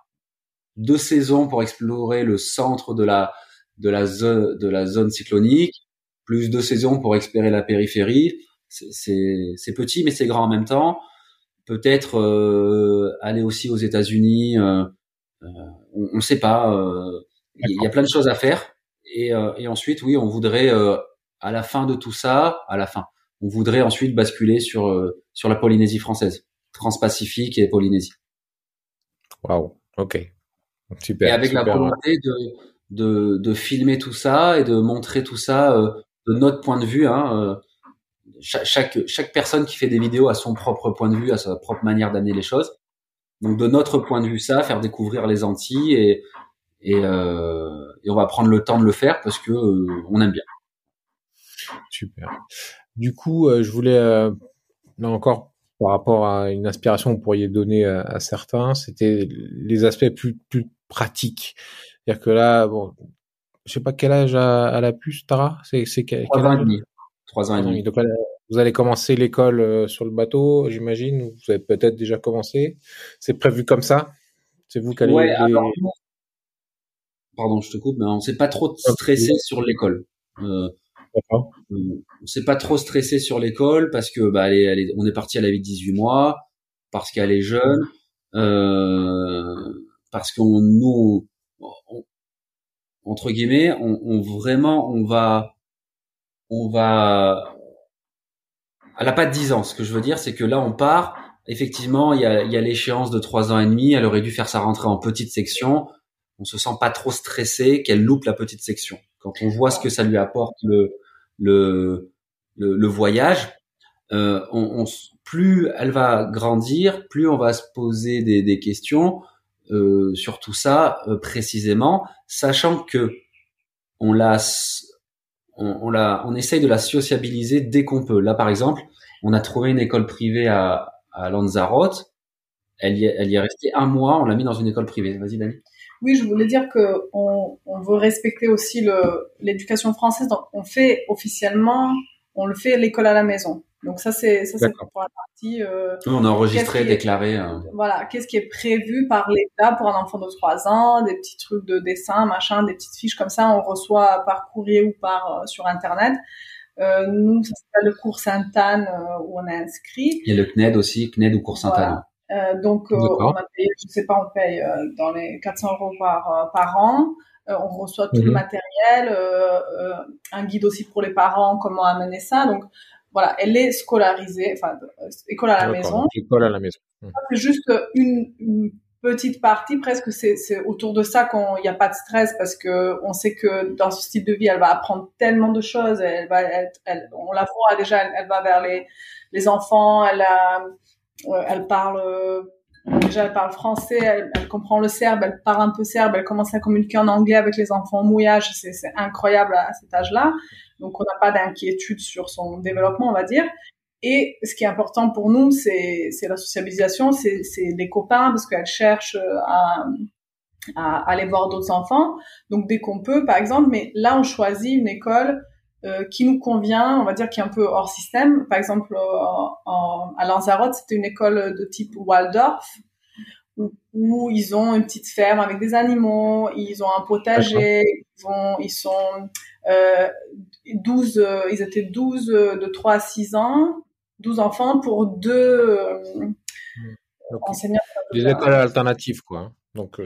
deux saisons pour explorer le centre de la, de la zone, de la zone cyclonique, plus deux saisons pour explorer la périphérie. C'est petit, mais c'est grand en même temps. Peut-être euh, aller aussi aux États-Unis. Euh, on ne sait pas. Il y a plein de choses à faire. Et, et ensuite, oui, on voudrait à la fin de tout ça, à la fin, on voudrait ensuite basculer sur euh, sur la Polynésie française, Transpacifique et Polynésie. Waouh, ok, super. Et avec la volonté de, de, de filmer tout ça et de montrer tout ça euh, de notre point de vue. Hein, euh, chaque, chaque personne qui fait des vidéos a son propre point de vue, a sa propre manière d'amener les choses. Donc de notre point de vue, ça, faire découvrir les Antilles et et, euh, et on va prendre le temps de le faire parce que on aime bien. Super. Du coup, euh, je voulais, euh, là encore, par rapport à une inspiration que vous pourriez donner à, certains, c'était les aspects plus, plus pratiques. C'est-à-dire que là, bon, je sais pas quel âge a, la puce, Tara? C'est quel, Trois ans et demi. Trois ans et demi. Donc vous allez commencer l'école euh, sur le bateau, j'imagine. Vous avez peut-être déjà commencé. C'est prévu comme ça? C'est vous qui allez... Ouais, Pardon, je te coupe, mais on s'est pas trop stressé sur l'école. Euh, on s'est pas trop stressé sur l'école parce que bah, elle est, on est parti à la vie de 18 mois, parce qu'elle est jeune, euh, parce qu'on nous, entre guillemets, on, on, vraiment, on va, on va, elle a pas de 10 ans. Ce que je veux dire, c'est que là, on part. Effectivement, il y a, il y a l'échéance de 3 ans et demi. Elle aurait dû faire sa rentrée en petite section. On se sent pas trop stressé qu'elle loupe la petite section. Quand on voit ce que ça lui apporte le, le, le, voyage, euh, on, plus elle va grandir, plus on va se poser des, des questions euh, sur tout ça euh, précisément, sachant que on la, on, on, la, on essaye de la sociabiliser dès qu'on peut. Là, par exemple, on a trouvé une école privée à, à Lanzarote. Elle y, elle y est restée un mois. On l'a mis dans une école privée. Vas-y, Dani. Oui, je voulais dire que on, on veut respecter aussi le l'éducation française. Donc, on fait officiellement, on le fait l'école à la maison. Donc ça c'est ça c'est pour la partie. Euh, on a enregistré, déclaré. Euh... Voilà, qu'est-ce qui est prévu par l'État pour un enfant de 3 ans, des petits trucs de dessin, machin, des petites fiches comme ça, on reçoit par courrier ou par euh, sur internet. Euh, nous, ça s'appelle le cours Sainte-Anne euh, où on est inscrit. Il y a le CNED aussi, CNED ou cours Sainte-Anne. Euh, donc, euh, on a payé, je sais pas, on paye euh, dans les 400 euros par, par an. on reçoit tout le mhm. matériel, un guide aussi pour les parents, comment amener ça. Donc, voilà, elle est scolarisée, enfin, école à la maison. École à la maison. C'est juste une, une, petite partie, presque, c'est autour de ça qu'il n'y a pas de stress parce que on sait que dans ce style de vie, elle va apprendre tellement de choses. Elle va, elle, on la voit déjà, elle, elle, va vers les, les enfants, elle a, elle parle euh, déjà elle parle français, elle, comprend le serbe, elle parle un peu serbe, elle commence à communiquer en anglais avec les enfants au mouillage, c'est incroyable à, cet âge-là. Donc on n'a pas d'inquiétude sur son développement, on va dire. Et ce qui est important pour nous, c'est la sociabilisation, c'est les copains, parce qu'elle cherche euh, à, à aller voir d'autres enfants. Donc dès qu'on peut, par exemple, mais là on choisit une école euh, qui nous convient, on va dire qui est un peu hors système. Par exemple, en, à Lanzarote, c'était une école de type Waldorf, où, ils ont une petite ferme avec des animaux, ils ont un potager, ils, vont, ils sont euh, 12, euh, ils étaient 12 de 3 à 6 ans, 12 enfants pour deux euh, enseignants. Des écoles alternatives, quoi. Donc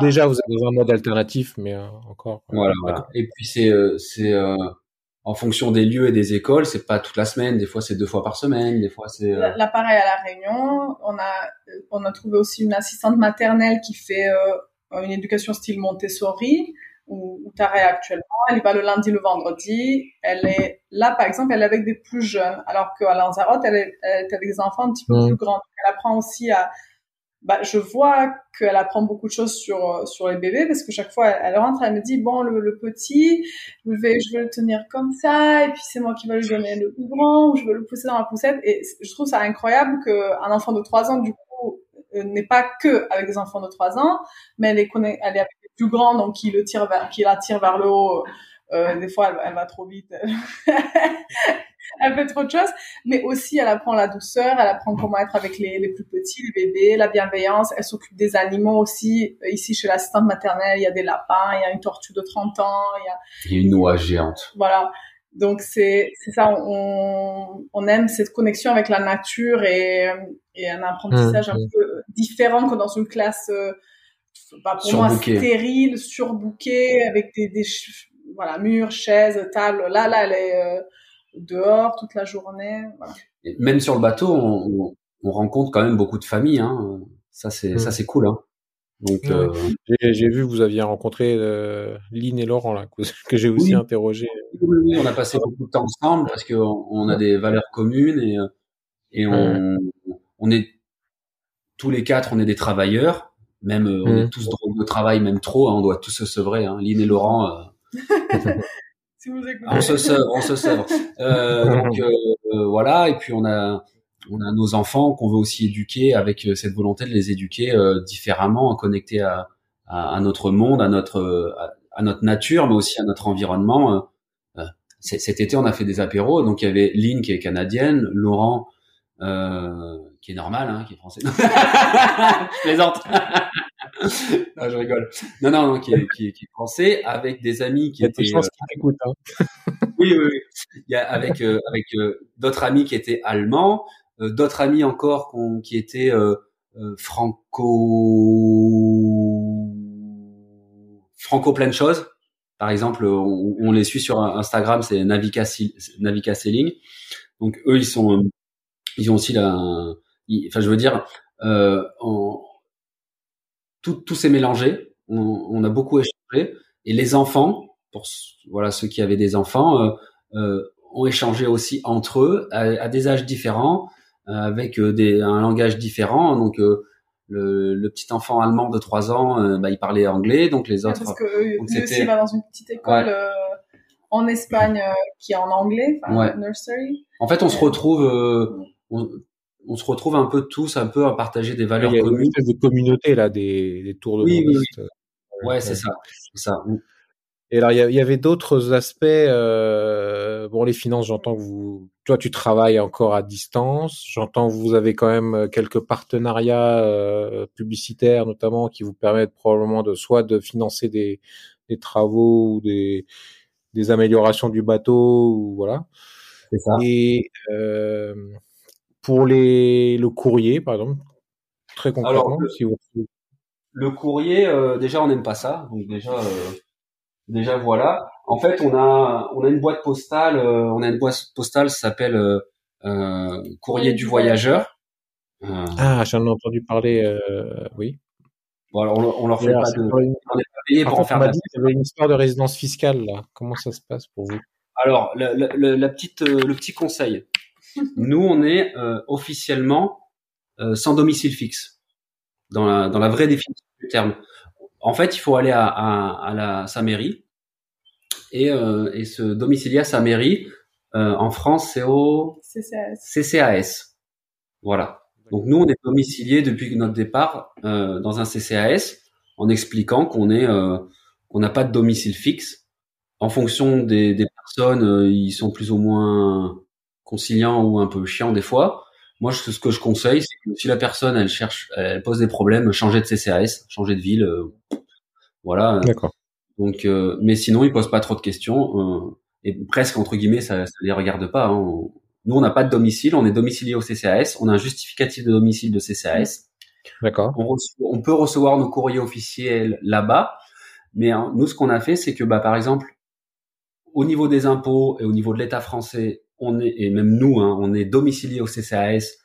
déjà, vous avez un mode alternatif, mais encore. Voilà, voilà. Et puis c'est c'est en fonction des lieux et des écoles, c'est pas toute la semaine. Des fois, c'est deux fois par semaine. Des fois, c'est. Euh... Là, pareil à la Réunion, on a on a trouvé aussi une assistante maternelle qui fait euh, une éducation style Montessori où, où Tara est actuellement. Elle y va le lundi, le vendredi. Elle est là, par exemple, elle est avec des plus jeunes, alors qu'à Lanzarote, elle est, elle est avec des enfants un petit peu plus grands. Elle apprend aussi à bah, je vois qu'elle apprend beaucoup de choses sur sur les bébés parce que chaque fois elle, rentre, elle me dit bon le, petit, je vais je vais le tenir comme ça et puis c'est moi qui vais lui donner le grand ou je vais le pousser dans la poussette et je trouve ça incroyable que un enfant de 3 ans du coup euh, n'est pas que avec des enfants de 3 ans, mais elle est connaît, elle est avec les plus grands donc qui le tire vers qui la tire vers le haut. Euh, des fois elle, elle va trop vite. elle fait trop de choses, mais aussi elle apprend la douceur, elle apprend comment être avec les, les plus petits, les bébés, la bienveillance, elle s'occupe des animaux aussi. Euh, ici, chez l'assistante maternelle, il y a des lapins, il y a une tortue de 30 ans, il y a... Il y a une noix géante. Voilà. Donc c'est c'est ça, on, on aime cette connexion avec la nature et, et un apprentissage mmh, un mmh. peu différent que dans une classe, euh, bah pour moi, stérile, surbookée, avec des, des voilà murs, chaises, tables. Là, là, elle est euh, dehors toute la journée. Voilà. même sur le bateau, on, on, rencontre quand même beaucoup de familles. Hein. Ça, c'est mmh. ça, c'est cool. Hein. Donc, euh... j'ai vu que vous aviez rencontré euh, Lynn et Laurent là, que, j'ai aussi oui. interrogé. Oui, on a passé beaucoup de temps ensemble parce qu'on on a des valeurs communes et, et on, on est tous les quatre, on est des travailleurs. Même euh, on est tous drogués au travail, même trop. Hein, on doit tous se sevrer. Hein. Lynn et Laurent. Euh, si vous écoutez. On se sevre, on se sevre. Euh, donc euh, voilà. Et puis on a on a nos enfants qu'on veut aussi éduquer avec euh, cette volonté de les éduquer euh, différemment, connectés à, à, à, notre monde, à notre à, à, notre nature, mais aussi à notre environnement. Euh, cet été, on a fait des apéros. Donc il y avait Lynn qui est canadienne, Laurent euh, qui est normal, hein, qui est français. je plaisante. non, je rigole. Non, non, non qui, est, qui, est, qui est français, avec des amis qui étaient. Je pense t'écoutent. Hein. oui, oui, oui. Il y a avec euh, avec euh, d'autres amis qui étaient allemands, euh, d'autres amis encore qui étaient euh, euh, franco franco plein de choses. Par exemple, on, on, les suit sur Instagram, c'est Navica Navica Selling. Donc eux, ils sont ils ont aussi la enfin je veux dire euh, en, tout, tout s'est mélangé on, on, a beaucoup échangé et les enfants pour voilà ceux qui avaient des enfants euh, euh, ont échangé aussi entre eux à, à des âges différents euh, avec des, un langage différent donc le, le, petit enfant allemand de 3 ans, bah, il parlait anglais, donc les autres. Parce que lui aussi va dans une petite école ouais. en Espagne qui est en anglais, ouais. nursery. En fait, on se retrouve on, on, se retrouve un peu tous un peu à partager des valeurs il y a communes. Une de communauté là, des, des tours de oui, oui, oui. Ouais, c'est ça, ça. Et alors, il y, avait d'autres aspects. Euh, bon, les finances, j'entends que vous, toi, tu travailles encore à distance. J'entends que vous avez quand même quelques partenariats euh, publicitaires, notamment, qui vous permettent probablement de soit de financer des, des travaux ou des, des améliorations du bateau, ou voilà. C'est ça. Et euh, pour les le courrier, par exemple, très concrètement, Alors, le, si vous... le courrier, euh, déjà, on n'aime pas ça. Donc déjà. Euh déjà voilà. En fait, on a on a une boîte postale, euh, on a une boîte postale, ça s'appelle courrier du voyageur. ah, j'en ai entendu parler. oui. Bon, alors on, on leur fait pas de, une... on est pas payé pour en faire. Dit qu'il y avait une histoire de résidence fiscale là. Comment ça se passe pour vous? Alors, la, la, la, petite, le petit conseil. Nous, on est officiellement sans domicile fixe dans la dans la vraie définition du terme en fait, il faut aller à, à, à la, sa mairie et, euh, et se domicilier à sa mairie. Euh, en France, c'est au CCAS. CCAS. Voilà. Donc nous, on est domicilié depuis notre départ euh, dans un CCAS en expliquant qu'on est euh, qu'on n'a pas de domicile fixe. En fonction des, des personnes, euh, ils sont plus ou moins conciliants ou un peu chiants des fois. Moi, ce que je conseille, c'est que si la personne, elle cherche, elle pose des problèmes, changer de CCAS, changer de ville, euh, voilà. D'accord. Donc, euh, mais sinon, ils posent pas trop de questions euh, et presque entre guillemets, ça, ça les regarde pas. Hein. Nous, on n'a pas de domicile, on est domicilié au CCAS, on a un justificatif de domicile de CCAS. D'accord. On, on, peut recevoir nos courriers officiels là-bas, mais hein, nous, ce qu'on a fait, c'est que, bah, par exemple, au niveau des impôts et au niveau de l'État français, on est et même nous, hein, on est domicilié au CCAS.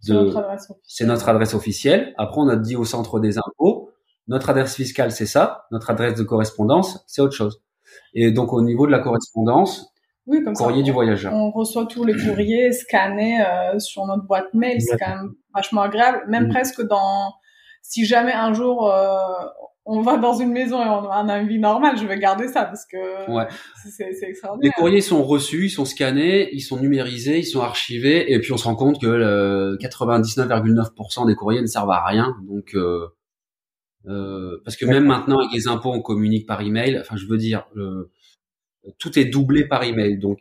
C'est notre adresse officielle. Après, on a dit au centre des impôts, notre adresse fiscale, c'est ça. Notre adresse de correspondance, c'est autre chose. Et donc, au niveau de la correspondance, oui, comme courrier du voyageur. On reçoit tous les courriers scannés euh, sur notre boîte mail. C'est quand même vachement agréable. Même mm. presque dans, si jamais un jour euh, on va dans une maison et on a une vie normale, je vais garder ça parce que ouais. c'est extraordinaire. Les courriers sont reçus, ils sont scannés, ils sont numérisés, ils sont archivés, et puis on se rend compte que 99,9% des courriers ne servent à rien. Donc euh, euh, parce que même maintenant avec les impôts, on communique par email. Enfin, je veux dire, euh, tout est doublé par email. Donc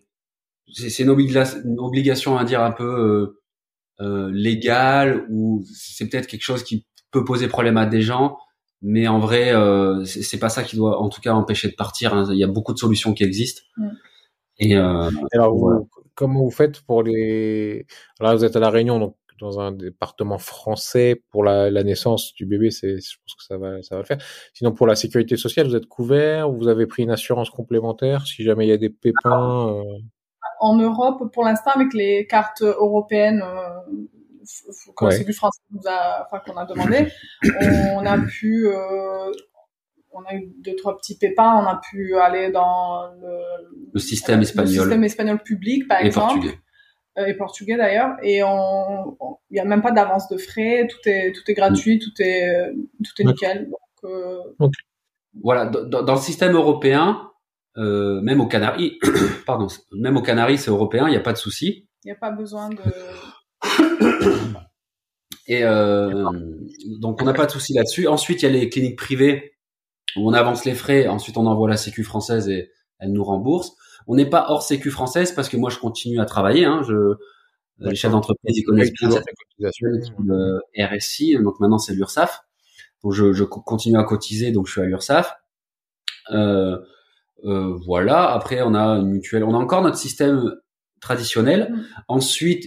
c'est une, une, obligation à dire un peu euh, légale ou c'est peut-être quelque chose qui peut poser problème à des gens mais en vrai, euh, c'est pas ça qui doit, en tout cas, empêcher de partir. Hein. Il y a beaucoup de solutions qui existent. Et euh, alors, comment vous faites pour les Là, vous êtes à la Réunion, donc dans un département français pour la, la naissance du bébé, c'est, je pense que ça va, ça va le faire. Sinon, pour la sécurité sociale, vous êtes couvert, vous avez pris une assurance complémentaire si jamais il y a des pépins. Euh... En Europe, pour l'instant, avec les cartes européennes, comme c'est du français nous a, enfin, qu'on a demandé, on a pu, euh, on a eu deux trois petits pépins, on a pu aller dans le, le système espagnol, le système espagnol public par et exemple, portugais. Euh, et portugais d'ailleurs, et on, il y a même pas d'avance de frais, tout est tout est gratuit, tout est tout est nickel. Donc, euh... Voilà, dans, dans, le système européen, euh, même aux Canaries, pardon, même aux Canaries, c'est européen, il n'y a pas de souci. Il n'y a pas besoin de et euh, donc on n'a pas de souci là-dessus. Ensuite, il y a les cliniques privées où on avance les frais. Ensuite, on envoie la Sécu française et elle nous rembourse. On n'est pas hors Sécu française parce que moi, je continue à travailler. Hein. Je, les chefs d'entreprise, ils connaissent bien cette le RSI. Donc maintenant, c'est l'URSSAF. Donc je, je, continue à cotiser, donc je suis à l'URSSAF. Euh, euh, voilà. Après, on a une mutuelle. On a encore notre système traditionnel. Mm. Ensuite,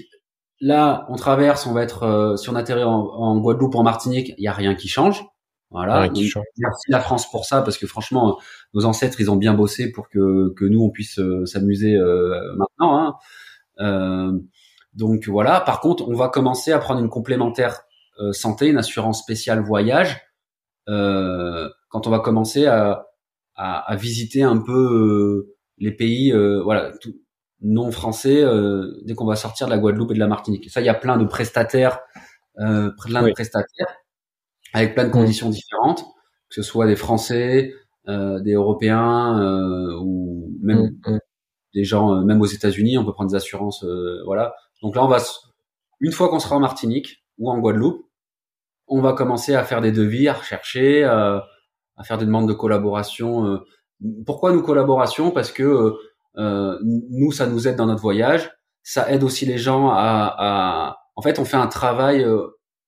Là, on traverse, on va être, euh, si on atterrit en, en, Guadeloupe, en Martinique, il y a rien qui change. Voilà. Merci la France pour ça, parce que franchement, nos ancêtres, ils ont bien bossé pour que, que nous, on puisse euh, s'amuser euh, maintenant. Hein. Euh, donc voilà. Par contre, on va commencer à prendre une complémentaire santé, une assurance spéciale voyage, quand on va commencer à, à, à visiter un peu les pays, voilà, tout, non français euh, dès qu'on va sortir de la Guadeloupe et de la Martinique. Ça, il y a plein de prestataires, euh, plein de prestataires avec plein de conditions différentes, que ce soit des Français, euh, des Européens euh, ou même mm, mm. des gens, euh, même aux États-Unis, on peut prendre des assurances, voilà. Donc là, on va une fois qu'on sera en Martinique ou en Guadeloupe, on va commencer à faire des devis, à rechercher, à faire des demandes de collaboration. pourquoi nous collaboration? Parce que euh, nous, ça nous aide dans notre voyage. Ça aide aussi les gens à, à... en fait, on fait un travail, euh,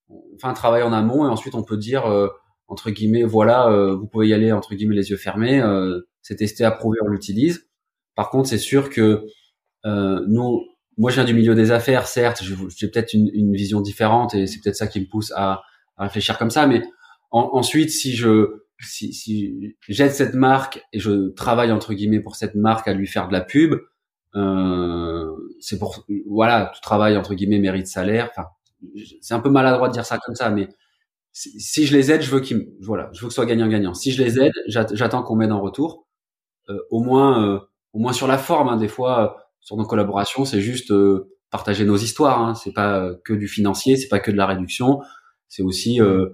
on fait un travail en amont et ensuite on peut dire euh, entre guillemets, voilà, vous pouvez y aller entre guillemets les yeux fermés. c'est testé, approuvé, on l'utilise. Par contre, c'est sûr que nous, moi, je viens du milieu des affaires, certes, j'ai peut-être une, une, vision différente et c'est peut-être ça qui me pousse à, à réfléchir comme ça. Mais ensuite, si je si, si j'aide cette marque et je travaille entre guillemets pour cette marque à lui faire de la pub, euh, c'est pour voilà, tout travail entre guillemets mérite salaire. Enfin, c'est un peu maladroit de dire ça comme ça, mais si, je les aide, je veux qu'ils voilà, je veux que ce soit gagnant-gagnant. Si je les aide, j'attends qu'on m'aide en retour. Euh, au moins, euh, au moins sur la forme. Hein, des fois, sur nos collaborations, c'est juste euh, partager nos histoires. Hein, c'est pas que du financier, c'est pas que de la réduction. C'est aussi euh,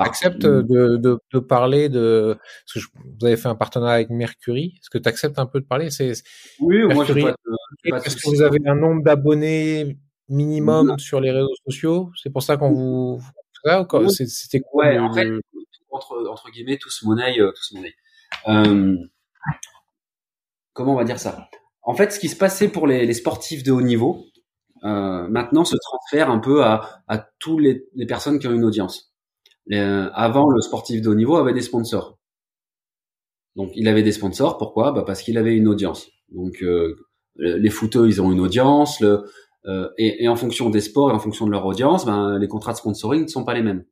acceptes de, de, de, parler de parce que vous avez fait un partenariat avec Mercury. Est-ce que tu acceptes un peu de parler? C'est oui moi je est-ce que vous avez un nombre d'abonnés minimum sur les réseaux sociaux c'est pour ça qu'on vous c'était quoi ouais, en fait entre entre guillemets tous monnaie euh, tous monnaie. Euh, comment on va dire ça? En fait ce qui se passait pour les, les sportifs de haut niveau euh, maintenant se transfère un peu à, à tous les, les personnes qui ont une audience euh, avant, le sportif de haut niveau avait des sponsors. Donc, il avait des sponsors. Pourquoi? Bah Parce qu'il avait une audience. Donc, euh, les footeux, ils ont une audience. Le, euh, et, et, en fonction des sports et en fonction de leur audience, ben, les contrats de sponsoring ne sont pas les mêmes.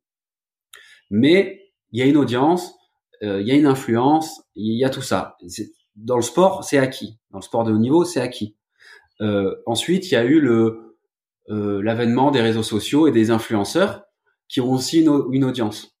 Mais il y a une audience, il y a une influence, il y a tout ça. dans le sport, c'est acquis. Dans le sport de haut niveau, c'est acquis. Euh, ensuite, il y a eu euh, l'avènement des réseaux sociaux et des influenceurs qui ont aussi une, audience.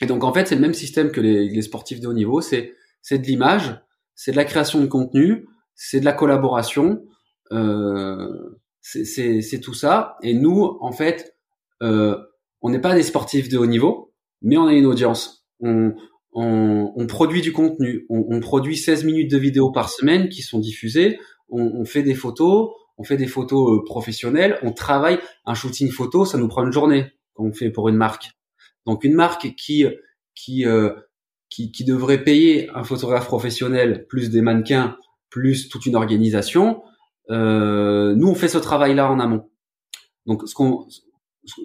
Et donc en fait, c'est le même système que les, les sportifs de haut niveau. C'est c'est de l'image, c'est de la création de contenu, c'est de la collaboration, euh, c'est tout ça. Et nous, en fait, euh, on n'est pas des sportifs de haut niveau, mais on a une audience. On, on, on produit du contenu. On, on, produit 16 minutes de vidéos par semaine qui sont diffusées. On, on fait des photos. On fait des photos euh, professionnelles. On travaille un shooting photo. Ça nous prend une journée qu'on fait pour une marque. Donc une marque qui qui, euh, qui qui devrait payer un photographe professionnel plus des mannequins plus toute une organisation. Euh, nous on fait ce travail là en amont. Donc ce qu'on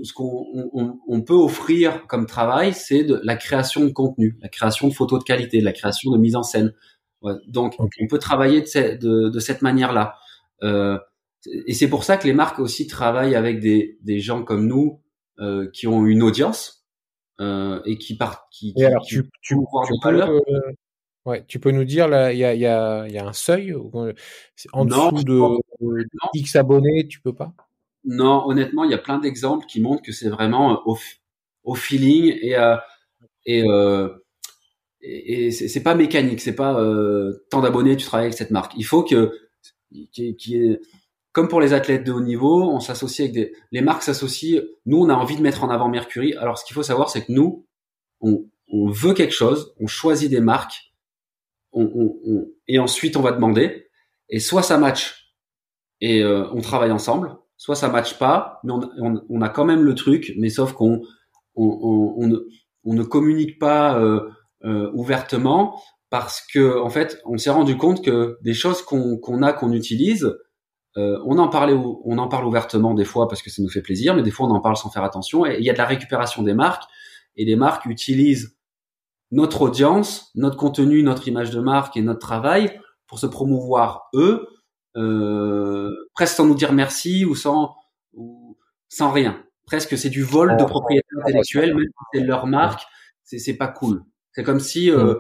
ce qu'on on, on, peut offrir comme travail, c'est de la création de contenu, la création de photos de qualité, la création de mise en scène. Ouais, donc, on peut travailler de, de, de cette manière-là. Euh, et c'est pour ça que les marques aussi travaillent avec des, des gens comme nous euh, qui ont une audience euh, et qui partent, qui, et alors, tu, tu, tu peux, euh, ouais, tu peux nous dire il y a, y, a, y a un seuil en non, dessous de X abonnés, tu peux pas? Non, honnêtement, il y a plein d'exemples qui montrent que c'est vraiment au, au feeling et euh, et, et, c'est pas mécanique, c'est pas tant d'abonnés tu travailles avec cette marque. Il faut que qui est comme pour les athlètes de haut niveau, on s'associe avec des les marques s'associent. Nous, on a envie de mettre en avant Mercury. Alors, ce qu'il faut savoir, c'est que nous, on, on veut quelque chose, on choisit des marques, on, on, et ensuite on va demander. Et soit ça match et euh, on travaille ensemble, soit ça matche pas, mais on, a quand même le truc, mais sauf qu'on on, on, ne, on ne communique pas euh, euh, ouvertement parce que en fait, on s'est rendu compte que des choses qu'on a, qu'on utilise, euh, on en parlait, on en parle ouvertement des fois parce que ça nous fait plaisir, mais des fois on en parle sans faire attention. Et il y a de la récupération des marques, et les marques utilisent notre audience, notre contenu, notre image de marque et notre travail pour se promouvoir eux euh, presque sans nous dire merci ou sans ou sans rien. Presque c'est du vol de propriété intellectuelle, même si c'est leur marque, c'est c'est pas cool. C'est comme si euh,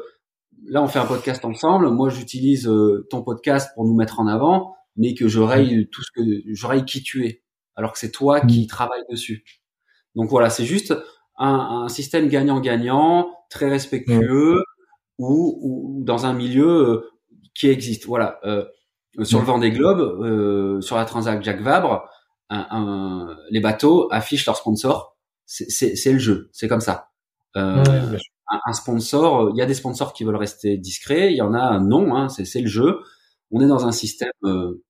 là on fait un podcast ensemble, moi j'utilise euh, ton podcast pour nous mettre en avant, mais que je raye tout ce que je raye qui tu es, alors que c'est toi qui travailles dessus. Donc voilà, c'est juste un, un système gagnant-gagnant, très respectueux, ou, ou, dans un milieu euh, qui existe. Voilà. Euh, euh, sur le vent des globes, euh, sur la Transac Jacques Vabre, un, un, les bateaux affichent leur sponsor. C'est le jeu, c'est comme ça. Euh, un, un, sponsor, il y a des sponsors qui veulent rester discrets, il y en a non, hein, c'est le jeu. On est dans un système, euh,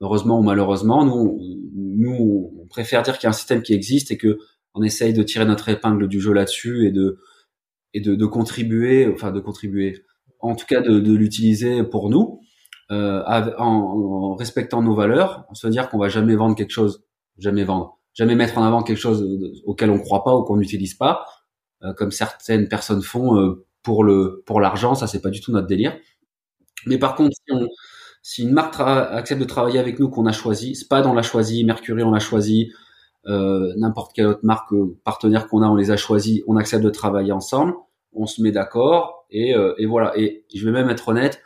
heureusement ou malheureusement, nous, nous on préfère dire qu'il y a un système qui existe et que on essaye de tirer notre épingle du jeu là-dessus et de et de, de, contribuer, enfin de contribuer, en tout cas de, de l'utiliser pour nous euh, en, respectant nos valeurs, se dire qu'on va jamais vendre quelque chose, jamais vendre, jamais mettre en avant quelque chose auquel on croit pas ou qu'on n'utilise pas, euh, comme certaines personnes font euh, pour le pour l'argent, ça c'est pas du tout notre délire. Mais par contre, si, on, si une marque accepte de travailler avec nous qu'on a choisi, Spad on l'a choisi, Mercury on l'a choisi, euh, n'importe quelle autre marque partenaire qu'on a, on les a choisis, on accepte de travailler ensemble, on se met d'accord et, et voilà. Et je vais même être honnête,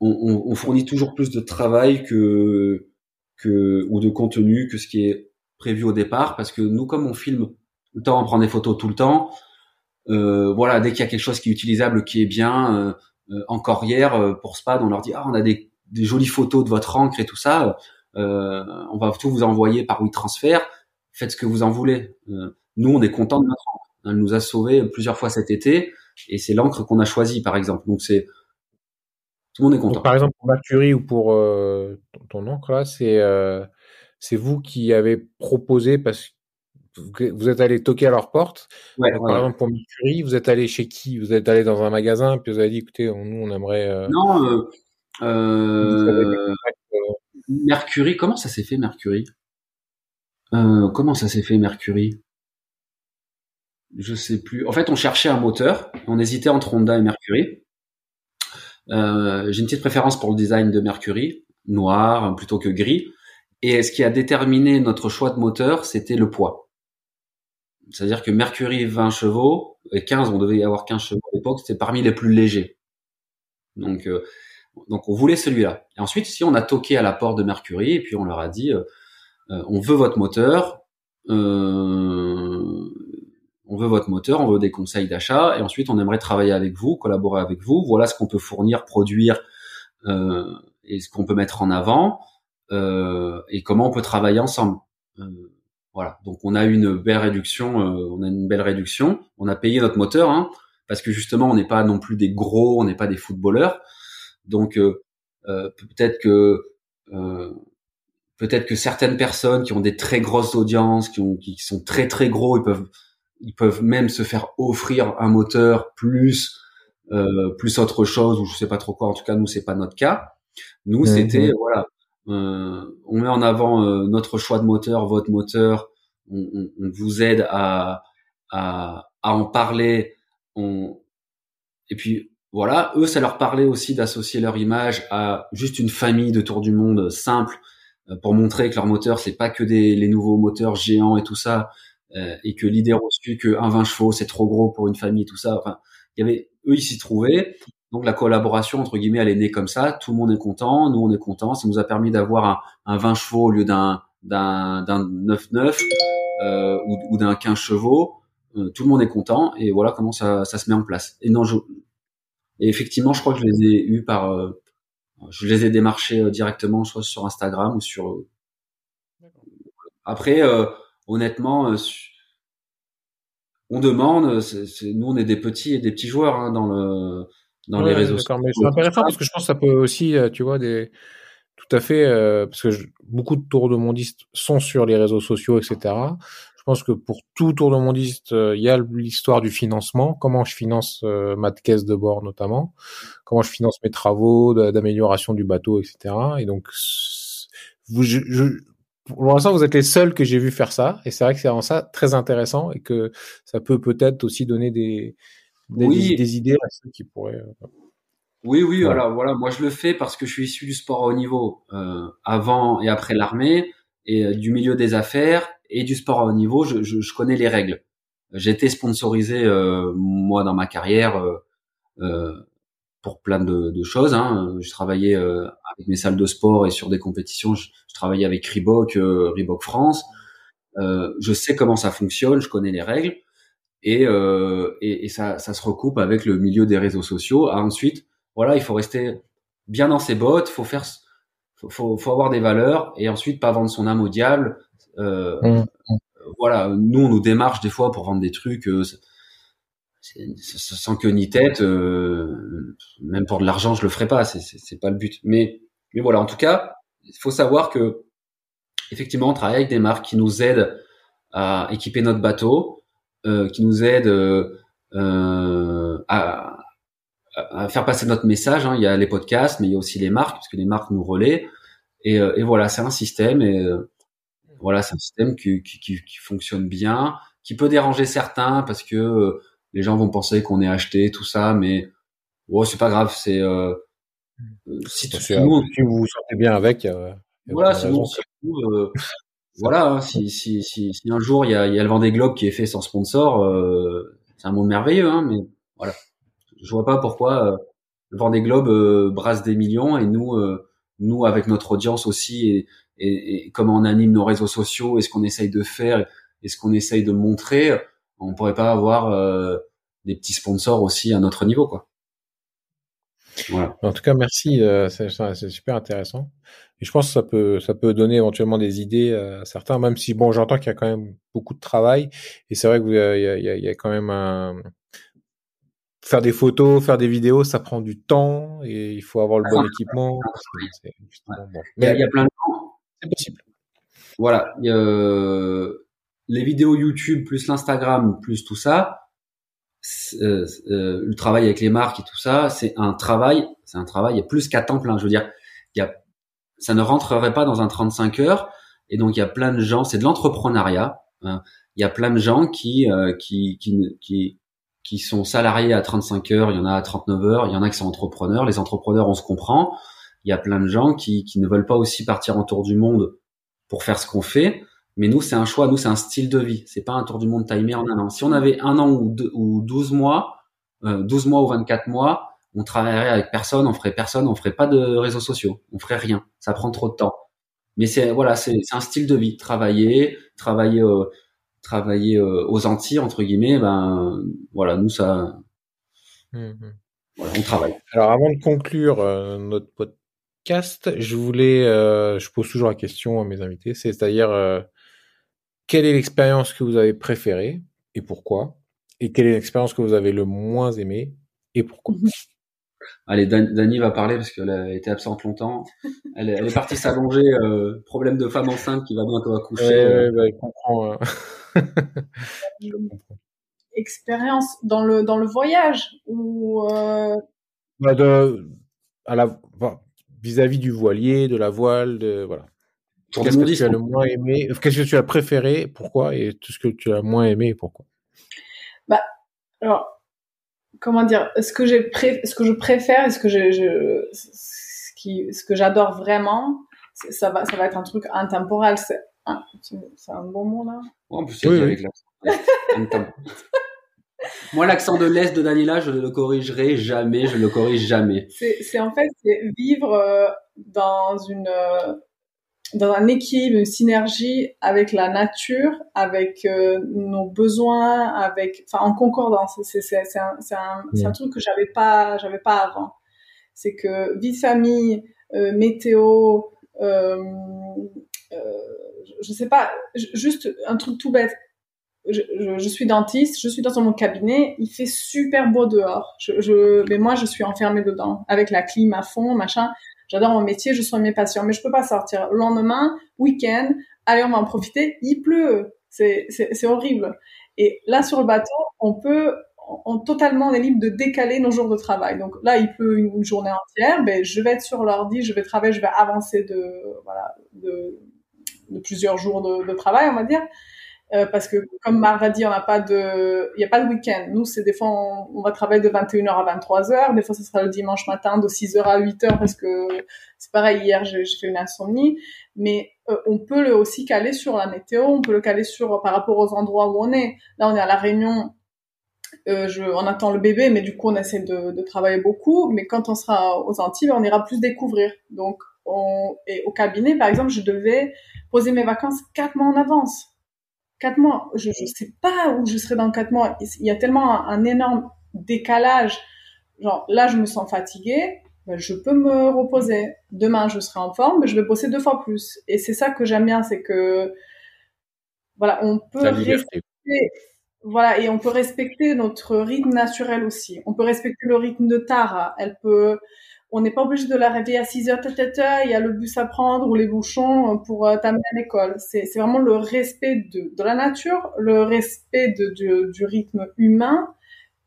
on, on, fournit toujours plus de travail que, que ou de contenu que ce qui est prévu au départ, parce que nous, comme on filme tout le temps, on prend des photos tout le temps. Euh, voilà, dès qu'il y a quelque chose qui est utilisable, qui est bien, euh, euh encore hier euh, pour Spad, on leur dit ah on a des, des jolies photos de votre encre et tout ça, euh, on va tout vous envoyer par WeTransfer, faites ce que vous en voulez. nous, on est content de notre encre. Elle nous a sauvé plusieurs fois cet été et c'est l'encre qu'on a choisie par exemple. Donc c'est tout le monde est content. par exemple, pour Mercury ou pour euh, ton, oncle, là, c'est euh, c'est vous qui avez proposé parce que vous êtes allé toquer à leur porte. Ouais, par exemple, pour Mercury, vous êtes allé chez qui? Vous êtes allé dans un magasin, puis vous avez dit, écoutez, nous, on aimerait. Euh... Non, euh, Mercury, comment ça s'est fait, Mercury? Comment ça s'est fait, Mercury? Je sais plus. En fait, on cherchait un moteur. On hésitait entre Honda et Mercury. Euh, j'ai une petite préférence pour le design de Mercury, noir plutôt que gris. Et ce qui a déterminé notre choix de moteur, c'était le poids. C'est-à-dire que Mercury 20 chevaux, et 15, on devait y avoir 15 chevaux à l'époque, c'était parmi les plus légers. Donc, euh, Donc on voulait celui-là. Et ensuite, si on a toqué à la porte de Mercury et puis on leur a dit, euh, euh, on veut votre moteur, euh, on veut votre moteur, on veut des conseils d'achat, et ensuite on aimerait travailler avec vous, collaborer avec vous. Voilà ce qu'on peut fournir, produire, et ce qu'on peut mettre en avant, et comment on peut travailler ensemble. voilà. Donc on a une belle réduction, on a une belle réduction. On a payé notre moteur, hein, parce que justement on n'est pas non plus des gros, on n'est pas des footballeurs. Donc euh, euh, peut-être que euh, peut-être que certaines personnes qui ont des très grosses audiences, qui, ont, qui sont très très gros, ils peuvent ils peuvent même se faire offrir un moteur plus euh, plus autre chose ou je sais pas trop quoi. En tout cas, nous c'est pas notre cas. Nous c'était voilà, euh, on met en avant euh, notre choix de moteur, votre moteur. On, on, on vous aide à, à, à en parler. On, et puis voilà, eux, ça leur parlait aussi d'associer leur image à juste une famille de tour du monde simple euh, pour montrer que leur moteur, c'est pas que des les nouveaux moteurs géants et tout ça, euh, et que l'idée reçue que un 20 chevaux c'est trop gros pour une famille, tout ça. Enfin, il y avait eux, ils s'y trouvaient. Donc la collaboration entre guillemets, elle est née comme ça. Tout le monde est content, nous on est content. Ça nous a permis d'avoir un, un 20 chevaux au lieu d'un d'un d'un 9-9 euh, ou, ou d'un 15 chevaux. Euh, tout le monde est content et voilà comment ça, ça se met en place. Et non, je, et effectivement, je crois que je les ai eus par, euh, je les ai démarchés euh, directement, soit sur Instagram ou sur. Euh, après, honnêtement, on demande. nous, on est des petits et des petits joueurs hein, dans le dans les réseaux sociaux. Mais c'est intéressant parce que je pense que ça peut aussi, tu vois, des tout à fait, parce que beaucoup de tours de mondistes sont sur les réseaux sociaux, etc. Je pense que pour tout tour de mondiste, euh, il y a l'histoire du financement. Comment je finance euh, ma caisse de bord notamment. Comment je finance mes travaux d'amélioration du bateau, etc. Et donc, vous, je, pour l'instant, vous êtes les seuls que j'ai vu faire ça. Et c'est vrai que c'est vraiment ça très intéressant et que ça peut peut-être aussi donner des, des, idées à ceux qui pourraient. Euh, oui, oui, voilà. voilà. Moi, je le fais parce que je suis issu du sport au haut niveau euh, avant et après l'armée et du milieu des affaires et du sport à haut niveau, je, connais les règles. J'ai été sponsorisé euh, moi dans ma carrière euh, euh, pour plein de, choses. Hein. Je travaillais avec mes salles de sport et sur des compétitions. Je, je travaillais avec Reebok, Reebok France. je sais comment ça fonctionne, je connais les règles et, ça, se recoupe avec le milieu des réseaux sociaux. Ah, ensuite, voilà, il faut rester bien dans ses bottes, faut faire, faut, faut, faut avoir des valeurs et ensuite pas vendre son âme au diable euh, mm. Voilà, nous on nous démarche des fois pour vendre des trucs euh, sans queue ni tête. Euh, même pour de l'argent, je le ferai pas. C'est pas le but. Mais mais voilà, en tout cas, il faut savoir que effectivement, on travaille avec des marques qui nous aident à équiper notre bateau, euh, qui nous aident euh, à, à, faire passer notre message. Hein. Il y a les podcasts, mais il y a aussi les marques, parce que les marques nous relaient. Et, et voilà, c'est un système. Et voilà, c'est un système qui, qui, qui, fonctionne bien, qui peut déranger certains parce que euh, les gens vont penser qu'on est acheté, tout ça, mais oh, c'est pas grave. C'est euh, euh si, tu, si, vous vous sentez bien avec. voilà, euh, voilà, hein, si, si, si, si, un jour il y a, y a le Vendée Globe qui est fait sans sponsor, euh, c'est un monde merveilleux, hein, mais voilà, je vois pas pourquoi le Vendée Globe brasse des millions et nous, nous avec notre audience aussi et, et, comment on anime nos réseaux sociaux et ce qu'on essaye de faire et ce qu'on essaye de montrer, on pourrait pas avoir euh, des petits sponsors aussi à notre niveau, quoi. Voilà. En tout cas, merci, euh, c'est super intéressant. Et je pense que ça peut, ça peut donner éventuellement des idées à certains, même si bon, j'entends qu'il y a quand même beaucoup de travail. Et c'est vrai qu'il y, y, y a, quand même un faire des photos, faire des vidéos, ça prend du temps et il faut avoir le bon équipement. Mais il y a plein de temps c'est possible. Voilà. Euh, les vidéos YouTube plus l'Instagram plus tout ça, euh, euh, le travail avec les marques et tout ça, c'est un travail, c'est un travail, il y a plus qu'à temps plein. Je veux dire, il y a, ça ne rentrerait pas dans un 35 heures. Et donc il y a plein de gens, c'est de l'entrepreneuriat. Hein. Il y a plein de gens qui, qui, qui, qui, qui sont salariés à 35 heures, il y en a à 39 heures, il y en a qui sont entrepreneurs. Les entrepreneurs, on se comprend il y a plein de gens qui, qui ne veulent pas aussi partir en tour du monde pour faire ce qu'on fait. Mais nous, c'est un choix. Nous, c'est un style de vie. C'est pas un tour du monde timé en un an. Si on avait un an ou, deux, ou 12 mois, euh, 12 mois ou 24 mois, on travaillerait avec personne, on ferait personne, on ferait pas de réseaux sociaux, on ferait rien. Ça prend trop de temps. Mais c'est voilà, c'est un style de vie. Travailler, travailler, euh, travailler euh, aux Antilles entre guillemets. Ben voilà, nous ça, mmh voilà, on travaille. Alors avant de conclure euh, notre podcast, je voulais, je pose toujours la question à mes invités, c'est-à-dire quelle est l'expérience que vous avez préférée et pourquoi, et quelle est l'expérience que vous avez le moins aimée et pourquoi? Allez, Dani va parler parce qu'elle a été absente longtemps. Elle est, elle est partie s'allonger. Euh, problème de femme enceinte qui va bientôt accoucher. Ouais, bah, je comprends. Expérience dans le dans le voyage ou euh... bah de, à la vis-à-vis du voilier, de la voile, de voilà. Qu'est-ce que tu as le moins aimé Qu'est-ce que tu as préféré Pourquoi Et tout ce que tu as moins aimé Pourquoi? Bah alors comment dire, ce que j'ai ce que je préfère et ce que je, je ce qui, ce que j'adore vraiment, ça va, ça va être un truc intemporel. C'est un, un bon mot là. en plus, oui, avec Moi, l'accent de l'Est de Daniela, je ne le corrigerai jamais, je ne le corrige jamais. C'est en fait vivre euh, dans une, euh, dans un équilibre, une synergie avec la nature, avec euh, nos besoins, avec, enfin, en concordance. C'est c'est c'est un c'est truc que j'avais pas j'avais pas avant. C'est que vie famille, euh, météo, euh, euh, je sais pas, juste un truc tout bête. Je, suis dentiste, je suis dans mon cabinet, il fait super beau dehors. Mais moi, je suis enfermée dedans, avec la clim à fond, machin. J'adore mon métier, je soigne mes patients, mais je peux pas sortir. Le lendemain, week-end, allez, on va en profiter. Il pleut. C'est, horrible. Et là, sur le bateau, on peut, totalement, on est libre de décaler nos jours de travail. Donc là, il pleut une, journée entière, ben, je vais être sur l'ordi, je vais travailler, je vais avancer de, voilà, de, de plusieurs jours de, travail, on va dire. Euh, parce que comme Marva dit, on n'a pas de, il n'y a pas de week-end. Nous, c'est des fois on, va travailler de 21h à 23h, des fois ce sera le dimanche matin de 6h à 8h parce que c'est pareil. Hier, j'ai fait une insomnie, mais euh, on peut le aussi caler sur la météo, on peut le caler sur par rapport aux endroits où on est. Là, on est à la Réunion. Euh, je, on attend le bébé, mais du coup, on essaie de, de travailler beaucoup. Mais quand on sera aux Antilles, on ira plus découvrir. Donc, on, et au cabinet, par exemple, je devais poser mes vacances quatre mois en avance quatre mois, je ne sais pas où je serai dans quatre mois. Il y a tellement un, énorme décalage. Genre, là, je me sens fatiguée, ben, je peux me reposer. Demain, je serai en forme, mais je vais bosser deux fois plus. Et c'est ça que j'aime bien, c'est que, voilà, on peut respecter, voilà, et on peut respecter notre rythme naturel aussi. On peut respecter le rythme de Tara. Elle peut, on n'est pas obligé de la réveiller à 6 heures, il y a le bus à prendre ou les bouchons pour euh, t'amener à l'école. C'est, vraiment le respect de, de la nature, le respect de, du, du rythme humain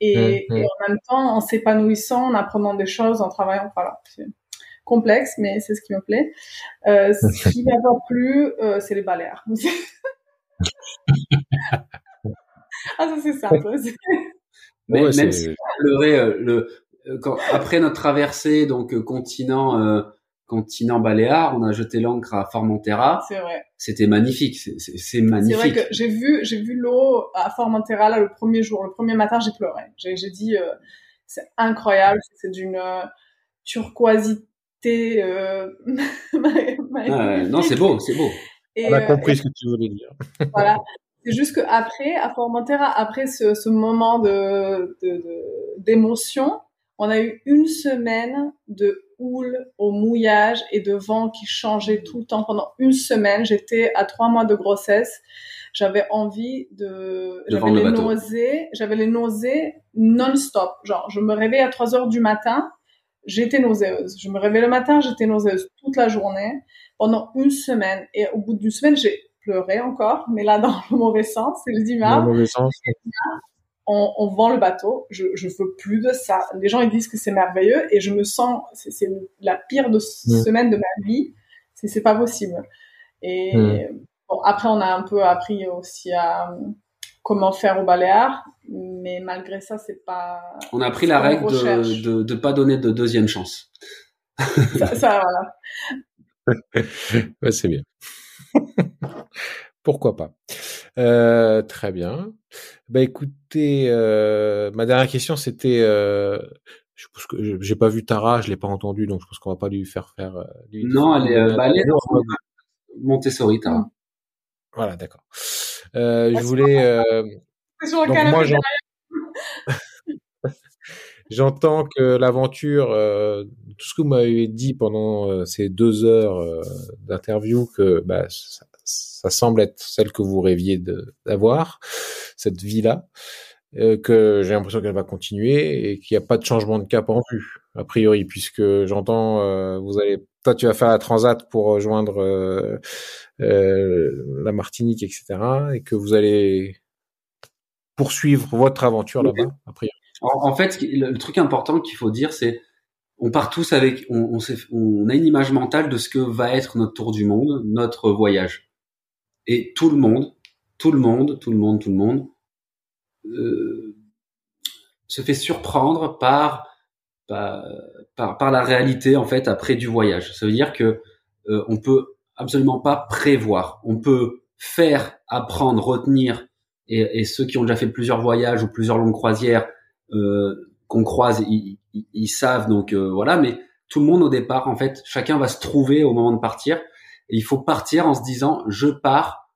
et, mmh, mmh. et, en même temps en s'épanouissant, en apprenant des choses, en travaillant. Voilà, c'est complexe, mais c'est ce qui me plaît. Euh, ce qui m'a pas plu, euh, c'est les Baléares. ah, ça c'est simple. Mais même si euh, le, euh, après notre traversée, donc euh, continent euh, continent baléare, on a jeté l'ancre à Formentera. C'est vrai. C'était magnifique, c'est magnifique. C'est vrai que j'ai vu j'ai vu l'eau à Formentera là le premier jour, le premier matin, j'ai pleuré. J'ai dit c'est incroyable, c'est d'une turquoisité. Euh... non, c'est beau, c'est beau. on a compris ce que tu voulais dire. voilà. C'est juste qu'après, à Formentera, après ce, ce moment de d'émotion, de, on a eu une semaine de houle au mouillage et de vent qui changeait tout le temps. Pendant une semaine, j'étais à trois mois de grossesse. J'avais envie de, j'avais les nausées, j'avais les nausées non-stop. Genre, je me réveillais à 3 heures du matin, j'étais nauséeuse. Je me réveillais le matin, j'étais nauséeuse toute la journée pendant une semaine. Et au bout d'une semaine, j'ai pleuré encore, mais là dans le mauvais sens. C'est le dimanche. Dans le mauvais sens on, on, vend le bateau. Je, je veux plus de ça. Les gens ils disent que c'est merveilleux et je me sens, c'est la pire de mm. semaine de ma vie. C'est pas possible. Et mm. bon, après on a un peu appris aussi à comment faire au Baléares, mais malgré ça c'est pas. On a appris la règle de, de, de pas donner de deuxième chance. ça, ça voilà. ouais, c'est bien. Pourquoi pas euh, Très bien. Bah écoutez, euh, ma dernière question c'était euh, Je pense que j'ai pas vu Tara, je l'ai pas entendu, donc je pense qu'on va pas lui faire faire. non, elle est, bah, elle est Montessori, Tara. Voilà, d'accord. Euh, je voulais. Euh, donc moi, j'entends que l'aventure, euh, tout ce que vous m'avez dit pendant euh, ces deux heures euh, d'interview, que bah, ça, ça, semble être celle que vous rêviez d'avoir, cette vie-là, que j'ai l'impression qu'elle va continuer et qu'il n'y a pas de changement de cap en vue, a priori, puisque j'entends, vous allez, toi, tu vas faire la transat pour rejoindre euh, la Martinique, etc., et que vous allez poursuivre votre aventure là-bas, après. En, en, fait, le, truc important qu'il faut dire, c'est on part tous avec, on, on, on, a une image mentale de ce que va être notre tour du monde, notre voyage. Et tout le monde, tout le monde, tout le monde, tout le monde euh, se fait surprendre par, par, par, par la réalité en fait après du voyage. Ça veut dire que euh, on peut absolument pas prévoir. On peut faire, apprendre, retenir, et, et, ceux qui ont déjà fait plusieurs voyages ou plusieurs longues croisières euh, qu'on croise, ils, ils, savent. Donc euh, voilà, mais tout le monde au départ, en fait, chacun va se trouver au moment de partir. Et il faut partir en se disant, je pars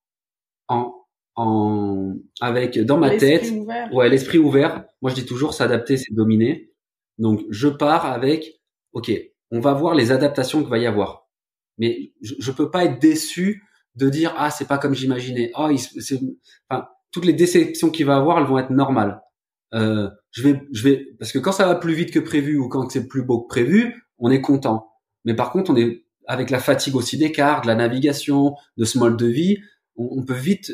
en, en avec dans ma tête, ouvert. ouais, l'esprit ouvert. Moi, je dis toujours, s'adapter, c'est dominer. Donc, je pars avec, ok, on va voir les adaptations qu'il va y avoir mais je, je peux pas être déçu de dire ah c'est pas comme j'imaginais. Oh, c'est, enfin, toutes les déceptions qu'il va avoir, elles vont être normales. Euh, je vais, je vais, parce que quand ça va plus vite que prévu ou quand c'est plus beau que prévu, on est content. Mais par contre, on est avec la fatigue aussi des cartes, de la navigation, de ce mode de vie, on, on peut vite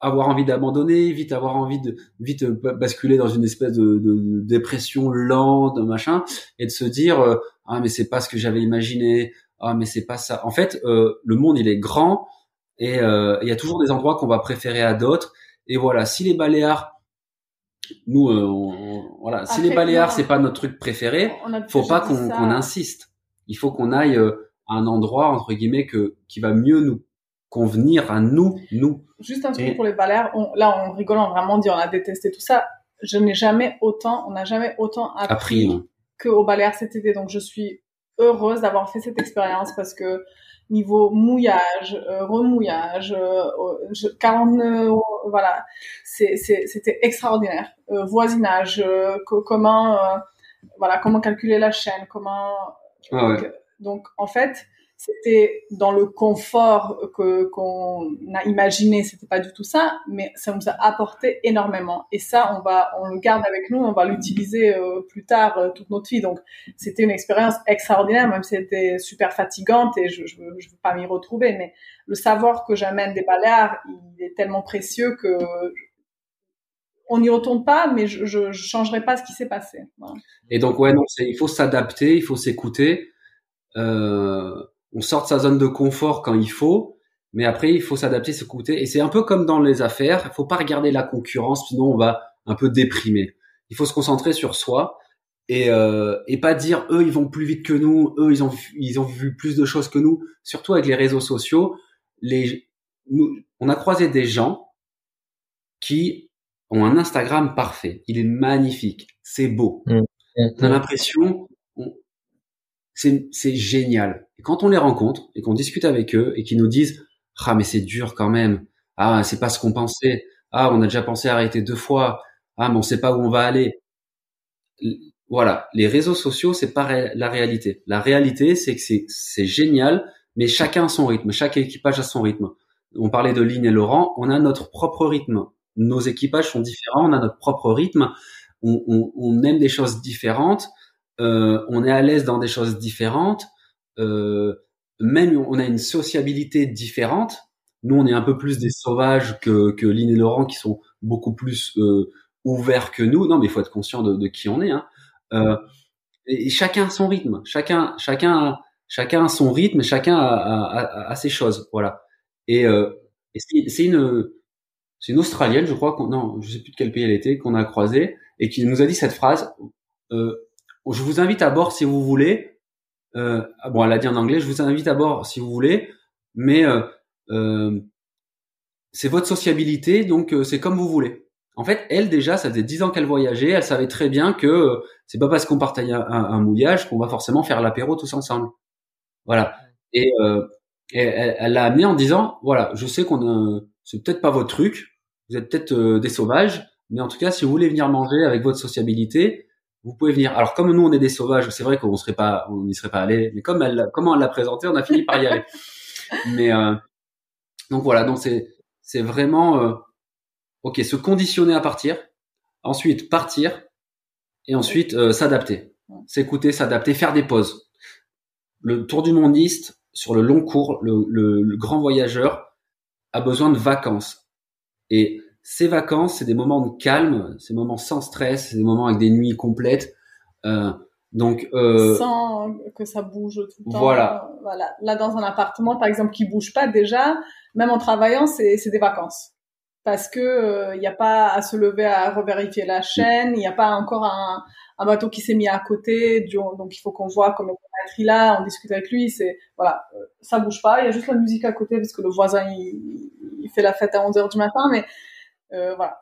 avoir envie d'abandonner, vite avoir envie de vite basculer dans une espèce de, de, de dépression lente, machin, et de se dire euh, ah mais c'est pas ce que j'avais imaginé, ah mais c'est pas ça. En fait, euh, le monde il est grand et euh, il y a toujours des endroits qu'on va préférer à d'autres. Et voilà, si les Baléares, nous, euh, voilà, si les Baléares c'est pas notre truc préféré, faut pas qu'on insiste. Il faut qu'on aille un endroit entre guillemets que qui va mieux nous convenir à nous, nous. Juste un truc pour les Baléares. On, là, on rigolant vraiment dit on a détesté tout ça. Je n'ai jamais autant, on n'a jamais autant appris, appris que aux Baléares cet été. Donc je suis heureuse d'avoir fait cette expérience parce que niveau mouillage, euh, remouillage, euh, 40 nœuds, voilà, c'était extraordinaire. Euh, voisinage, euh, comment, euh, voilà, comment calculer la chaîne, comment. Ah ouais. donc en fait, c'était dans le confort que qu'on a imaginé, c'était pas du tout ça, mais ça nous a apporté énormément. Et ça, on va, on le garde avec nous, on va l'utiliser euh, plus tard euh, toute notre vie. Donc, c'était une expérience extraordinaire, même si c'était super fatigante et je, je, je veux pas m'y retrouver, mais le savoir que j'amène des Baléares, il est tellement précieux que on n'y retourne pas, mais je, je, changerai pas ce qui s'est passé. Et donc, ouais, non, il faut s'adapter, il faut s'écouter. Euh, on sort de sa zone de confort quand il faut, mais après il faut s'adapter, s'écouter. Et c'est un peu comme dans les affaires, il faut pas regarder la concurrence, sinon on va un peu déprimer. Il faut se concentrer sur soi et, euh, et pas dire eux ils vont plus vite que nous, eux ils ont ils ont vu plus de choses que nous. Surtout avec les réseaux sociaux, les nous, on a croisé des gens qui ont un Instagram parfait. Il est magnifique, c'est beau. Mmh. On a l'impression c'est génial. Et quand on les rencontre et qu'on discute avec eux et qu'ils nous disent ah mais c'est dur quand même, ah c'est pas ce qu'on pensait, ah on a déjà pensé à arrêter deux fois, ah mais on sait pas où on va aller. Voilà, les réseaux sociaux c'est pas la réalité. La réalité c'est que c'est génial, mais chacun a son rythme, chaque équipage a son rythme. On parlait de Lynn et Laurent, on a notre propre rythme. Nos équipages sont différents, on a notre propre rythme, on, on, on aime des choses différentes euh, on est à l'aise dans des choses différentes, euh, même on a une sociabilité différente. Nous, on est un peu plus des sauvages que, que Lynn et Laurent qui sont beaucoup plus euh, ouverts que nous. Non, mais il faut être conscient de, de qui on est. Hein. Euh, et, chacun a son rythme. Chacun, chacun, chacun a son rythme. Chacun a, a, a ses choses. Voilà. Et, euh, et c'est une, c'est une Australienne, je crois. Non, je sais plus de quel pays elle était qu'on a croisé et qui nous a dit cette phrase. Euh, je vous invite à bord si vous voulez. Euh, bon, elle a dit en anglais, je vous invite à bord si vous voulez, mais euh, euh, c'est votre sociabilité, donc c'est comme vous voulez. En fait, elle déjà, ça faisait dix ans qu'elle voyageait. Elle savait très bien que c'est pas parce qu'on partage un, un, mouillage qu'on va forcément faire l'apéro tous ensemble. Voilà. Et, euh, elle l'a amené en disant, voilà, je sais qu'on c'est peut-être pas votre truc, vous êtes peut-être des sauvages, mais en tout cas, si vous voulez venir manger avec votre sociabilité, vous pouvez venir. Alors comme nous on est des sauvages, c'est vrai qu'on serait pas, on n'y serait pas allé, mais comme elle, comment elle l'a présenté, on a fini par y aller. mais euh, donc voilà, donc c'est c'est vraiment euh, ok, se conditionner à partir, ensuite partir et ensuite euh, s'adapter, s'écouter, s'adapter, faire des pauses. Le tour du mondiste sur le long cours, le, le, le grand voyageur a besoin de vacances et ces vacances, c'est des moments de calme, c'est des moments sans stress, c'est des moments avec des nuits complètes. Euh, donc euh, sans que ça bouge tout le temps. Voilà. voilà. Là, dans un appartement, par exemple, qui bouge pas déjà, même en travaillant, c'est des vacances parce que il euh, n'y a pas à se lever à revérifier la chaîne, il n'y a pas encore un, un bateau qui s'est mis à côté, donc il faut qu'on voit comment il là, on discute avec lui, c'est voilà, euh, ça bouge pas, il y a juste la musique à côté parce que le voisin il, il fait la fête à 11 heures du matin, mais voilà.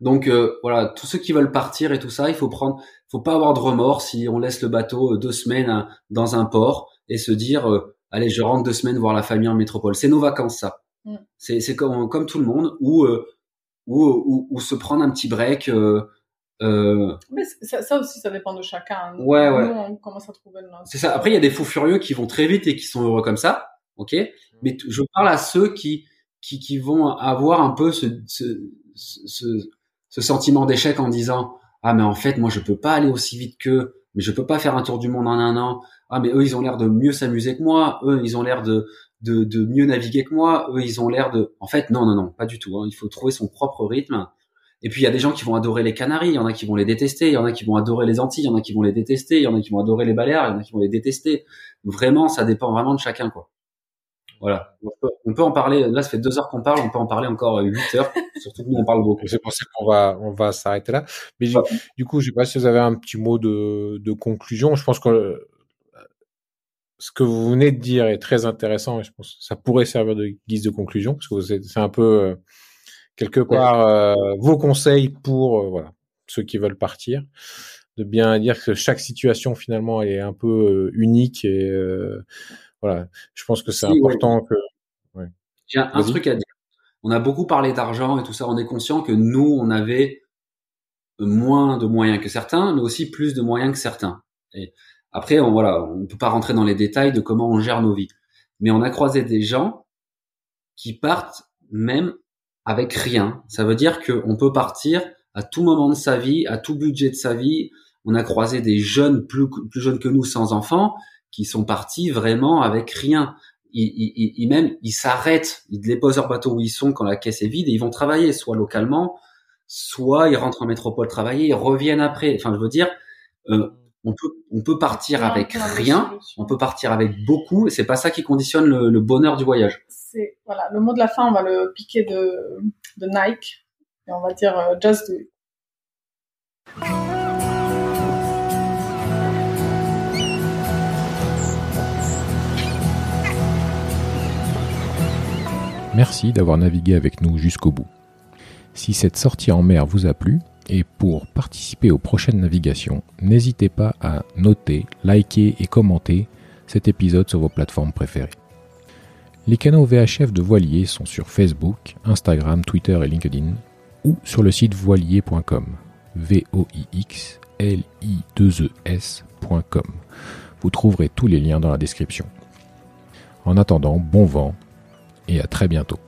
Donc euh, voilà, tous ceux qui veulent partir et tout ça, il faut prendre, faut pas avoir de remords si on laisse le bateau euh, deux semaines dans un port et se dire, allez, je rentre deux semaines voir la famille en métropole. C'est nos vacances, ça. Mm. C'est c'est comme comme tout le monde ou ou, ou, se prendre un petit break. Euh, Mais ça, ça, aussi, ça dépend de chacun. Ouais, ouais. on commence à trouver C'est ça. Après, il y a des fous furieux qui vont très vite et qui sont heureux comme ça, ok? Mais je parle à ceux qui qui, qui vont avoir un peu ce, ce, ce, ce sentiment d'échec en disant ah mais en fait moi je peux pas aller aussi vite qu'eux mais je peux pas faire un tour du monde en un an. Ah mais eux ils ont l'air de mieux s'amuser que moi. Eux ils ont l'air de, de, de mieux naviguer que moi. Eux ils ont l'air de en fait non non non pas du tout hein. il faut trouver son propre rythme. Et puis il y a des gens qui vont adorer les Canaries, il y en a qui vont les détester, il y en a qui vont adorer les Antilles, il y en a qui vont les détester, il y en a qui vont adorer les Baléares, il y en a qui vont les détester. Vraiment, ça dépend vraiment de chacun, quoi. Voilà. On peut, en parler. Là, ça fait deux heures qu'on parle. On peut en parler encore euh, huit heures. Surtout que nous, on parle beaucoup. C'est pour ça qu'on va, on va s'arrêter là. Mais du, coup, je sais pas si vous avez un petit mot de, de conclusion. Je pense que euh, ce que vous venez de dire est très intéressant et je pense que ça pourrait servir de guise de conclusion parce que c'est un peu euh, quelque part vos conseils pour voilà ceux qui veulent partir de bien dire que chaque situation finalement est un peu unique et voilà, je pense que c'est important que. Ouais. J'ai un, truc à dire. On a beaucoup parlé d'argent et tout ça. On est conscient que nous, on avait moins de moyens que certains, mais aussi plus de moyens que certains. Et après, on voilà, on peut pas rentrer dans les détails de comment on gère nos vies, mais on a croisé des gens qui partent même avec rien. Ça veut dire qu'on peut partir à tout moment de sa vie, à tout budget de sa vie. On a croisé des jeunes plus, plus jeunes que nous sans enfants qui sont partis vraiment avec rien. Ils, ils, même ils s'arrêtent, ils déposent leur bateau où ils sont quand la caisse est vide et ils vont travailler, soit localement, soit ils rentrent en métropole travailler, ils reviennent après. Enfin, je veux dire, euh, on peut on peut partir avec rien, on peut partir avec beaucoup, et c'est pas ça qui conditionne le, bonheur du voyage. C'est voilà, le mot de la fin, on va le piquer de, de Nike et on va dire euh, just do it. Merci d'avoir navigué avec nous jusqu'au bout. Si cette sortie en mer vous a plu, et pour participer aux prochaines navigations, n'hésitez pas à noter, liker et commenter cet épisode sur vos plateformes préférées. Les canaux VHF de Voilier sont sur Facebook, Instagram, Twitter et LinkedIn ou sur le site voilier.com. V O I X L I 2 E S.com. Vous trouverez tous les liens dans la description. En attendant, bon vent et à très bientôt.